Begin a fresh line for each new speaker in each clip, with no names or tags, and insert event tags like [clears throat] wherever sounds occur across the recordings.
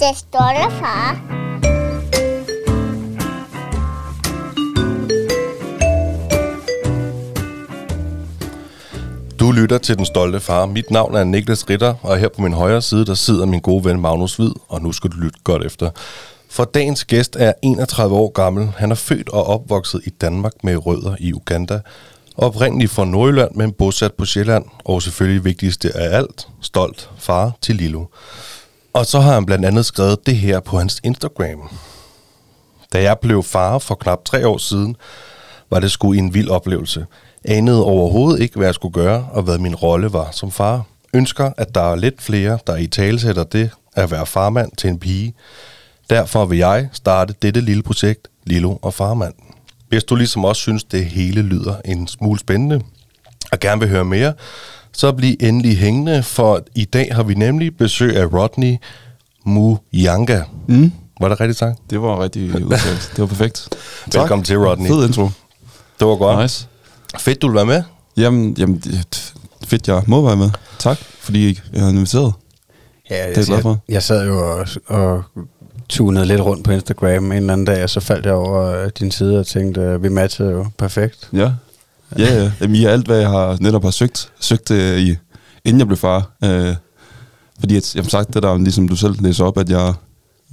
Det stolte far.
Du lytter til Den Stolte Far. Mit navn er Niklas Ritter, og her på min højre side, der sidder min gode ven Magnus Hvid, og nu skal du lytte godt efter. For dagens gæst er 31 år gammel. Han er født og opvokset i Danmark med rødder i Uganda. Oprindeligt fra Nordjylland, men bosat på Sjælland, og selvfølgelig vigtigste af alt, stolt far til Lilo. Og så har han blandt andet skrevet det her på hans Instagram. Da jeg blev far for knap tre år siden, var det sgu en vild oplevelse. Anede overhovedet ikke, hvad jeg skulle gøre, og hvad min rolle var som far. Ønsker, at der er lidt flere, der i talesætter det at være farmand til en pige. Derfor vil jeg starte dette lille projekt, Lilo og Farmand. Hvis du ligesom også synes, det hele lyder en smule spændende, og gerne vil høre mere, så bliv endelig hængende, for i dag har vi nemlig besøg af Rodney Muyanga.
Mm.
Var det rigtigt sagt?
Det var rigtig udtalt. Det var perfekt. [laughs]
Velkommen til, Rodney.
Fed intro.
Det var godt.
Nice.
Fedt, du vil være med.
Jamen, jamen fedt, jeg må være med. Tak, fordi jeg har inviteret.
Ja, jeg,
Det er jeg.
Jeg, jeg sad jo og, og tunede lidt rundt på Instagram en eller anden dag, og så faldt jeg over øh, din side og tænkte, at vi matchede jo perfekt.
Ja. Ja, ja. Jamen, I er alt, hvad jeg har netop har søgt, søgt øh, i, inden jeg blev far. Øh, fordi, at, jeg har sagt det der, ligesom du selv læser op, at jeg,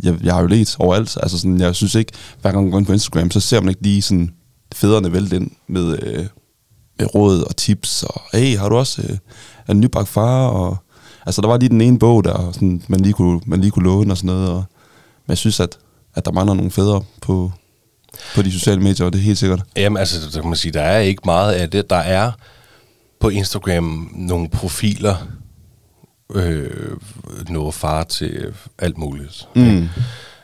jeg, jeg har jo let overalt. Altså sådan, jeg synes ikke, hver gang jeg går ind på Instagram, så ser man ikke lige sådan fædrene vælte ind med, øh, med råd og tips, og hey, har du også øh, en nybagt far? Og, altså, der var lige den ene bog, der sådan, man, lige kunne, man lige kunne låne og sådan noget. Og, men jeg synes, at, at der mangler nogle fædre på, på de sociale medier, og det er helt sikkert.
Jamen altså, så kan man sige, der er ikke meget af det. Der er på Instagram nogle profiler, øh, noget far til alt muligt.
Mm.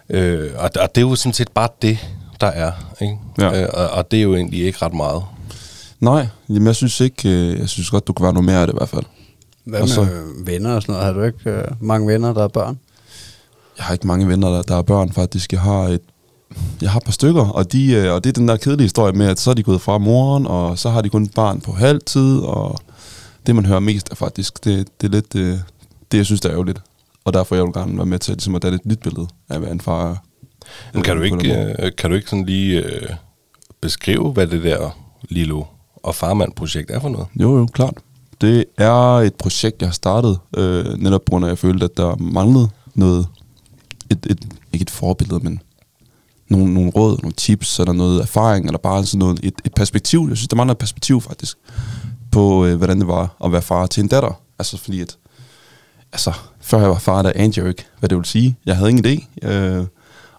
Øh, og, og det er jo sådan set bare det, der er. Ikke?
Ja.
Øh, og, og det er jo egentlig ikke ret meget.
Nej, jamen jeg synes ikke, øh, jeg synes godt, du kan være noget mere af det i hvert fald.
Hvad
Og
med
så-
venner og sådan noget? Har du ikke øh, mange venner, der er børn?
Jeg har ikke mange venner, der, der er børn faktisk. Jeg har et, jeg har et par stykker, og, de, øh, og det er den der kedelige historie med, at så er de gået fra moren, og så har de kun et barn på halv tid, og det man hører mest er faktisk, det, det er lidt øh, det, jeg synes, der er ærgerligt. Og derfor jeg vil gerne være med til ligesom, at danne et nyt billede af, hvad en far.
Men kan du
Øh, den
ikke, øh, kan du ikke sådan lige øh, beskrive, hvad det der Lilo og Farmand-projekt er for noget?
Jo, jo, klart. Det er et projekt, jeg har startet, øh, netop på grund af, at jeg følte, at der manglede noget, et, et, ikke et forbillede, men nogle, nogle råd, nogle tips, eller noget erfaring, eller bare sådan noget, et, et perspektiv. Jeg synes, der mangler et perspektiv faktisk, på øh, hvordan det var at være far til en datter. Altså fordi, at, altså, før jeg var far, der anede jeg ikke, hvad det ville sige. Jeg havde ingen idé. Øh,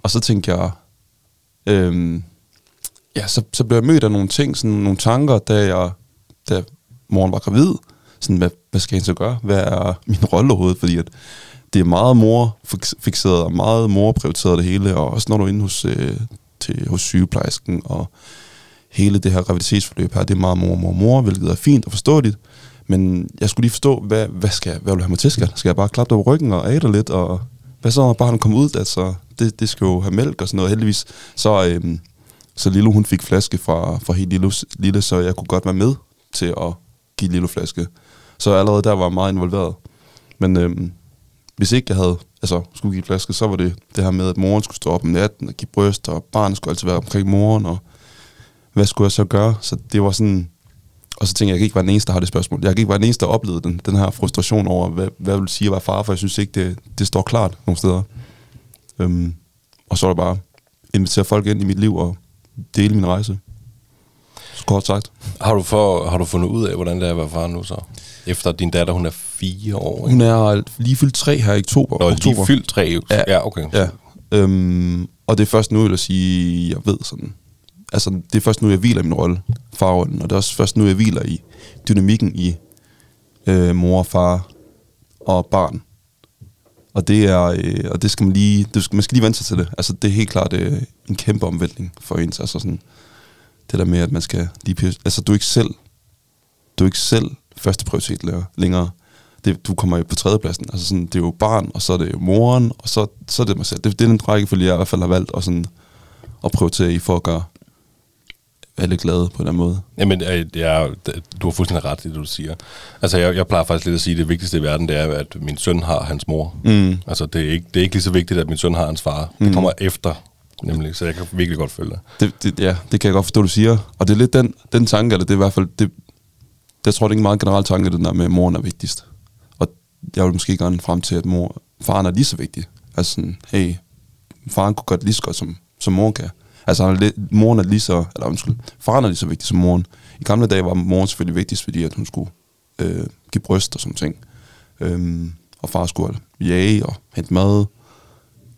og så tænkte jeg, øh, ja, så, så blev jeg mødt af nogle ting, sådan nogle tanker, da jeg, da moren var gravid. Sådan, hvad, hvad skal jeg så gøre? Hvad er min rolle overhovedet? Fordi at det er meget morfixeret og meget morprioriteret det hele, og også når du er inde hos, øh, til, hos sygeplejersken, og hele det her graviditetsforløb her, det er meget mor, mor, mor, hvilket er fint og forståeligt. Men jeg skulle lige forstå, hvad, hvad, skal jeg, hvad vil du have mig til, Skal, Skal jeg bare klappe dig på ryggen og æde lidt? Og hvad så, når barnet kommer ud? Altså, det, det skal jo have mælk og sådan noget. Heldigvis, så, øhm, så Lilo, hun fik flaske fra, fra helt lille, lille, så jeg kunne godt være med til at give Lilo flaske. Så allerede der var jeg meget involveret. Men øhm, hvis ikke jeg havde, altså skulle give flaske, så var det det her med, at moren skulle stå op om natten og give bryst, og barnet skulle altid være omkring moren, og hvad skulle jeg så gøre? Så det var sådan, og så tænkte jeg, jeg kan ikke være den eneste, der har det spørgsmål. Jeg kan ikke være den eneste, der oplevede den, den her frustration over, hvad, hvad vil sige at være far, for jeg synes ikke, det, det står klart nogle steder. Øhm, og så er det bare invitere folk ind i mit liv og dele min rejse. Så kort sagt.
Har du, for, har du fundet ud af, hvordan det er at være far nu så? Efter din datter, hun er fire år, ikke?
Hun er lige fyldt tre her i oktober.
Nå,
oktober.
lige fyldt tre.
Ja.
ja okay.
Ja. Øhm, og det er først nu, jeg vil sige, jeg ved sådan... Altså, det er først nu, jeg hviler i min rolle, farrollen, og det er også først nu, jeg hviler i dynamikken i øh, mor, far og barn. Og det er, øh, og det skal man lige, det skal, man skal lige vente sig til det. Altså, det er helt klart øh, en kæmpe omvæltning for ens. Altså sådan, det der med, at man skal lige, altså du er ikke selv, du er ikke selv første prioritet læ- længere. Det, du kommer jo på tredjepladsen. Altså sådan, det er jo barn, og så er det jo moren, og så, så er det mig selv. Det, det er den rækkefølge, jeg i hvert fald har valgt at, sådan, at prioritere i for at gøre alle glade på den måde.
Jamen, øh, jeg, du har fuldstændig ret i det, du siger. Altså, jeg, jeg plejer faktisk lidt at sige, at det vigtigste i verden, det er, at min søn har hans mor.
Mm.
Altså, det er, ikke, det er ikke lige så vigtigt, at min søn har hans far. Mm. Det kommer efter, nemlig. Så jeg kan virkelig godt følge dig.
Det, det, ja, det kan jeg godt forstå, du siger. Og det er lidt den, den tanke, eller det er i hvert fald, det, jeg tror, det er en meget generel tanke, den der med, at moren er vigtigst. Og jeg vil måske gerne frem til, at mor, faren er lige så vigtig. Altså sådan, hey, faren kunne godt lige så godt, som, som mor kan. Altså, han er moren er lige så, eller undskyld, faren er lige så vigtig som moren. I gamle dage var moren selvfølgelig vigtigst, fordi at hun skulle øh, give bryst og sådan ting. Øhm, og far skulle jage og hente mad.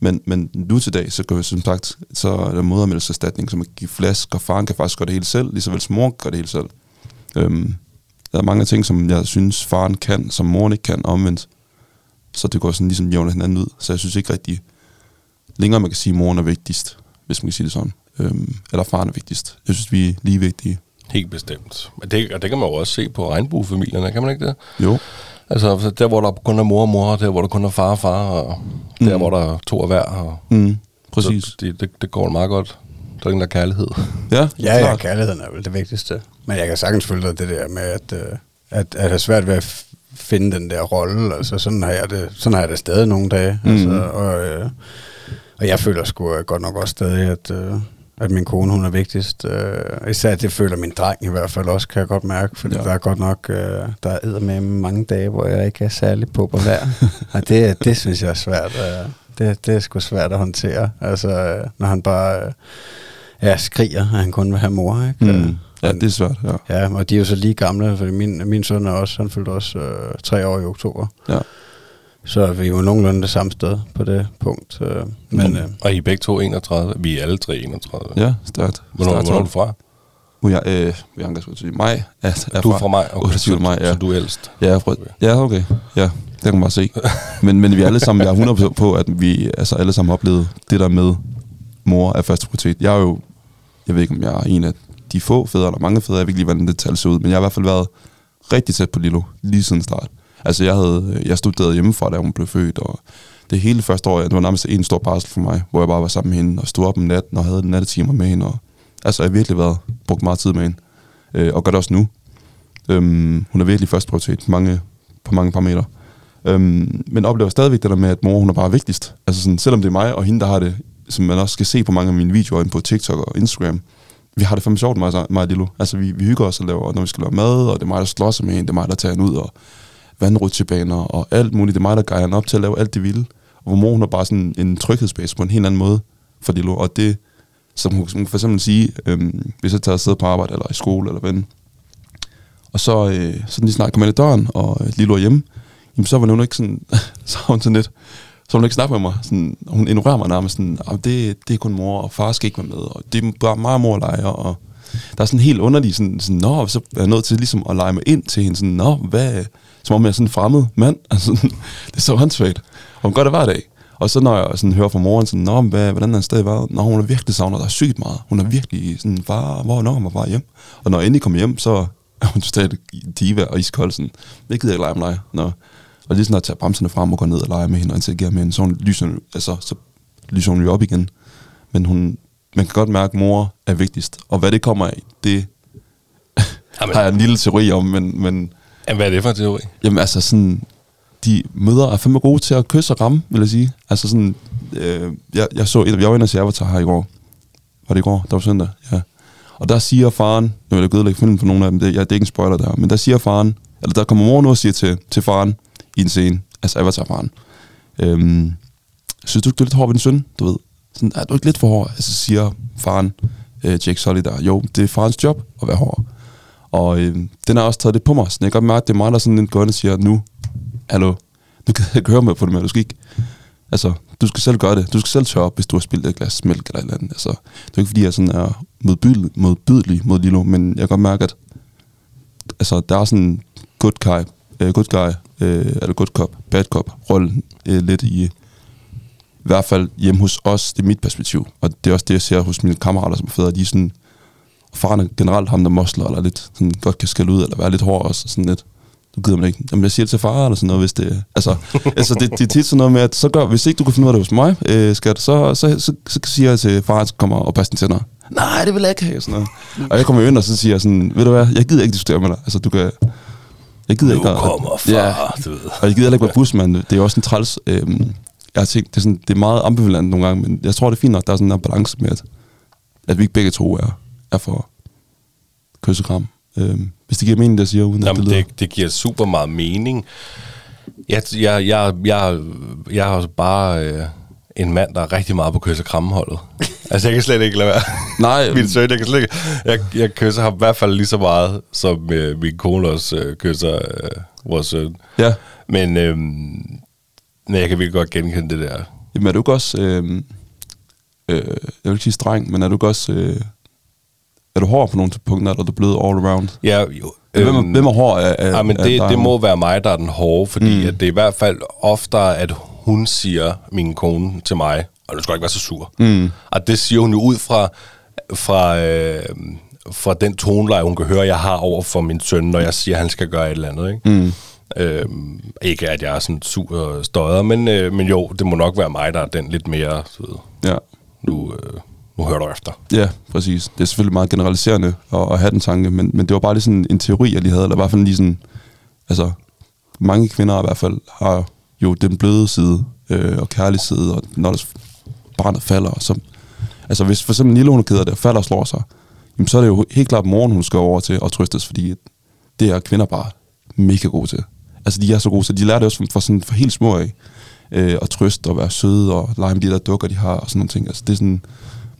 Men, men nu til dag, så kan vi som sagt, så er der modermælserstatning, som at give flask, og faren kan faktisk gøre det hele selv, lige så vel som mor gør det hele selv. Øhm, der er mange ting, som jeg synes, faren kan, som moren ikke kan, omvendt. Så det går sådan ligesom jævner hinanden ud. Så jeg synes ikke rigtig, længere man kan sige, at moren er vigtigst, hvis man kan sige det sådan. Øhm, eller faren er vigtigst. Jeg synes, vi er lige vigtige.
Helt bestemt. Men det, og det kan man jo også se på regnbuefamilierne, kan man ikke det?
Jo.
Altså, der hvor der kun er mor og mor, der hvor der kun er far og far, og der
Mm.
hvor der er to af hver. Og
Mm, præcis.
Det, det, det går meget godt. Der er er kærlighed.
Ja,
Ja, ja, kærligheden er vel det vigtigste. Men jeg kan sagtens følge dig det der med, at, øh, at, at have svært ved at finde den der rolle. Altså, sådan har jeg det, sådan har jeg det stadig nogle dage.
Mhm.
Altså, og, øh, og jeg føler sgu øh, godt nok også stadig, at, øh, at min kone, hun er vigtigst. Øh, især det føler min dreng i hvert fald også, kan jeg godt mærke. Fordi
Ja.
der er godt nok, øh, der er med mange dage, hvor jeg ikke er særlig populær. [laughs] og det, det synes jeg er svært. Øh, det, det er sgu svært at håndtere. Altså, øh, når han bare... Øh, ja, skriger, at han kun vil have mor, ikke?
Mm. Ja, det er svært, ja.
Ja, og de er jo så lige gamle, fordi min, min søn er også, han fyldte også øh, tre år i oktober.
Ja.
Så vi er jo nogenlunde det samme sted på det punkt. Øh, men øh,
Og I er begge to 31. Vi er alle tre 31.
Ja, stærkt.
Hvornår,
Stærkt
hvornår er du fra?
Uja, øh, Ujanka skulle jeg sige. Maj er, er
Du er fra mig.
28. maj, ja.
Så du er ældst.
Ja, jeg er fra, ja, okay. Ja, det kan man bare se. [laughs] Men, men vi er alle sammen, jeg er 100% på, at vi altså alle sammen har oplevet det der med mor er første prioritet. Jeg er jo, jeg ved ikke om jeg er en af de få fædre, eller mange fædre, jeg ved ikke lige, hvordan det tal ser ud, men jeg har i hvert fald været rigtig tæt på Lilo, lige siden start. Altså jeg havde, jeg studerede hjemmefra, da hun blev født, og det hele første år, det var nærmest en stor barsel for mig, hvor jeg bare var sammen med hende, og stod op om natten, og havde nattetimer med hende, og altså jeg har virkelig været, brugt meget tid med hende, øh, og gør det også nu. Øhm, hun er virkelig første prioritet på mange, på mange parametre. Øhm, men oplever stadigvæk det der med, at mor hun er bare vigtigst. Altså sådan, selvom det er mig og hende, der har det, som man også skal se på mange af mine videoer inde på TikTok og Instagram, vi har det fandme sjovt, mig, mig og Lilo. Altså, vi, vi hygger os og laver, når vi skal lave mad, og det er mig, der slås med en, det er mig, der tager en ud, og vandrutsjebaner og alt muligt. Det er mig, der guider op til at lave alt det vilde. Og hvor mor, hun er bare sådan en tryghedsbase på en helt anden måde for Lilo. Og det, som hun, som hun for eksempel sige, øhm, hvis jeg tager afsted på arbejde, eller i skole, eller hvad og så, øh, så lige snart kommer ind i døren, og øh, Lilo er hjemme, jamen, så var hun ikke sådan, [laughs] så var hun sådan lidt, så vil hun ikke snakke med mig. Sådan, hun ignorerer mig nærmest sådan, ah, det, det er kun mor, og far skal ikke være med, og det er bare meget og mor leger, og der er sådan helt underlig, sådan, sådan, nå, så er jeg nødt til ligesom at lege mig ind til hende, sådan, nå, hvad, som om jeg er sådan en fremmed mand, [laughs] altså, sådan, det er så håndsvagt, og hun gør det hver dag. Og så når jeg sådan hører fra moren, sådan, nå, hvad, hvordan er han stadig været? Nå, hun har virkelig savnet dig sygt meget. Hun er virkelig sådan, far, hvor når kommer far hjem? Og når jeg endelig kommer hjem, så er hun totalt diva og iskold, sådan, det gider jeg ikke lege med dig. Nå. Og lige snart tager bremserne frem og går ned og leger med hende og interagerer med hende, så, hun lyser, altså, så lyser hun jo op igen. Men hun, man kan godt mærke, at mor er vigtigst. Og hvad det kommer af, det
Jamen,
har jeg en lille teori om, men, men
Jamen, hvad er det for en teori?
Jamen altså sådan, de mødre er fandme gode til at kysse og ramme, vil jeg sige. Altså sådan, øh, jeg, jeg så, jeg var inde og se Avatar her i går. Var det i går? Der var søndag, ja. Og der siger faren, nu vil jeg ødelægge filmen for nogle af dem, det, ja, det er ikke en spoiler der, men der siger faren, eller der kommer mor nu og siger til, til faren i en scene, altså Avatar-faren, øhm, synes du ikke, du er lidt hård ved din søn, du ved? Sådan, ah, er du ikke lidt for hård? Altså siger faren, øh, Jake Sully der, jo, det er farens job at være hård. Og øh, den har også taget det på mig. Så jeg kan godt mærke, at det er mig, der sådan lidt gående siger, nu, hallo, nu kan jeg ikke høre med på det mere. Du skal ikke, altså, du skal selv gøre det. Du skal selv tørre op, hvis du har spildt et glas mælk eller et eller andet. Altså, det er ikke, fordi jeg sådan er modbydelig, modbydelig mod Lilo, men jeg kan godt mærke, at altså, der er sådan good guy, uh, good guy uh, eller good cop, bad cop rollen uh, lidt i, i hvert fald hjemme hos os, det er mit perspektiv. Og det er også det, jeg ser hos mine kammerater, som er fædre, de er sådan, faren er generelt ham, der mosler, eller lidt sådan, godt kan skælde ud, eller være lidt hård også, sådan lidt, du gider man ikke. Jamen, jeg siger det til far, eller sådan noget, hvis det... Altså, [laughs] altså det, det er tit sådan noget med, at så gør, hvis ikke du kan finde ud af det hos mig, øh, skat, så, så, så, så, siger jeg til far, at kommer og passe dine tænder. Nej, det vil jeg ikke have. Sådan noget. Og jeg kommer ind, og så siger jeg sådan, ved du hvad, jeg gider ikke diskutere med dig. Altså, du kan... Jeg gider
Nu
ikke... at-
kommer far,
Ja,
du ved.
og jeg gider ikke være busmand. Det er også en træls... Øhm, jeg har tænkt, det er, sådan, det er meget ambivalent nogle gange, men jeg tror, det er fint nok, der er sådan en balance med, at, at vi ikke begge to er, er for kyssekram. Øhm, hvis det giver mening, det jeg siger, uden at
Jamen,
det lyder...
det, det giver super meget mening. Jeg, jeg, jeg, jeg, jeg også bare øh, en mand, der er rigtig meget på kysse krammeholdet. [laughs] altså, jeg kan slet ikke lade være.
Nej, [laughs]
min søn, jeg kan slet ikke... Jeg, jeg kysser ham i hvert fald lige så meget, som øh, min kone også øh, kysser øh, vores søn.
Ja,
Men, øh, men jeg kan virkelig godt genkende det der.
Jamen er du ikke også, øh, øh, jeg vil ikke sige streng, men er du ikke også, øh, er du hård på nogle punkter, eller er du blevet all around?
Ja, jo,
Hvem, er, hvem er hård af, af
Ja, men
af
det,
dig?
det må være mig, der er den hårde, fordi mm. at det er i hvert fald oftere, at hun siger, min kone, til mig, og du skal ikke være så sur. Mm. Og det siger hun jo ud fra, fra, øh, fra den toneleje, hun kan høre, jeg har over for min søn, når jeg siger, at han skal gøre et eller andet. Ikke? Mm. Øh, ikke at jeg er sådan sur og støder, men, øh, men jo, det må nok være mig, der er den lidt mere, så ved,
Ja.
nu, øh, nu hører du efter.
ja, præcis. Det er selvfølgelig meget generaliserende at, at have den tanke, men, men det var bare lige sådan en teori, jeg lige havde, eller i hvert fald lige sådan, altså, mange kvinder i hvert fald har jo den bløde side, øh, og kærlige side, og når der barnet falder, og så, altså hvis for eksempel en lille underkæder der falder og slår sig, jamen, så er det jo helt klart moren, hun skal over til og trøstes, fordi det er kvinder bare mega gode til. Altså de er så gode til, de lærer det også for, sådan, for helt små af, øh, at trøste og være søde og lege med de der dukker, de har og sådan nogle ting. Altså det er sådan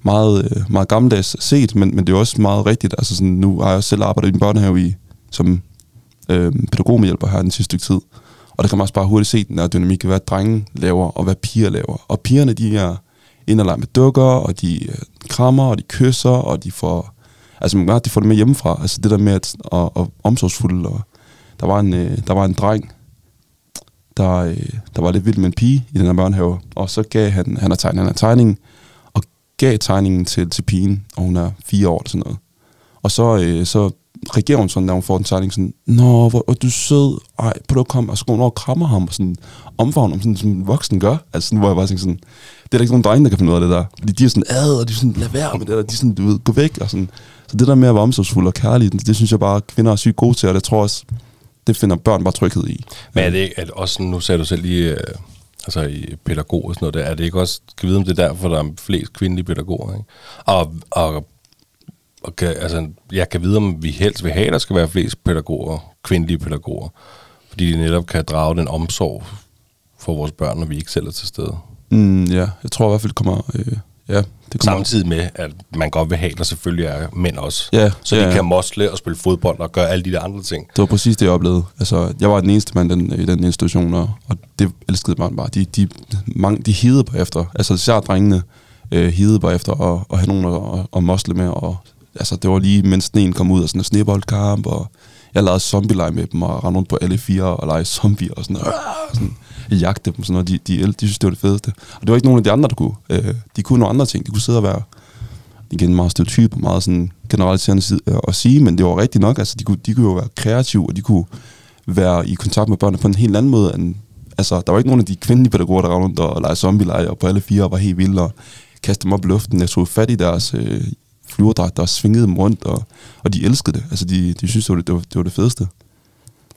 meget, øh, meget gammeldags set, men, men det er også meget rigtigt. Altså sådan, nu har jeg selv arbejdet i en børnehave i, som øh, pædagogmedhjælper her den sidste stykke tid. Og der kan man også bare hurtigt se den der dynamik, hvad drenge laver, og hvad piger laver. Og pigerne, de er ind og med dukker, og de øh, krammer, og de kysser, og de får... Altså, man de får det med hjemmefra. Altså, det der med at, at, at omsorgsfulde. Og der, var en, øh, der var en dreng, der, øh, der var lidt vild med en pige i den her børnehave. Og så gav han, han har tegnet han har tegningen, og gav tegningen til, til pigen, og hun er fire år eller sådan noget. Og så, øh, så reagerer hun sådan, når hun får den tegning, sådan, Nå, hvor er du sød, ej, prøv at komme, og så går hun over og krammer ham, og sådan omfavner ham, sådan, som en voksen gør. Altså sådan, hvor jeg bare tænker sådan, det er der ikke nogen drenge, der kan finde ud af det der. Fordi de er sådan, ad, og de er sådan, lad være med det der, de er sådan, du ved, gå væk, og sådan. Så det der med at være omsorgsfuld og kærlig, det, det synes jeg bare, kvinder er sygt gode til, og det tror jeg også, det finder børn bare tryghed i.
Men er det ikke, at også, nu sagde du selv lige, øh, altså i pædagog og sådan noget, der, er det ikke også, skal vide om det er derfor, der er flest kvindelige pædagoger, ikke? Og, og, og kan, altså, jeg kan vide, om vi helst vil have, at der skal være flest pædagoger, kvindelige pædagoger, fordi de netop kan drage den omsorg for vores børn, når vi ikke selv er til stede.
Mm, ja, jeg tror i hvert fald, det kommer, øh, ja, det kommer
Samtidig med, at man godt vil have, der selvfølgelig er mænd også.
Ja,
så de
ja.
kan mosle og spille fodbold og gøre alle de der andre ting.
Det var præcis det, jeg oplevede. Altså, jeg var den eneste mand den, i den institution, og, og det elskede man bare. De, de, mange, de hidede på efter, altså især drengene, øh, hidede på efter at, at have nogen at, at, at mosle med, og altså, det var lige, mens sneen kom ud, og sådan en sneboldkamp, og jeg lavede zombie med dem, og rendte rundt på alle fire, og lege zombie, og sådan, og sådan jagte dem, sådan noget. De, de, de, de synes, det var det fedeste. Og det var ikke nogen af de andre, der kunne. Øh, de kunne nogle andre ting. De kunne sidde og være igen meget stereotyp og meget sådan generaliserende side øh, at sige, men det var rigtigt nok. Altså, de kunne, de kunne jo være kreative, og de kunne være i kontakt med børnene på en helt anden måde. End, altså, der var ikke nogen af de kvindelige pædagoger, der rundt og legede zombie og på alle fire og var helt vilde og kaste dem op i luften. Jeg tog fat i deres øh, flyverdragter og svingede dem rundt, og, og de elskede det. Altså, de, de synes, det var det, var, det, var det fedeste.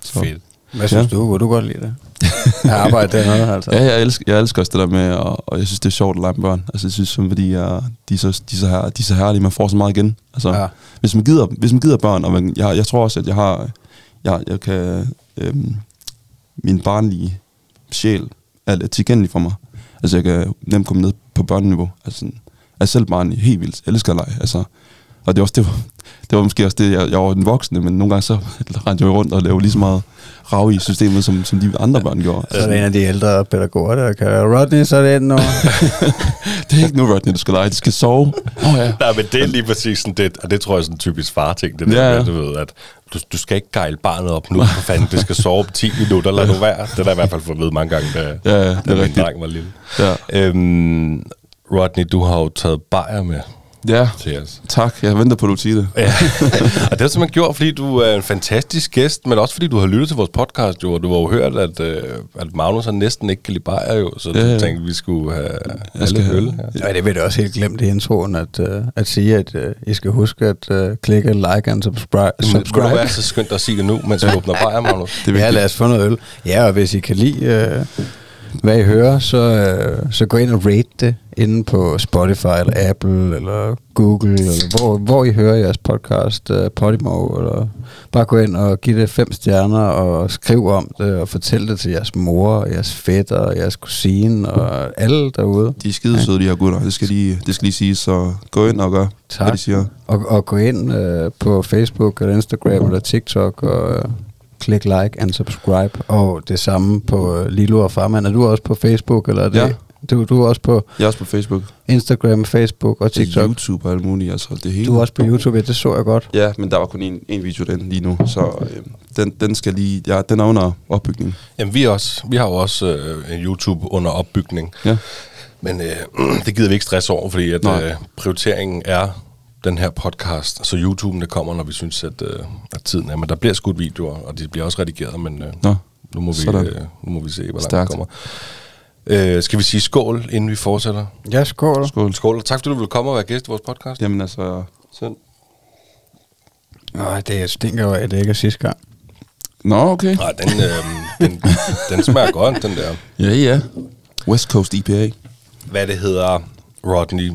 Så.
Fedt.
Hvad synes
Ja.
du? Kunne du godt lide det? Jeg arbejder dernede, [laughs] altså.
Ja, jeg elsker, jeg elsker også det der med, og, og jeg synes, det er sjovt at lege med børn. Altså, jeg synes, fordi jeg, de, er så, de, er så her, de er så herlige, man får så meget igen. Altså,
Ja.
hvis, man gider, hvis man gider børn, og man, jeg, jeg tror også, at jeg har, jeg, jeg kan, øhm, min barnlige sjæl er tilgængelig for mig. Altså, jeg kan nemt komme ned på børneniveau. Altså, sådan, er selv barn helt vildt. Elsker at lege. Altså, og det var, også, det, var, det var måske også det, jeg, jeg var den voksne, men nogle gange så [laughs] rendte jeg jo rundt og lavede lige så meget rav i systemet, som, som de andre børn gjorde.
Så er det en af de ældre pædagoger, der kan Rodney, så er det nu. [laughs]
Det er ikke nu, Rodney, du skal lege. De skal sove. Oh, ja.
Nej, men det er lige præcis sådan det, og det tror jeg er sådan en typisk far-ting, det der
Ja,
ja,
ja.
med, du ved, at du, du skal ikke gejle barnet op nu, for fanden, det skal sove på 10 minutter, lad nu være. Det har jeg i hvert fald fået at vide mange gange, da,
Ja, ja, det er
da min
rigtigt.
dreng var lille.
Ja.
Øhm, Rodney, du har jo taget bajer med.
Ja,
til os.
tak. Jeg venter på, at du siger det.
Ja. og det har du simpelthen gjort, fordi du er en fantastisk gæst, men også fordi du har lyttet til vores podcast, jo, og du har jo hørt, at, øh, at Magnus han næsten ikke kan lide bajer, jo, så
Ja,
du
ja.
tænkte, at vi skulle have alle
skal have-
øl her.
Ja, det vil jeg også helt glemt i introen, at, uh, at sige, at uh, I skal huske at uh, klikke like and subscribe.
Men Skulle du
subscribe.
være så skønt at sige det nu, mens vi åbner bajer, Magnus?
Det
ja, lad os få noget øl. Ja, og hvis I kan lide, uh, hvad I hører, så, uh, så gå ind og rate det inde på Spotify, eller Apple, eller Google, eller hvor, hvor I hører jeres podcast, uh, Podimo, eller bare gå ind og give det fem stjerner, og skriv om det, og fortæl det til jeres mor, jeres fætter, og jeres kusine, og alle derude.
De er skide søde, de her gutter. Det skal lige, det skal lige sige, så gå ind og gør,
Tak.
hvad de siger.
Og, og gå ind øh, på Facebook eller Instagram eller TikTok og øh, klik like and subscribe. Og det samme på øh, Lilo og Farmand. Er du også på Facebook? Eller er det,
Ja.
du, du er også på
Jeg er også på Facebook.
Instagram, Facebook og
TikTok.
TikTok.
YouTube og alt muligt. Altså, det hele.
Du er også på YouTube, ja, det så jeg godt.
Ja, men der var kun en, en video den lige nu, så øh, den, den skal lige, ja, den er under opbygning.
Jamen, vi, også, vi har jo også øh, en YouTube under opbygning,
Ja.
men øh, [clears throat] det gider vi ikke stress over, fordi at,
Nej.
øh, prioriteringen er den her podcast, så YouTube'en det kommer, når vi synes, at, øh, at tiden er. Men der bliver skudt videoer, og de bliver også redigeret, men øh,
Nå,
nu, må vi, øh, nu må vi se, hvor langt
Stærkt.
det kommer. Øh, skal vi sige skål, inden vi fortsætter?
Ja, skål.
skål.
Skål, og tak fordi du ville komme og være gæst i vores podcast.
Jamen altså, selv.
Nej, det stinker jo af, det ikke er sidste gang.
Nå, okay.
Nej, den, øh, den, den smager godt, den der.
Ja, ja. West Coast E IPA.
Hvad det hedder, Rodney,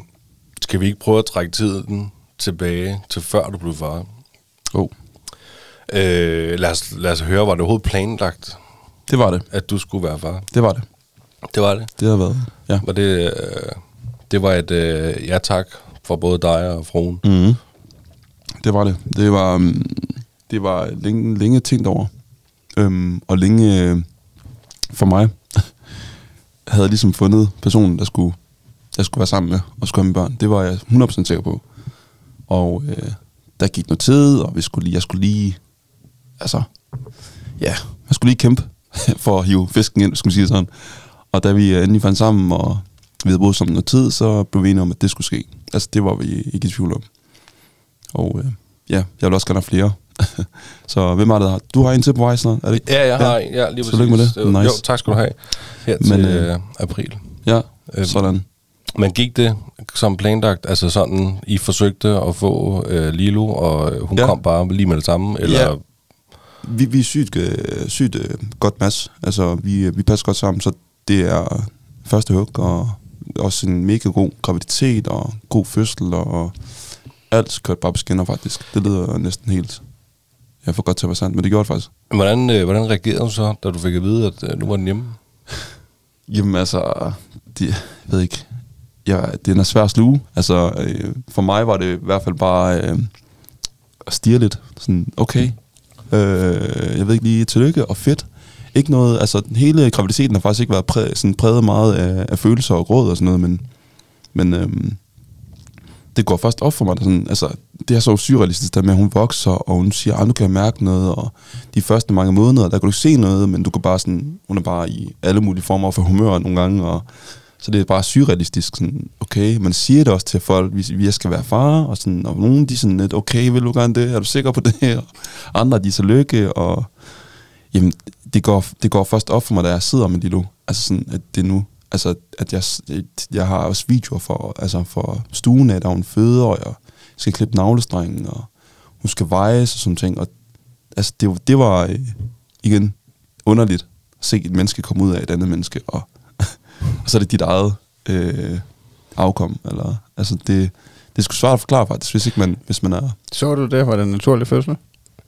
skal vi ikke prøve at trække tiden tilbage til før du blev far?
Oh,
Øh, lad, os, lad os høre, var det overhovedet planlagt,
det var det.
at du skulle være far?
Det var det.
Det var det.
Det har været, ja.
Var det, øh, det var et øh, ja tak for både dig og fruen.
Mm. Det var det. Det var, um, det var længe, længe tænkt over. Um, og længe øh, for mig [laughs] havde jeg ligesom fundet personen, der skulle, jeg skulle være sammen med og skulle have mine børn. Det var jeg 100% sikker på. Og øh, der gik noget tid, og vi skulle lige, jeg skulle lige, altså, ja, jeg skulle lige kæmpe [laughs] for at hive fisken ind, skal man sige sådan. Og da vi øh, endelig fandt sammen, og vi havde boet sammen noget tid, så blev vi enige om, at det skulle ske. Altså, det var vi ikke i tvivl om. Og øh, ja, jeg vil også gerne have flere. [laughs] så hvem er det, der har? Du har en til på vej snart, er det ikke?
Ja, jeg har ja. ja, lige
Tillykke med det. Nice.
Jo, tak skal du have. Her
Men,
til
øh,
øh, april.
Ja,
Øhm,
sådan.
Men gik det som planlagt, altså sådan, I forsøgte at få øh, Lilo, og øh, hun
Ja.
kom bare lige med det samme, eller...
Ja. Vi, vi er sygt, øh, sygt øh, godt match. Altså, vi, øh, vi passer godt sammen, så det er første hug, og også en mega god graviditet, og god fødsel, og alt kørt bare på skinner, faktisk. Det lyder næsten helt... Jeg får godt til at være sandt, men det gjorde det faktisk.
Hvordan, øh, hvordan reagerede du så, da du fik at vide, at øh, nu var den hjemme?
Jamen altså, det, jeg ved ikke. Ja, det er svær at sluge. Altså, øh, for mig var det i hvert fald bare øh, at stige lidt. Sådan, okay, øh, jeg ved ikke lige, tillykke og fedt. Ikke noget, altså hele graviditeten har faktisk ikke været præ, sådan præget meget af, af følelser og gråd og sådan noget, men, men øh, det går først op for mig, der sådan, altså, det er så surrealistisk, der med, at hun vokser, og hun siger, at nu kan jeg mærke noget, og de første mange måneder, der kan du ikke se noget, men du kan bare sådan, hun er bare i alle mulige former for humør nogle gange, og så det er bare surrealistisk, sådan, okay, man siger det også til folk, hvis vi skal være far, og, sådan, og nogen de er sådan lidt, okay, vil du gerne det, er du sikker på det, [laughs] og andre de er så lykke, og jamen, det går, det går først op for mig, da jeg sidder med Lilo, altså sådan, at det nu, altså, at jeg, jeg har også videoer for, altså for stuen af, der hun føder, og jeg skal klippe navlestrengen, og hun skal vejes og sådan ting, og altså, det, det var øh, igen underligt at se et menneske komme ud af et andet menneske, og, og så er det dit eget øh, afkom, eller, altså det, det er sgu svært at forklare faktisk, hvis ikke man, hvis man er,
Så du det? Var det en naturlig fødsel?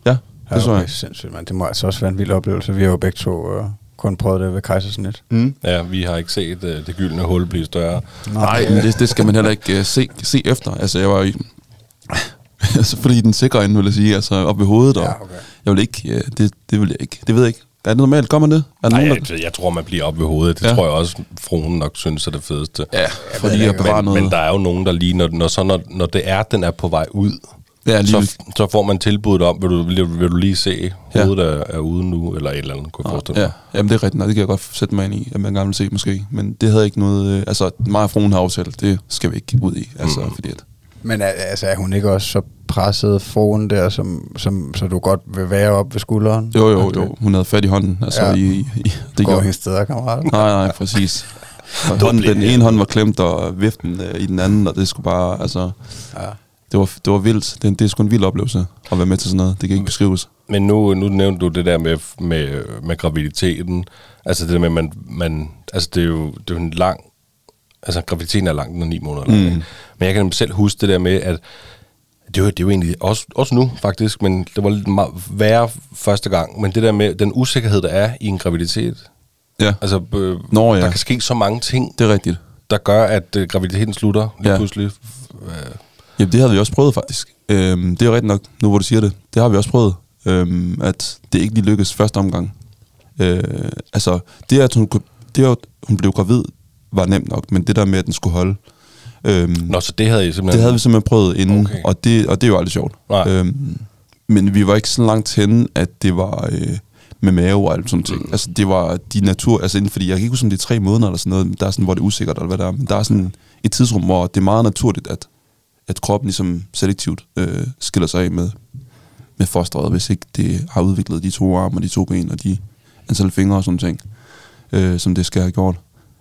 ja, det så
okay,
jeg.
sindssygt, man. Det må altså også være en vild oplevelse. Vi har jo begge to øh, kun prøvet det ved kejsersnit.
Mm.
Ja, vi har ikke set øh, det gyldne hul blive større.
Nej, men det, det skal man heller ikke uh, se, se efter. Altså, jeg var i... [laughs] altså, fordi den sikre ende, vil jeg sige, altså op ved hovedet, og
Ja, okay.
jeg vil ikke, uh, det, det vil jeg ikke, det ved jeg ikke. Er det normalt, kommer det? Er
Nej,
nogen, der...
jeg, jeg tror, man bliver op ved hovedet. Det ja.
Ja.
tror jeg også, fruen nok synes er det fedeste.
Ja, fordi at bevare
men,
noget.
men der er jo nogen, der lige, når, når, så, når, når det er, den er på vej ud,
ja, lige,
så, så får man tilbuddet om, vil du, vil, vil du lige se,
Ja.
hovedet er, er ude nu, eller et eller andet, kunne jeg forestille
ja,
mig.
jamen det er rigtigt, nej, det kan jeg godt sætte mig ind i, at man gerne vil se måske. Men det havde ikke noget, øh, altså mig og fruen har aftalt, det skal vi ikke ud i, altså
Mm.
fordi at
Men altså, er hun ikke også så presset foran der, som, som, så du godt vil være op ved skulderen?
Jo, jo, jo. Hun havde fat i hånden. Altså,
Ja.
ja. i, i,
Det går
gjorde
hendes steder, kammerat.
Nej, nej, præcis. [laughs] Og hånden, den ene hånd var klemt, og viften øh, i den anden, og det skulle bare, altså...
Ja.
Det var, det var vildt. Det, det er sgu en vild oplevelse at være med til sådan noget. Det kan ikke beskrives.
Men nu, nu nævnte du det der med, med, med graviditeten. Altså det der med, man, man altså det er jo, det er jo en lang, altså graviditeten er lang, den er ni måneder lang.
Mm.
ikke? Men jeg kan selv huske det der med, at det var, det er jo egentlig også, også nu faktisk, men det var lidt meget værre første gang. Men det der med den usikkerhed, der er i en graviditet.
Ja,
Altså, øh,
Nå, ja.
der kan ske så mange ting,
det er rigtigt.
der gør, at øh, graviditeten slutter lige
Ja.
pludselig. Øh,
Jamen, det har vi også prøvet faktisk. Øhm, det er rigtigt nok, nu hvor du siger det. Det har vi også prøvet, øhm, at det ikke lige lykkedes første omgang. Øh, altså, det at hun, kunne- det at hun blev gravid, var nemt nok, men det der med, at den skulle holde, øhm,
Nå, så det havde I simpelthen...
det havde vi simpelthen prøvet inden,
Okay.
og, det, og det er jo aldrig sjovt.
Nej.
Øhm, men vi var ikke så langt henne, at det var øh, med mave og alt sådan ting. Mm. Altså, det var de natur... Altså, inden, fordi jeg kan ikke huske, om det er tre måneder eller sådan noget. Der er sådan, hvor det er usikkert, eller hvad der er. Men der er sådan et tidsrum, hvor det er meget naturligt, at, at kroppen ligesom selektivt øh, skiller sig af med, med fosteret, hvis ikke det har udviklet de to arme og de to ben og de antal fingre og sådan ting, øh, som det skal have gjort.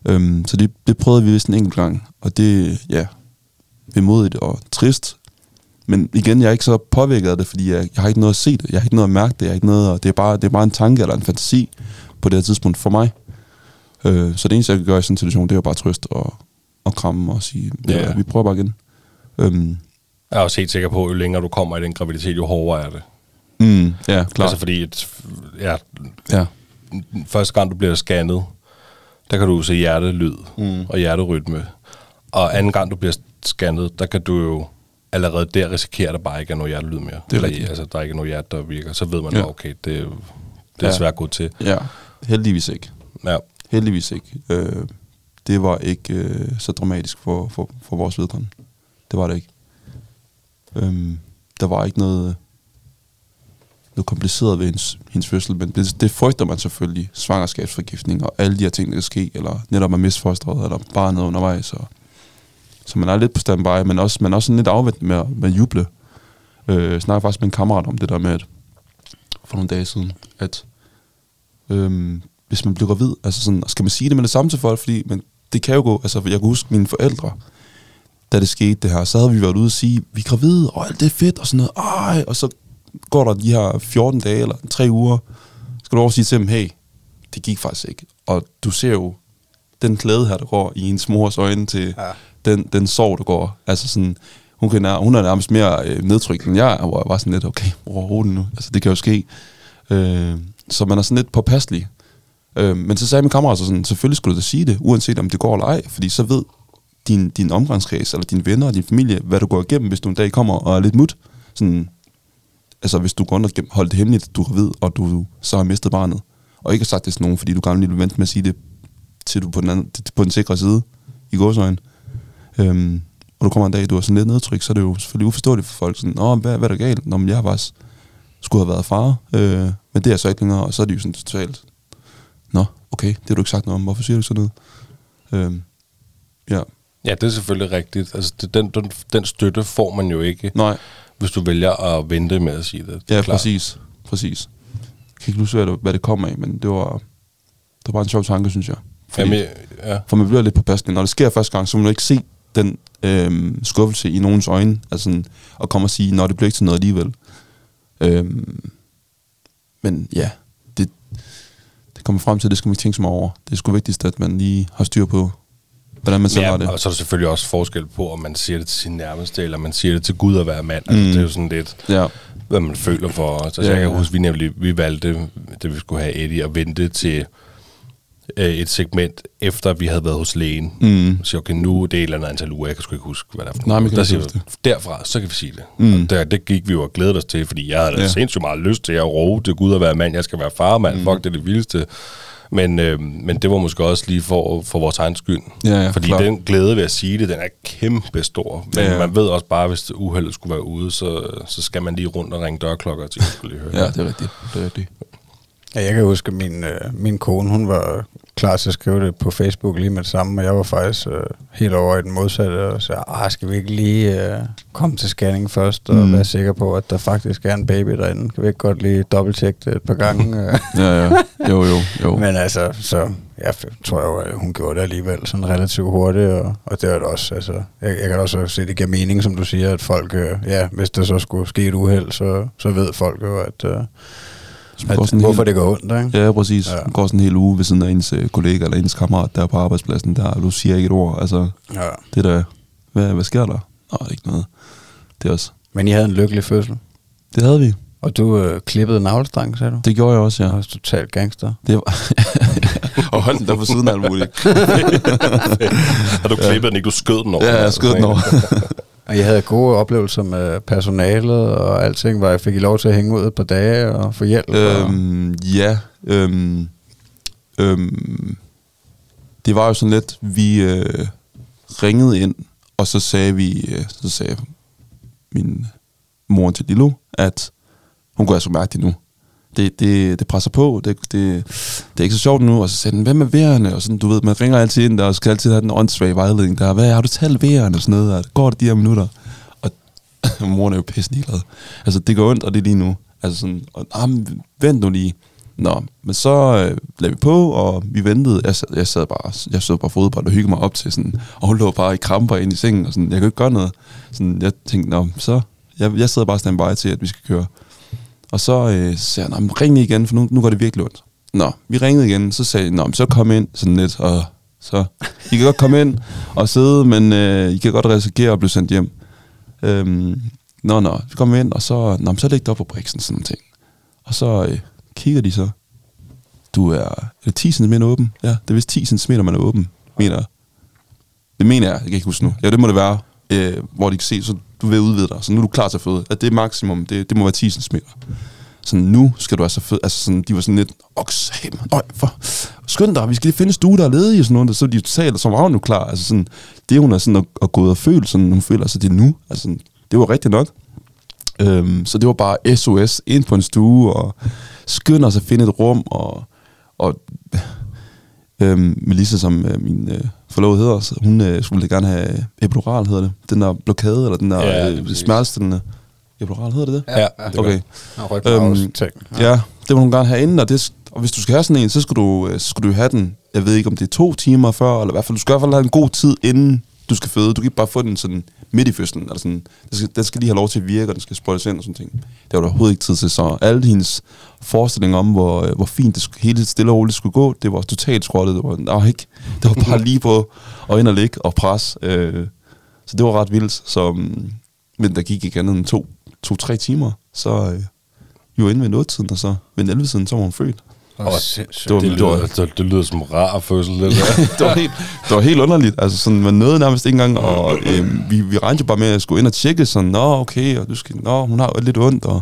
Øhm, så det, det prøvede vi vist en enkelt gang, og det, ja, vemodigt og trist. Men igen, jeg er ikke så påvirket af det, fordi jeg, jeg har ikke noget at se det, jeg har ikke noget at mærke det, jeg har ikke noget, at- det, er bare, det er bare en tanke eller en fantasi på det her tidspunkt for mig. Øh, så det eneste, jeg kan gøre i sådan en situation, det er jo bare trøst og, og kramme og sige,
Ja.
ja. vi prøver bare igen. Øhm,
Jeg er også helt sikker på, at jo længere du kommer i den graviditet, jo hårdere er det.
mm, ja, klart.
Altså fordi, et, ja,
ja.
første gang du bliver scannet, der kan du se hjertelyd mm. og hjerterytme. Og anden gang du bliver scannet, der kan du jo allerede der risikere, at der bare ikke er noget hjertelyd mere.
Det er rigtigt.
Altså, der er ikke noget hjerte, der virker. Så ved man,
Ja.
okay, det, er det er
Ja.
svært godt til.
ja, heldigvis ikke.
Ja.
Heldigvis ikke. Øh, det var ikke øh, så dramatisk for, for, for vores vedkommende. Det var det ikke. Øhm, der var ikke noget, noget kompliceret ved hendes, hendes fødsel, men det, det frygter man selvfølgelig. Svangerskabsforgiftning og alle de her ting, der kan ske, eller netop at miste fosteret, eller barnet undervejs. Og, så man er lidt på standby, men også, man er også sådan lidt afventende med, at- med at juble. Øh, jeg snakker faktisk med en kammerat om det der med, at for nogle dage siden, at øhm, hvis man bliver gravid, altså sådan, skal man sige det med det samme til folk, fordi men det kan jo gå, altså jeg kan huske mine forældre, da det skete det her, så havde vi været ude og sige, vi er gravide, og alt det er fedt, og sådan noget, ej, og så går der de her 14 dage, eller 3 uger, skal du over sige til dem, hey, det gik faktisk ikke, og du ser jo den glæde her, der går i ens mors øjne til
Ja.
den, den sorg, der går, altså sådan, hun, kan, hun er nærmest mere øh, nedtrykt end jeg, hvor jeg var sådan lidt, okay, overhovedet nu, altså det kan jo ske, øh, så man er sådan lidt påpasselig, Øh, men så sagde min kammerat så sådan, selvfølgelig skulle du da sige det, uanset om det går eller ej, fordi så ved din, din omgangskreds, eller dine venner og din familie, hvad du går igennem, hvis du en dag kommer og er lidt mut. Sådan, altså hvis du går og holder det hemmeligt, at du er gravid, og du så har mistet barnet, og ikke har sagt det til nogen, fordi du gerne vil vente med at sige det, til du på den, anden, på den sikre side, i gåsøjne. Øhm, og du kommer en dag, du er sådan lidt nedtryk, så er det jo selvfølgelig uforståeligt for folk. Sådan, Nå, hvad, hvad er der galt? Nå, men jeg har faktisk skulle have været far, øh, men det er så ikke længere, og så er det jo sådan totalt, Nå, okay, det har du ikke sagt noget om. Hvorfor siger du sådan noget? Øhm, ja,
Ja, det er selvfølgelig rigtigt. Altså, det, den, den, den støtte får man jo ikke,
nej,
hvis du vælger at vente med at sige det. det er
ja,
klart.
præcis, præcis. Jeg kan ikke huske, hvad det, hvad det kom af, men det var, det var bare en sjov tanke, synes jeg. Fordi,
Jamen, ja.
For man bliver lidt påpasselig. Når det sker første gang, så må man jo ikke se den øhm, skuffelse i nogens øjne, altså og komme og sige, når det bliver ikke til noget alligevel. Øhm, men ja, det, det kommer frem til, at det skal man ikke tænke så meget over. Det er sgu vigtigst, at man lige har styr på, hvordan man selv har
Ja,
det.
og så er der selvfølgelig også forskel på, om man siger det til sin nærmeste, eller man siger det til Gud at være mand. Altså,
Mm.
Det er jo sådan lidt,
Ja,
hvad man føler for. Altså,
Ja,
jeg kan
ja.
huske, vi nemlig vi valgte, da vi skulle have Eddie, at vente til øh, et segment, efter vi havde været hos lægen.
Mm.
Så okay, nu er det et eller andet antal uger, jeg kan sgu ikke huske, hvad der er for
Nej, men
Der siger vi, derfra, så kan vi sige det.
Mm.
Og der, det gik vi jo og glædede os til, fordi jeg havde
Ja.
sindssygt meget lyst til at råbe til Gud at være mand, jeg skal være far, mand,
Mm.
fuck, det er det vildeste. Men, øh, men det var måske også lige for, for vores egen skyld.
Ja, ja,
Fordi
klart.
den glæde ved at sige det, den er kæmpe stor. Men
Ja,
ja, man ved også bare, hvis uheldet skulle være ude, så, så skal man lige rundt og ringe dørklokker til, at skulle lige høre.
ja, det er rigtigt. Det er rigtigt.
Ja, jeg kan huske, min, øh, min kone, hun var klar til at skrive det på Facebook lige med det samme, og jeg var faktisk øh, helt over i den modsatte, og sagde, ah, skal vi ikke lige øh, komme til scanning først, og
Mm.
være sikre på, at der faktisk er en baby derinde? Kan vi ikke godt lige dobbelttjekke det et par gange? [laughs]
Ja, ja. Jo, jo, jo. [laughs]
Men altså, så jeg tror jo, at hun gjorde det alligevel sådan relativt hurtigt, og, og det er det også, altså, jeg, jeg kan også se, det giver mening, som du siger, at folk, øh, ja, hvis der så skulle ske et uheld, så, så ved folk jo, at, øh,
Går
at
sådan
hvorfor
helt,
det går ondt, ikke?
Ja, præcis.
Ja.
Ja. går sådan en hel uge ved siden af ens øh, kollega eller ens kammerat der på arbejdspladsen, der og du siger ikke et ord. Altså,
Ja.
det der, hvad, hvad sker der? Nå, ikke noget. Det er også,
Men I havde en lykkelig fødsel,
det havde vi.
og du øh, klippede navlestang, sagde du?
Det gjorde jeg også, ja.
var også totalt gangster.
Det var, [laughs] og hånden der på siden af alt muligt. [laughs]
Har du klippet den ikke? Du skød den over.
Ja, jeg skød den over. [laughs]
Og jeg havde gode oplevelser med personalet og alting, hvor jeg fik I lov til at hænge ud et par dage og få hjælp. og,
øhm, ja, øhm, øhm, det var jo sådan lidt, vi øh, ringede ind, og så sagde vi, øh, så sagde min mor til Lilo, at hun kunne altså mærke det nu. Det, det, det presser på, det, det, det er ikke så sjovt nu. Og så sagde den, hvem er værende? Og sådan, du ved, man ringer altid ind der, og skal altid have den åndssvage vejledning der. Hvad har du talt værende? og sådan noget? Og går det de her minutter? Og [laughs] moren er jo pisse ligeglad. Altså, det går ondt, og det er lige nu. Altså sådan, og, ah, men vent nu lige. Nå, men så øh, lagde vi på, og vi ventede. Jeg sad, jeg sad bare, jeg sad bare fodbold og hyggede mig op til sådan, og hun lå bare i kramper ind i sengen, og sådan, jeg kunne ikke gøre noget. Sådan, jeg tænkte, nå, så, jeg, jeg sidder bare standby til, at vi skal køre. Og så øh, sagde jeg, "Nå, ring igen, for nu, nu går det virkelig ondt. Nå, vi ringede igen, så sagde jeg, nå, så kom ind sådan lidt, og så, I kan godt komme ind og sidde, men øh, I kan godt risikere at blive sendt hjem. Øhm, nå, nå, vi kommer ind, og så, nå, så læg op på briksen, sådan nogle ting. Og så øh, kigger de så, du er, er det 10 cm åben? Ja, det er vist 10 cm, man er åben, mener jeg. Det mener jeg, jeg kan ikke huske nu. Ja, det må det være, øh, hvor de kan se, så du vil udvide dig, så nu er du klar til at føde. At det er maksimum, det, det må være 10 cm. Så nu skal du altså føde, altså sådan, de var sådan lidt, åh, satan, øj, for, skynd dig, vi skal lige finde en stue, der er ledig, og sådan noget, så de totalt, som var nu klar, altså sådan, det hun er sådan at, at gå ud og føle, sådan, hun føler sig det er nu, altså sådan, det var rigtigt nok. Øhm, så det var bare SOS ind på en stue, og skynder sig at finde et rum, og, og øhm, Melissa, som øh, min øh, forlovede hedder, så hun øh, skulle gerne have epidural, hedder det. Den der blokade, eller den der
Ja,
ja, øh, smertestillende epidural, hedder det det?
Ja, det
Okay. Øhm,
ting.
Ja, det vil hun gerne have inden, og, det, og hvis du skal have sådan en, så skal, du, øh, så skal du have den, jeg ved ikke om det er to timer før, eller i hvert fald, du skal i hvert fald have en god tid inden du skal føde. Du kan ikke bare få den sådan midt i fødslen, eller sådan, den skal, den skal lige have lov til at virke, og den skal sprøjtes ind og sådan ting. Det var der overhovedet ikke tid til, så alle hendes forestillinger om, hvor, øh, hvor fint det skulle, hele stille og roligt skulle gå, det var totalt skrottet. Det var, nej, ikke. Det var bare lige på og ind og ligge og pres. Øh, så det var ret vildt. Så, mm, men der gik ikke andet end to, to-tre timer, så øh, vi inde ved noget og så ved 11 siden, så var hun født.
Og
det var-
Det lyder, det, det lyder som rar fødsel, det der. [laughs]
det, var helt, det var helt underligt. Altså sådan, man nåede nærmest ikke engang, og øh, vi, vi regnede jo bare med at skulle ind og tjekke, sådan, nå, okay, og du skal, nå, hun har lidt ondt, og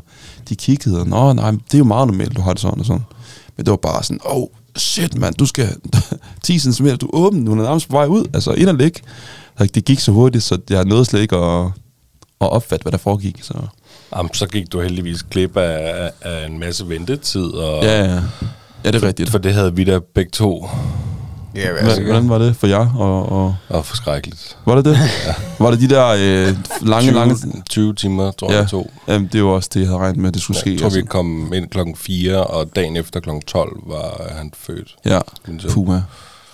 de kiggede, og nå, nej, det er jo meget normalt, du har det sådan og sådan. Men det var bare sådan, åh, oh, shit, mand, du skal [laughs] 10 cm, du er åben, du er nærmest på vej ud, altså ind og ligge. Det gik så hurtigt, så jeg nåede slet ikke at, at opfatte, hvad der foregik. Så.
Jamen, så gik du heldigvis glip af, af en masse ventetid. Og,
Ja, ja, ja, det er rigtigt.
For det havde vi da begge to.
Ja,
Hvordan,
altså,
hvordan var det for jer? Og, og,
Og forskrækkeligt.
var det det? [laughs] Var det de der øh, lange,
20,
lange...
20 timer, tror jeg,
Ja,
det tog.
jamen, det var også det, jeg havde regnet med, at det skulle ske.
Jeg tror, vi
altså.
kom ind klokken 4, og dagen efter klokken 12 var han født.
Ja, puha.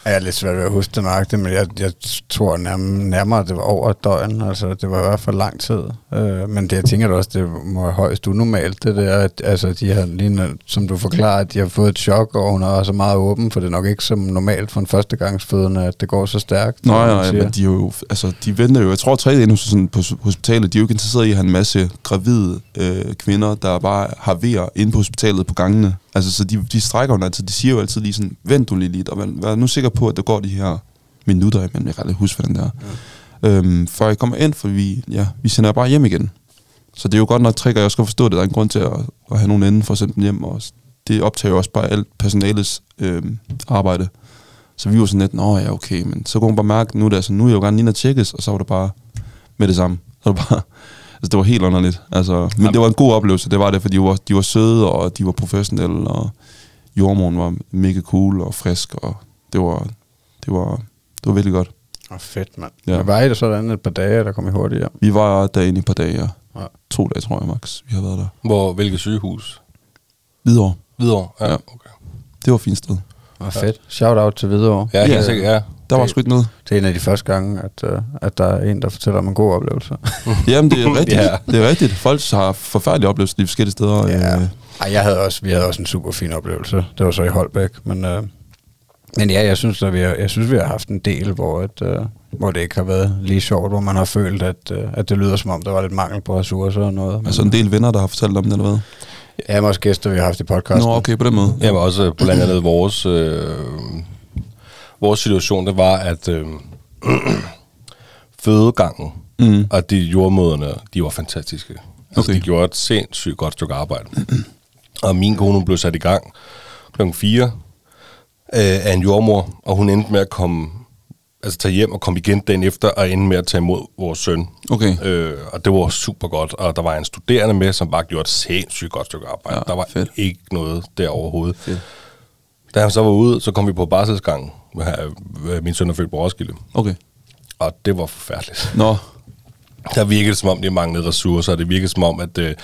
Jeg er lidt svært ved at huske det nøjagtigt, men jeg, jeg tror nærmere, nærmere, det var over et døgn. Altså, det var i hvert fald lang tid. Øh, men det, jeg tænker også, det må være højst unormalt, det der, at altså, de har lige, som du forklarer, at de har fået et chok, og hun er også meget åben, for det er nok ikke som normalt for en førstegangsfødende, at det går så stærkt.
Nej, nej, men de, er jo, altså, de venter jo. Jeg tror, at tre inde sådan, på hospitalet, de er jo ikke interesseret i at have en masse gravide øh, kvinder, der bare har vejer inde på hospitalet på gangene. Altså, så de, de strækker jo altid. De siger jo altid lige sådan, vent du lige lidt, og vær, vær nu sikker på, at der går de her minutter imellem. Jeg kan aldrig huske, hvordan det er. Ja. Øhm, før jeg kommer ind, for vi, ja, vi sender bare hjem igen. Så det er jo godt nok trick, og jeg godt forstå, at der er en grund til at, at have nogen inden for at sende dem hjem. Og det optager jo også bare alt personalets øh, arbejde. Så vi var sådan lidt, nå ja, okay, men så kunne hun bare mærke, nu er, det, altså, nu er jeg jo gerne lige og tjekkes, og så var det bare med det samme. Så var det bare, altså det var helt underligt. Altså, men det var en god oplevelse, det var det, fordi de var, de var søde, og de var professionelle, og jordmoren var mega cool og frisk, og Det var, det var, det var virkelig godt.
Åh, oh, fedt, mand.
Ja.
Men var I der sådan et par dage, der kom I hurtigt hjem?
Vi var derinde i et par dage, ja.
Ja.
To dage, tror jeg, max. Vi har været der.
Hvor, hvilket sygehus?
Hvidovre.
Hvidovre? Ja,
Ja.
okay.
Det var et fint sted.
Oh, fedt. Shout out til Hvidovre.
Ja, helt
Ja.
sikkert, ja.
Der var
Det-
sgu ikke noget.
Det er en af de første gange, at, uh, at der er en, der fortæller om en god oplevelse. [laughs]
Jamen, det er rigtigt.
Ja.
ja. Det er rigtigt. Folk har forfærdelige oplevelser de forskellige steder.
Ja.
Øh,
Ej, jeg havde også, vi havde også en super fin oplevelse. Det var så i Holbæk, men, øh, men ja, jeg synes, at vi har, jeg synes, vi har haft en del, hvor, et, øh, hvor det ikke har været lige sjovt, hvor man har følt, at, øh, at det lyder som om, der var lidt mangel på ressourcer og noget.
Altså en del venner, der har fortalt om det, eller hvad?
Ja, men også gæster, vi har haft i podcasten.
Nå, okay, på den måde.
Jamen også på blandt andet vores, øh, vores situation, det var, at øh, [clears throat] fødegangen
Mm.
og de jordmøderne, de var fantastiske. Altså,
Okay.
de gjorde et sindssygt godt stykke arbejde. [clears throat] og min kone blev sat i gang kl. 4 øh, af en jordmor, og hun endte med at komme, altså tage hjem og komme igen dagen efter, og endte med at tage imod vores søn.
Okay.
Øh, og det var super godt, og der var en studerende med, som bare gjorde et sindssygt godt stykke arbejde.
Ja,
der var
fedt.
ikke noget der overhovedet.
Fedt.
Da han så var ude, så kom vi på barselsgangen. Min søn er født på Roskilde.
Okay.
Og det var forfærdeligt.
Nå,
Der virkede som om, det manglede ressourcer. Det virkede som om, at, øh,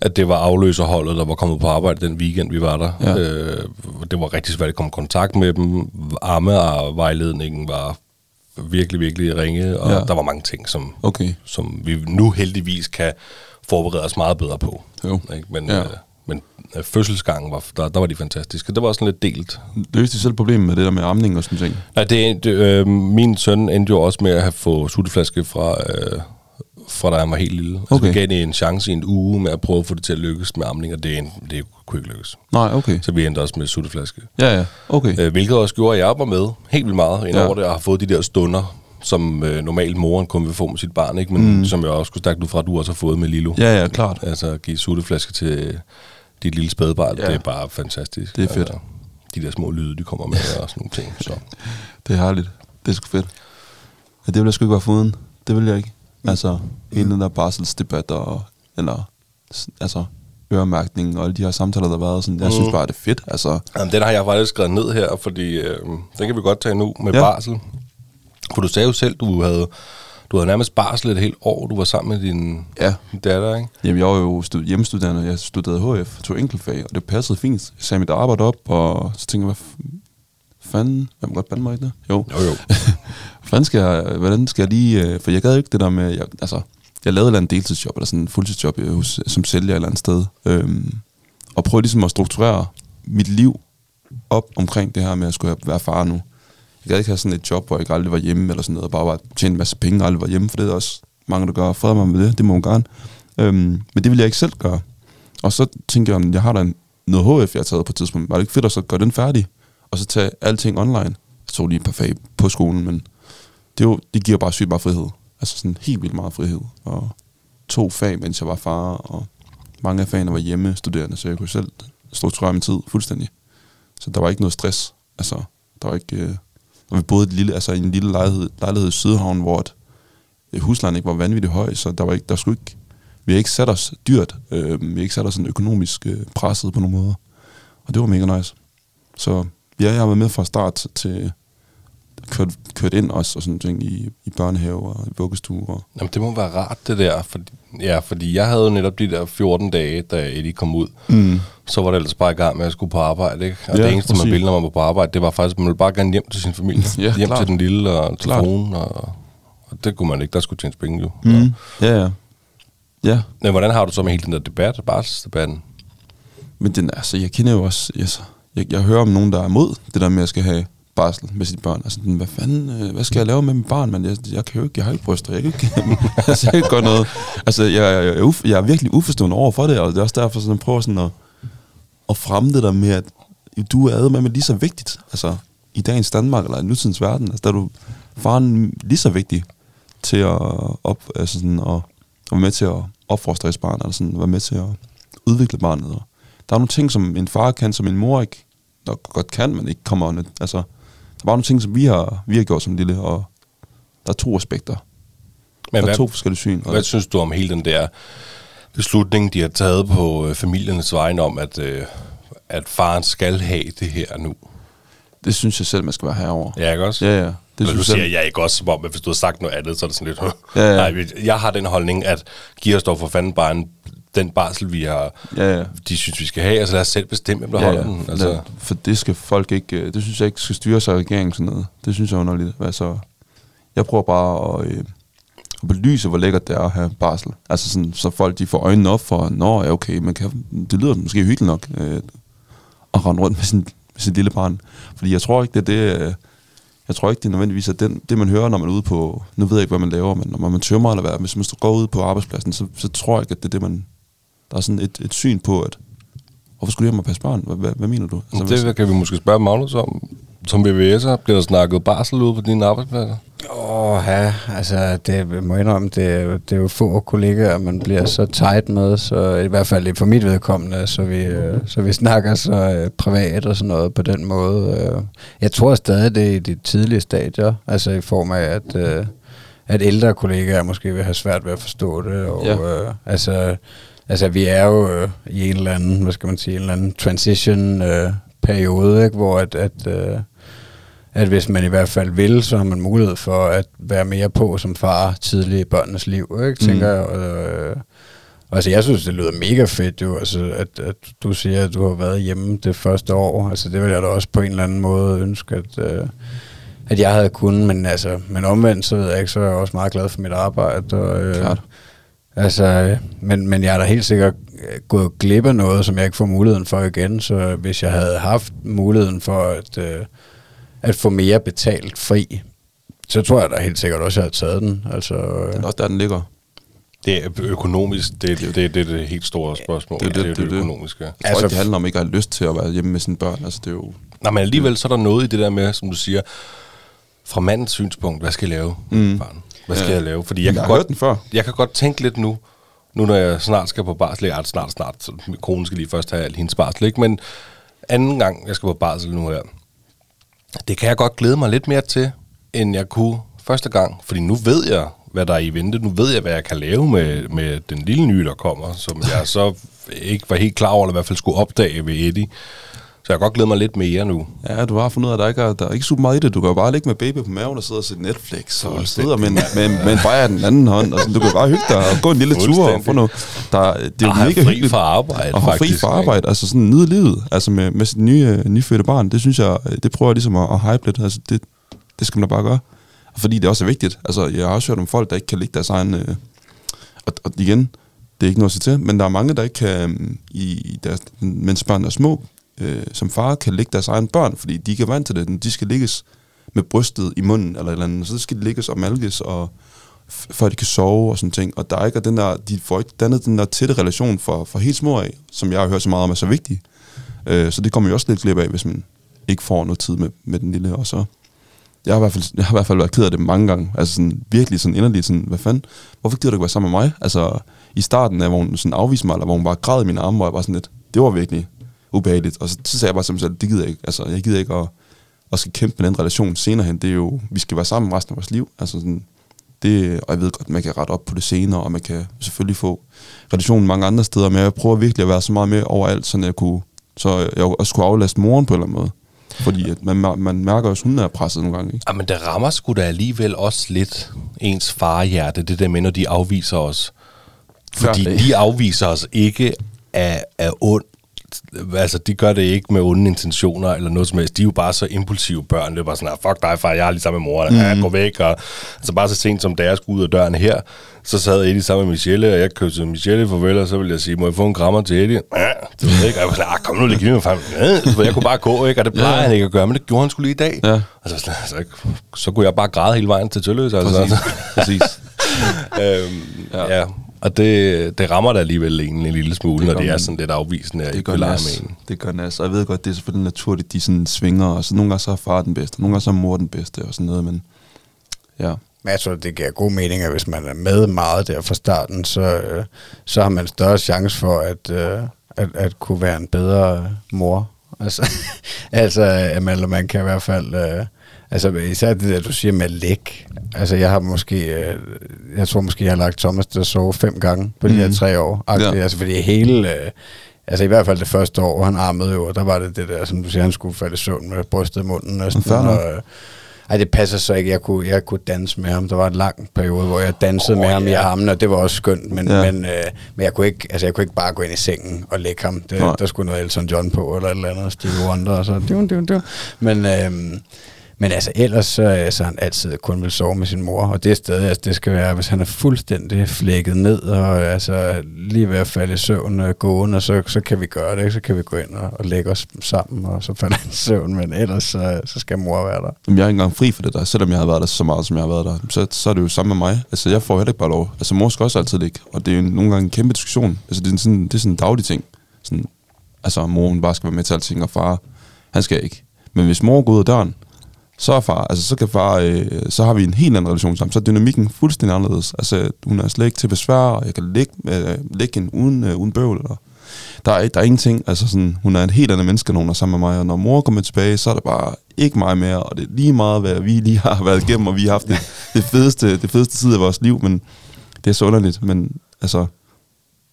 at det var afløserholdet, der var kommet på arbejde den weekend, vi var der.
Ja.
Øh, det var rigtig svært at komme i kontakt med dem. Arme og vejledningen var virkelig, virkelig ringe, og
Ja.
der var mange ting, som,
okay.
som vi nu heldigvis kan forberede os meget bedre på.
Jo.
Ikke? Men,
Ja.
øh, fødselsgangen, var, der, der var de fantastiske. Det var sådan lidt delt.
Løste de selv problemet med det der med amning og sådan ting?
Nej, det, det, øh, min søn endte jo også med at have fået sutteflaske fra, øh, fra da han var helt lille. Okay. Altså, vi gav det en chance i en uge med at prøve at få det til at lykkes med amning, og det, en- det kunne ikke lykkes.
Nej, okay.
Så vi endte også med sutteflaske.
Ja, ja. Okay.
Øh, hvilket også gjorde, at jeg var med helt vildt meget ind
Ja.
det, og har fået de der stunder, som øh, normalt moren kun vil få med sit barn, ikke? men mm. som jeg også skulle stærkt ud fra, at du også har fået med Lilo.
Ja, ja, klart.
Altså at give sutteflaske til dit lille spædbarn,
Ja.
det er bare fantastisk.
Det er fedt.
Altså, de der små lyde, de kommer med og sådan nogle ting. Så. [laughs]
Det er herligt. Det er sgu fedt. Ja, det ville jeg sgu ikke være foruden. Det vil jeg ikke. Altså, hele den der barselsdebat og, eller, altså, øremærkning og alle de her samtaler, der har været. Sådan, jeg synes bare, det er fedt. Altså,
Jamen, den har jeg faktisk skrevet ned her, fordi øh, den kan vi godt tage nu med
ja.
barsel. For du sagde jo selv, du havde, du havde nærmest barsel et helt år, du var sammen med din,
Ja.
din datter, ikke?
Jamen, jeg var jo stud- hjemmestuderende, jeg studerede HF, tog enkeltfag, og det passede fint. Jeg sagde mit arbejde op, og så tænkte jeg, hvad fanden, jeg må godt bande mig i det? Jo.
Jo, jo. [laughs]
hvordan skal jeg, hvordan skal jeg lige, øh, for jeg gad ikke det der med, jeg, altså, jeg lavede et eller andet deltidsjob, eller sådan en fuldtidsjob øh, hos, som sælger et eller andet sted, øhm, og prøvede ligesom at strukturere mit liv op omkring det her med at skulle være far nu. Jeg gad ikke have sådan et job, hvor jeg ikke aldrig var hjemme, eller sådan noget, og bare var tjene en masse penge og aldrig var hjemme, for det er også mange, der gør. Fred mig med det, det må man gerne. Øhm, men det vil jeg ikke selv gøre. Og så tænker jeg, jeg har da en, noget HF, jeg har taget på et tidspunkt. Var det ikke fedt at så gøre den færdig, og så tage alting online? Jeg tog lige et par fag på skolen, men det, jo, det giver bare sygt meget frihed. Altså sådan helt vildt meget frihed. Og to fag, mens jeg var far, og mange af fagene var hjemme studerende, så jeg kunne selv strukturere min tid fuldstændig. Så der var ikke noget stress. Altså, der var ikke... Øh, og vi boede et lille, altså, i en lille lejlighed, lejlighed i Sydhavn, hvor et, øh, huslejen ikke var vanvittigt høj, så der var ikke, der skulle ikke, vi har ikke sat os dyrt, øh, vi har ikke sat os sådan økonomisk øh, presset på nogen måder. Og det var mega nice. Så ja, jeg har været med fra start til kørt, kørt ind også og sådan ting i, i børnehave og i vuggestue. Og,
Jamen, det må være rart, det der. Fordi, ja, fordi jeg havde jo netop de der 14 dage, da Eddie kom ud.
mm.
Så var det ellers bare i gang med at skulle på arbejde, ikke? Og
Ja,
det eneste, man ville, når man var på arbejde, det var faktisk, at man ville bare gerne hjem til sin familie. [laughs]
Ja,
hjem
klart.
til den lille og til fruen, og, og det kunne man ikke. Der skulle tjenes penge jo.
Mm. Ja, ja. Ja,
Men hvordan har du så med hele den der debat, barselsdebatten?
Men den, altså, jeg kender jo også, yes, jeg, jeg hører om nogen, der er imod det der med, at jeg skal have barsel med sit børn. Altså, den, hvad fanden, øh, hvad skal jeg lave med mit barn, men jeg, jeg kan jo ikke, jeg har ikke bryster, jeg kan ikke, [laughs] altså, jeg kan ikke gøre noget. Altså, jeg, jeg, jeg, er uf, jeg er virkelig uforstående over for det, og det er også derfor, sådan, jeg prøver sådan at, at fremme det der med, at du er med med lige så vigtigt, altså, i dagens Danmark, eller i nutidens verden, altså, der er du faren lige så vigtig til at, op, altså sådan, at, at være med til at opfostre et barn, eller sådan, være med til at udvikle barnet. Og der er nogle ting, som en far kan, som en mor ikke nok godt kan, men ikke kommer. Altså, der er bare nogle ting, som vi har, vi har gjort som lille, og der er to aspekter.
Men
der er
hvad,
to forskellige syn. Og
hvad synes du om hele den der beslutning, de har taget på øh, familiernes vegne om, at, øh, at faren skal have det her nu?
det synes jeg selv, man skal være herover.
Ja, ikke også?
Ja, ja.
Det Men du siger
jeg,
jeg ikke også, som om, at hvis du havde sagt noget andet, så er det sådan lidt...
Ja, ja.
Nej, jeg har den holdning, at giver os dog for fanden bare en, den barsel, vi har,
Ja, ja.
de synes, vi skal have. Altså lad os selv bestemme, hvem der
ja,
holder
ja.
den. Altså,
Ja, for det skal folk ikke, øh, det synes jeg ikke skal styre sig af regeringen sådan noget. Det synes jeg er underligt. Altså, jeg prøver bare at, øh, at belyse, hvor lækkert det er at have barsel. Altså sådan, så folk de får øjnene op for, nå ja, okay, man kan, det lyder måske hyggeligt nok øh, at rende rundt med sin, med sin lille barn. Fordi jeg tror ikke, det er det, øh, jeg tror ikke, det er nødvendigvis at den, det, man hører, når man er ude på, nu ved jeg ikke, hvad man laver, men når man tømmer eller hvad, hvis man går ud på arbejdspladsen, så, så tror jeg ikke, at det er det, man, der er sådan et, et syn på, at hvorfor skulle du hjem og passe barn? Hvad, hvad, hvad mener du? Altså, hvis-
det kan vi måske spørge Magnus om. Som VVS'er, bliver der snakket barsel ude på dine arbejdspladser?
Åh, ja, altså, det jeg må indrømme, det, det er jo få kollegaer, man bliver så tight med, så i hvert fald for mit vedkommende, så vi, øh, så vi snakker så øh, privat og sådan noget på den måde. øh. Jeg tror stadig, det er i de tidlige stadier, altså i form af, at, at ældre kollegaer måske vil have svært ved at forstå det, og
Ja.
øh, altså, altså, vi er jo øh, i en eller anden, hvad skal man sige, en eller anden transition øh, periode, ikke, hvor at, at øh, at hvis man i hvert fald vil, så har man mulighed for at være mere på som far tidligt i børnenes liv, ikke, tænker
Mm.
jeg. Øh, altså, jeg synes, det lyder mega fedt jo, altså, at, at du siger, at du har været hjemme det første år. Altså, det vil jeg da også på en eller anden måde ønske, at, øh, at jeg havde kunnet, men, altså, men omvendt, så ved jeg ikke, så er jeg også meget glad for mit arbejde. Og, øh,
Klart.
Altså, øh, men, men jeg er da helt sikkert øh, gået glip af noget, som jeg ikke får muligheden for igen, så hvis jeg havde haft muligheden for at, øh, at få mere betalt fri, så tror jeg da helt sikkert også, at jeg havde taget den. Altså, øh,
Det er også der, den ligger.
Det er økonomisk, det, det, det, det er det helt store spørgsmål.
Det er det,
det,
det er
det
det.
økonomiske.
Jeg tror
Altså,
altså, ikke, det handler om ikke at have lyst til at være hjemme med sine børn. Altså, det er jo...
Nej, men alligevel så er der noget i det der med, som du siger, fra mandens synspunkt, hvad skal jeg lave? Mm. Barn? Hvad skal
Ja.
jeg lave? Fordi jeg,
Jeg
kan
har
godt,
hørt den før.
jeg kan godt tænke lidt nu, nu når jeg snart skal på barsel, er snart, snart, så min kone skal lige først have al hendes barsel, ikke? men anden gang, jeg skal på barsel nu her, det kan jeg godt glæde mig lidt mere til, end jeg kunne første gang, fordi nu ved jeg, hvad der er i vente, nu ved jeg, hvad jeg kan lave med, med den lille nye, der kommer, som jeg [laughs] så ikke var helt klar over, eller i hvert fald skulle opdage ved Eddie. Så jeg kan godt glæde mig lidt mere nu.
Ja, du har fundet ud af, at der ikke er, der er ikke super meget i det. Du kan jo bare ligge med baby på maven og sidde og se Netflix og sidde med, med, med en bajer i den anden hånd. Og sådan. Du kan bare hygge dig og gå en lille tur og få noget. Der, det er jo
Og
mega
fri
hyggeligt.
fra arbejde,
Og fri fra arbejde. Altså sådan nyde livet altså med, med sit nye, nyfødte barn. Det synes jeg, det prøver jeg ligesom at, at hype lidt. Altså det, det skal man da bare gøre. Fordi det også er vigtigt. Altså jeg har også hørt om folk, der ikke kan ligge deres egen... Øh, og, og igen, det er ikke noget at sige til, men der er mange, der ikke kan, øh, i i deres, mens børn er små, øh, som far kan ligge deres egen børn, fordi de ikke er vant til det. De skal ligges med brystet i munden, eller et eller andet. Så skal de ligges og malkes, og før de kan sove og sådan ting. Og der er ikke den der, de får ikke dannet den der tætte relation for, for helt små af, som jeg har hørt så meget om er så vigtig. Øh, så det kommer jo også lidt glip af, hvis man ikke får noget tid med, med den lille. Og så, jeg har, i hvert fald, jeg har i hvert fald været ked af det mange gange. Altså sådan, virkelig sådan inderligt sådan, hvad fanden, hvorfor gider du ikke være sammen med mig? Altså i starten af, hvor hun sådan afviste mig, eller hvor hun bare græd i mine arme, hvor jeg var sådan lidt, det var virkelig ubehageligt. Og så, så sagde jeg bare til mig selv, det gider jeg ikke. Altså jeg gider ikke at, at skal kæmpe med den relation senere hen. Det er jo, vi skal være sammen resten af vores liv. Altså sådan, det, og jeg ved godt, man kan rette op på det senere, og man kan selvfølgelig få relationen mange andre steder, men jeg prøver virkelig at være så meget med overalt, så jeg kunne, så jeg også kunne aflaste moren på en eller anden måde. Fordi at man, man mærker også, at hun er presset nogle gange. Ikke?
Jamen, det rammer sgu da alligevel også lidt ens farhjerte, det der med, når de afviser os. Fordi
dag.
de afviser os ikke af, af ond. Altså, de gør det ikke med onde intentioner eller noget som helst. De er jo bare så impulsive børn. Det er bare sådan, "Ah, fuck dig, far, jeg er lige sammen med mor. Mm. Ja, gå væk. Og, altså, bare så sent som da jeg skulle ud af døren her, så sad Eddie sammen med Michelle, og jeg kyssede Michelle farvel, og så ville jeg sige, må jeg få en krammer til Eddie? Ja, det ved jeg ikke. Og jeg var sådan, "Ah, kom nu lige, giv mig fem. Ja, jeg kunne bare gå, ikke? Og det plejer
Ja.
han ikke at gøre, men det gjorde han skulle lige i dag.
Ja.
Altså, sådan, altså, så kunne jeg bare græde hele vejen til Tølløs. Altså.
Præcis. [laughs] Præcis.
øhm, ja.
Ja.
Og det, det rammer da alligevel en, en lille smule,
Det
når det er sådan lidt afvisende, at
Det
ikke
gør nas.
med en.
Det gør nas. Og jeg ved godt, det er selvfølgelig naturligt, de sådan svinger, og så nogle gange så er far den bedste, nogle gange så er mor den bedste, og sådan noget, men ja.
Men jeg tror, det giver god mening, at hvis man er med meget der fra starten, så, øh, så har man større chance for at, øh, at, at kunne være en bedre mor. [laughs] Altså, altså man, eller man kan i hvert fald... Øh, altså især det der, du siger med læg. Altså jeg har måske... Øh, jeg tror måske, jeg har lagt Thomas til at sove fem gange på de
Mhm.
her tre år.
Ja.
Ja. Altså fordi hele... Øh, Altså i hvert fald det første år, han armede jo, der var det det der, som du siger, han skulle falde i søvn med brystet i munden næsten.
Nok.
Og, øh, ej, det passer så ikke. Jeg kunne, jeg kunne danse med ham. Der var en lang periode, hvor jeg dansede oh, med ham ja. i armen, og det var også skønt. Men,
ja.
men, øh, men jeg, kunne ikke, altså, jeg kunne ikke bare gå ind i sengen og lægge ham. Det,
Nej.
der skulle noget Elton John på, eller et eller andet Stevie Wonder, og så. Men, øh, men altså, ellers så, øh, han altid kun vil sove med sin mor, og det er stadig, altså, det skal være, hvis han er fuldstændig flækket ned, og altså lige ved at falde i søvn og gående, og så, så kan vi gøre det, ikke? så kan vi gå ind og, og lægge os sammen, og så falder han i søvn, men ellers så, så skal mor være der.
Jamen, jeg er ikke engang fri for det der. Selvom jeg har været der så meget, som jeg har været der, så, så er det jo samme med mig. Altså, jeg får heller ikke bare lov. Altså, mor skal også altid ligge. Og det er jo nogle gange en kæmpe diskussion. Altså, det er sådan, det er sådan en daglig ting. Sådan, altså, mor hun bare skal være med til alting, og far, han skal ikke. Men hvis mor går ud af døren, så er far, altså så kan far, øh, så har vi en helt anden relation sammen. Så er dynamikken fuldstændig anderledes. Altså, hun er slet ikke til besvær, og jeg kan ligge, øh, ligge hende uden, øh, uden bøvl. Eller. Der, er, der er ingenting, altså sådan, hun er en helt anden menneske, når hun er sammen med mig, og når mor kommer tilbage, så er det bare ikke mig mere, og det er lige meget, hvad vi lige har været igennem, og vi har haft det, [laughs] det, fedeste, det fedeste tid af vores liv, men det er så underligt, men altså,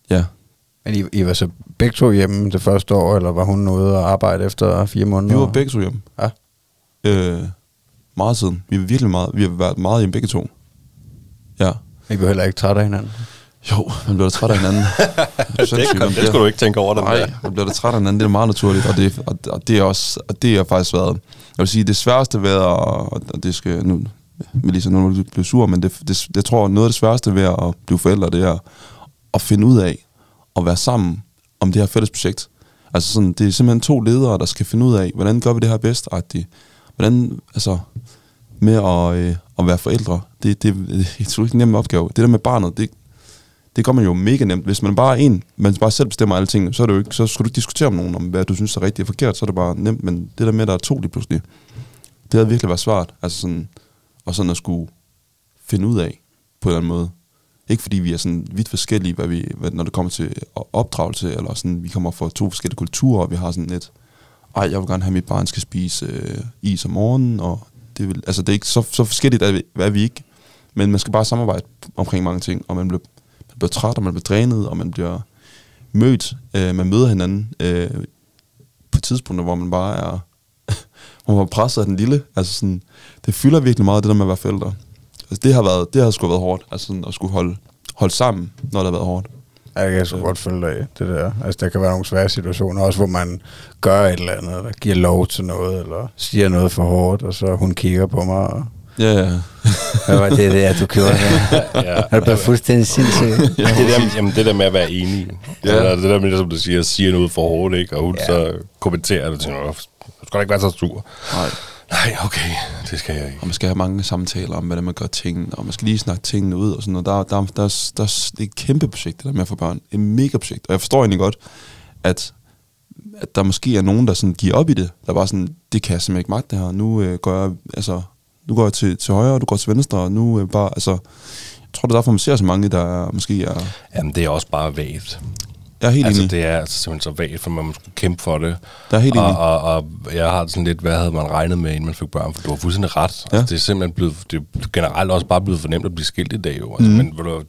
ja,
Men I, I var så begge to hjemme det første år, eller var hun ude og arbejde efter fire måneder?
vi var begge to hjemme.
Ja.
Øh, meget siden. Vi var virkelig meget, vi har været meget hjemme begge to. Ja.
I var heller ikke trætte af hinanden?
Jo, man bliver da træt af hinanden. [laughs]
Det, kan, det skal du ikke tænke over, den
Nej,
der.
man bliver da træt af hinanden. Det er meget naturligt, og det, og, og det er også, og det har faktisk været, jeg vil sige, det sværeste ved at, og det skal, nu, Melissa, nu må du blive sur, men det, det, jeg tror, noget af det sværeste ved at blive forældre, det er at finde ud af, at være sammen om det her fælles projekt. Altså sådan, det er simpelthen to ledere, der skal finde ud af, hvordan gør vi det her bedst, -agtigt. Hvordan, altså, med at, øh, at være forældre, det, det, det er ikke en nem opgave. Det der med barnet, det, det gør man jo mega nemt. Hvis man bare er en, man bare selv bestemmer alle tingene, så, er det jo ikke, så skal du ikke diskutere med nogen om, hvad du synes er rigtigt og forkert, så er det bare nemt. Men det der med, at der er to lige pludselig, det havde virkelig været svært. Altså sådan, og sådan at skulle finde ud af på en eller anden måde. Ikke fordi vi er sådan vidt forskellige, hvad vi, hvad, når det kommer til opdragelse, eller sådan, vi kommer fra to forskellige kulturer, og vi har sådan et, ej, jeg vil gerne have, at mit barn skal spise øh, is om morgenen, og det, vil, altså, det er ikke så, så forskelligt, er vi, er vi ikke. Men man skal bare samarbejde omkring mange ting, og man bliver, man bliver træt, og man bliver drænet, og man bliver mødt, øh, man møder hinanden øh, på tidspunkter, hvor man bare er, [laughs] hvor man er presset af den lille. Altså sådan, det fylder virkelig meget, det der med at være forældre. Altså, det har været, det har sgu været hårdt, altså sådan, at skulle holde, holde sammen, når det har været hårdt.
Ja, Jeg kan sgu godt følge dig det der. Altså, der kan være nogle svære situationer, også hvor man gør et eller andet, eller giver lov til noget, eller siger noget for hårdt, og så hun kigger på mig, og
Ja, ja.
hvad var det der, du gjorde? [laughs]
Ja.
Er du blevet fuldstændig sindssyg?
det, der, jamen, det der med at være enig.
Ja.
Ja. Det der med, som du siger, siger noget for hårdt, ikke? og hun
Ja.
ja. så kommenterer det til noget. Du skal da ikke være så sur.
Nej.
Nej, okay, det skal jeg ikke.
Og man skal have mange samtaler om, hvordan man gør tingene, og man skal lige snakke tingene ud og sådan noget. Der, der, der, der, der, det er et kæmpe projekt, det der med at få børn. Et mega projekt. Og jeg forstår egentlig godt, at, at der måske er nogen, der sådan giver op i det. Der er bare sådan, det kan jeg simpelthen ikke magte det her. Nu øh, går jeg, altså, nu går jeg til, til højre, og du går til venstre, og nu øh, bare, altså, jeg tror, det er derfor, man ser så mange, der er, måske er,
Jamen, det er også bare vagt.
Jeg er helt
Altså,
enig.
det er altså simpelthen så vagt, for man skulle kæmpe for det.
Der er helt
og,
enig.
og, og, jeg har sådan lidt, hvad havde man regnet med, inden man fik børn? For du har fuldstændig ret.
Ja.
Ja. Altså, det er simpelthen blevet, det er generelt også bare blevet fornemt at blive skilt i dag, jo. Altså,
Mhm.
mm. Men du,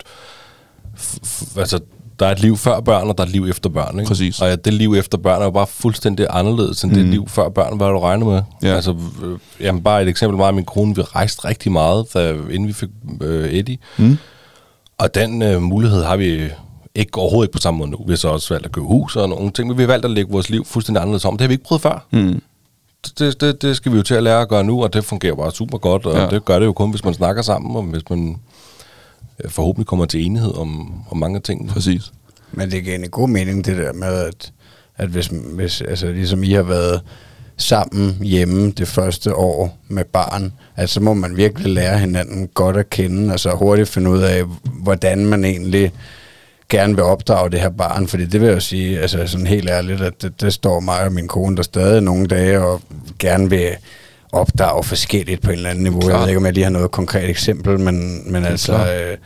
altså, der er et liv før børn, og der er et liv efter børn. Ikke?
Præcis.
Og ja, det liv efter børn er jo bare fuldstændig anderledes end mm. det liv før børn, hvad du regnet med.
Ja.
Altså, øh, jamen, bare et eksempel, mig og min kone, vi rejste rigtig meget, da, inden vi fik øh, Eddie.
Mm.
Og den øh, mulighed har vi ikke overhovedet ikke på samme måde nu. Vi har så også valgt at købe hus og nogle ting, men vi har valgt at lægge vores liv fuldstændig anderledes om. Det har vi ikke prøvet før.
Mm.
Det, det, det skal vi jo til at lære at gøre nu, og det fungerer bare super godt, og
Ja.
det gør det jo kun, hvis man snakker sammen, og hvis man forhåbentlig kommer til enighed om, om mange ting.
Præcis.
Men det giver en god mening, det der med, at, at hvis, hvis altså, ligesom I har været sammen hjemme det første år med barn, altså, så må man virkelig lære hinanden godt at kende, og så hurtigt finde ud af, hvordan man egentlig gerne vil opdrage det her barn, fordi det vil jeg jo sige, altså sådan helt ærligt, at det, det står mig og min kone der stadig nogle dage, og gerne vil opdrage forskelligt på en eller anden niveau. Klar. Jeg ved ikke, om jeg lige har noget konkret eksempel, men, men altså... Øh,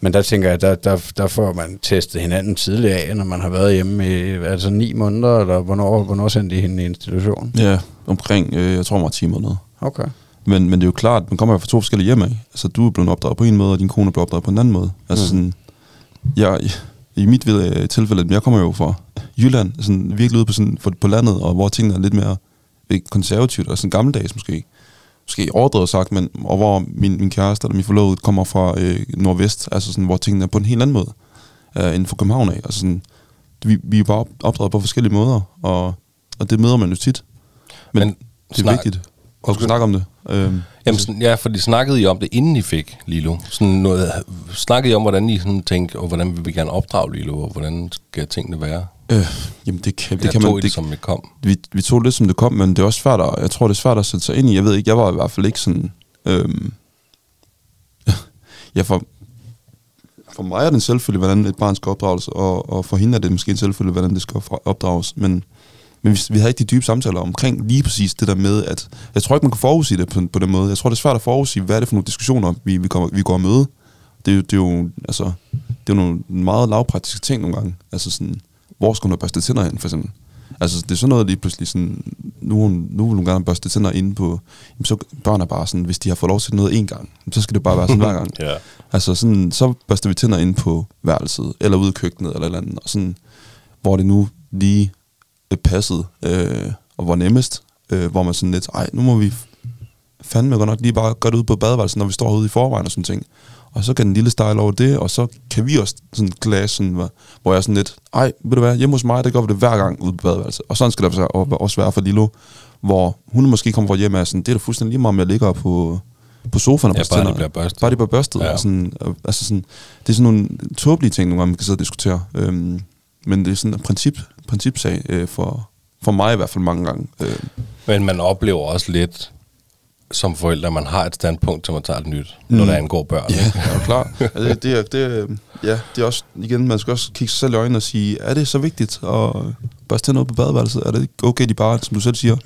men der tænker jeg, der, der, der får man testet hinanden tidligt af, når man har været hjemme i altså ni måneder, eller hvornår, hvornår sendte I hende i institution?
Ja, omkring, øh, jeg tror, mig 10 måneder.
Okay.
Men, men det er jo klart, man kommer jo fra to forskellige hjem af. Altså, du er blevet opdraget på en måde, og din kone er blevet opdraget på en anden måde. Altså
Mhm.
sådan, jeg, i mit øh, tilfælde, jeg kommer jo fra Jylland, sådan virkelig ude på, sådan, på, landet, og hvor tingene er lidt mere øh, konservativt og sådan gammeldags måske. Måske overdrevet sagt, men og hvor min, min kæreste eller min forlovede kommer fra øh, nordvest, altså sådan, hvor tingene er på en helt anden måde øh, end for København af. Altså sådan, vi, vi er bare op- opdraget på forskellige måder, og, og det møder man jo tit. Men,
Men
men det er
snak-
vigtigt at skulle snakke om det. Øhm,
Jamen, sådan, ja, fordi snakkede I om det, inden I fik Lilo? Sådan noget, snakkede I om, hvordan I sådan tænkte, og hvordan vil vi gerne opdrage Lilo, og hvordan skal tingene være?
øh, jamen, det kan, det kan man...
Det,
Det,
som det kom.
vi, vi tog det, som det kom, men det er også svært at, jeg tror, det er svært at sætte sig ind i. Jeg ved ikke, jeg var i hvert fald ikke sådan... Øhm, [laughs] ja, for, for mig er det en selvfølge, hvordan et barn skal opdrages, og, og for hende er det måske en selvfølge, hvordan det skal opdra- opdrages. Men, men vi, vi havde ikke de dybe samtaler omkring lige præcis det der med, at jeg tror ikke, man kan forudsige det på, på den måde. Jeg tror, det er svært at forudsige, hvad er det for nogle diskussioner, vi, vi, kommer, vi går og møde. Det er, jo, det er jo, altså, det er jo nogle meget lavpraktiske ting nogle gange. Altså sådan, hvor skal hun have børstet tænder hen, for eksempel? Altså, det er sådan noget lige pludselig sådan, nu, nu vil hun gerne børste tænder inde på, jamen, så børn er bare sådan, hvis de har fået lov til noget en gang, så skal det bare være sådan hver gang. [laughs]
Ja.
Altså sådan, så børster vi tænder ind på værelset, eller ude i køkkenet, eller et eller andet, og sådan, hvor det nu lige er passet, øh, og hvor nemmest, øh, hvor man sådan lidt, ej, nu må vi fandme godt nok lige bare gøre det ud på badeværelset, når vi står ude i forvejen og sådan ting. Og så kan den lille style over det, og så kan vi også sådan clash, sådan, hvor- jeg er sådan lidt, ej, ved du hvad, hjemme hos mig, der gør vi det hver gang ude på badeværelset. Og sådan skal det så også være for Lilo, hvor hun måske kommer fra hjem er sådan, det er da fuldstændig lige meget, om jeg ligger på, på sofaen og
Ja, bare de bliver børstet.
Bare de bliver børstet.
Ja.
Og sådan, altså sådan, det er sådan nogle tåbelige ting, nogle gange, man kan sidde og diskutere. Øhm, men det er sådan en princip, principsag øh, for, for mig i hvert fald mange gange. Øh,
Men man oplever også lidt som forældre, man har et standpunkt, til man tager et nyt, mm. når det angår børn.
ja, er du klar? Ja, [laughs] det, det, er, det, er, ja, det er også, igen, man skal også kigge sig selv i øjnene og sige, er det så vigtigt at børste tænder ud på badeværelset? Er det okay, de bare, som du selv siger,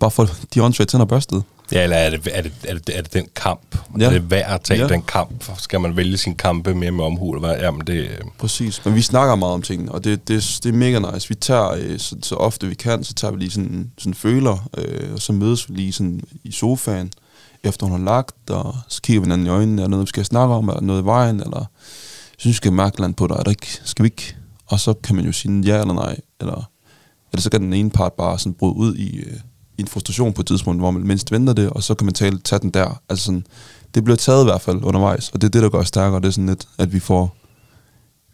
bare får de åndssvage tænder børstet?
Ja, eller er det, er det, er det, er det den kamp? Ja. Er det værd at tage ja. Den kamp? Skal man vælge sin kampe mere med omhu? Eller hvad? Jamen, det,
Præcis, men vi snakker meget om tingene, og det, det, det er mega nice. Vi tager øh, så, så ofte vi kan, så tager vi lige sådan, sådan føler, øh, og så mødes vi lige sådan i sofaen, efter hun har lagt, og så kigger vi hinanden i øjnene, er noget, vi skal snakke om, er der noget i vejen, eller synes vi skal mærke eller andet på dig, er der ikke, skal vi ikke? Og så kan man jo sige ja eller nej, eller, eller så kan den ene part bare sådan bryde ud i, øh, i en frustration på et tidspunkt, hvor man mindst venter det, og så kan man tale, tage den der. Altså sådan, det bliver taget i hvert fald undervejs, og det er det, der gør os stærkere, det er sådan lidt, at vi får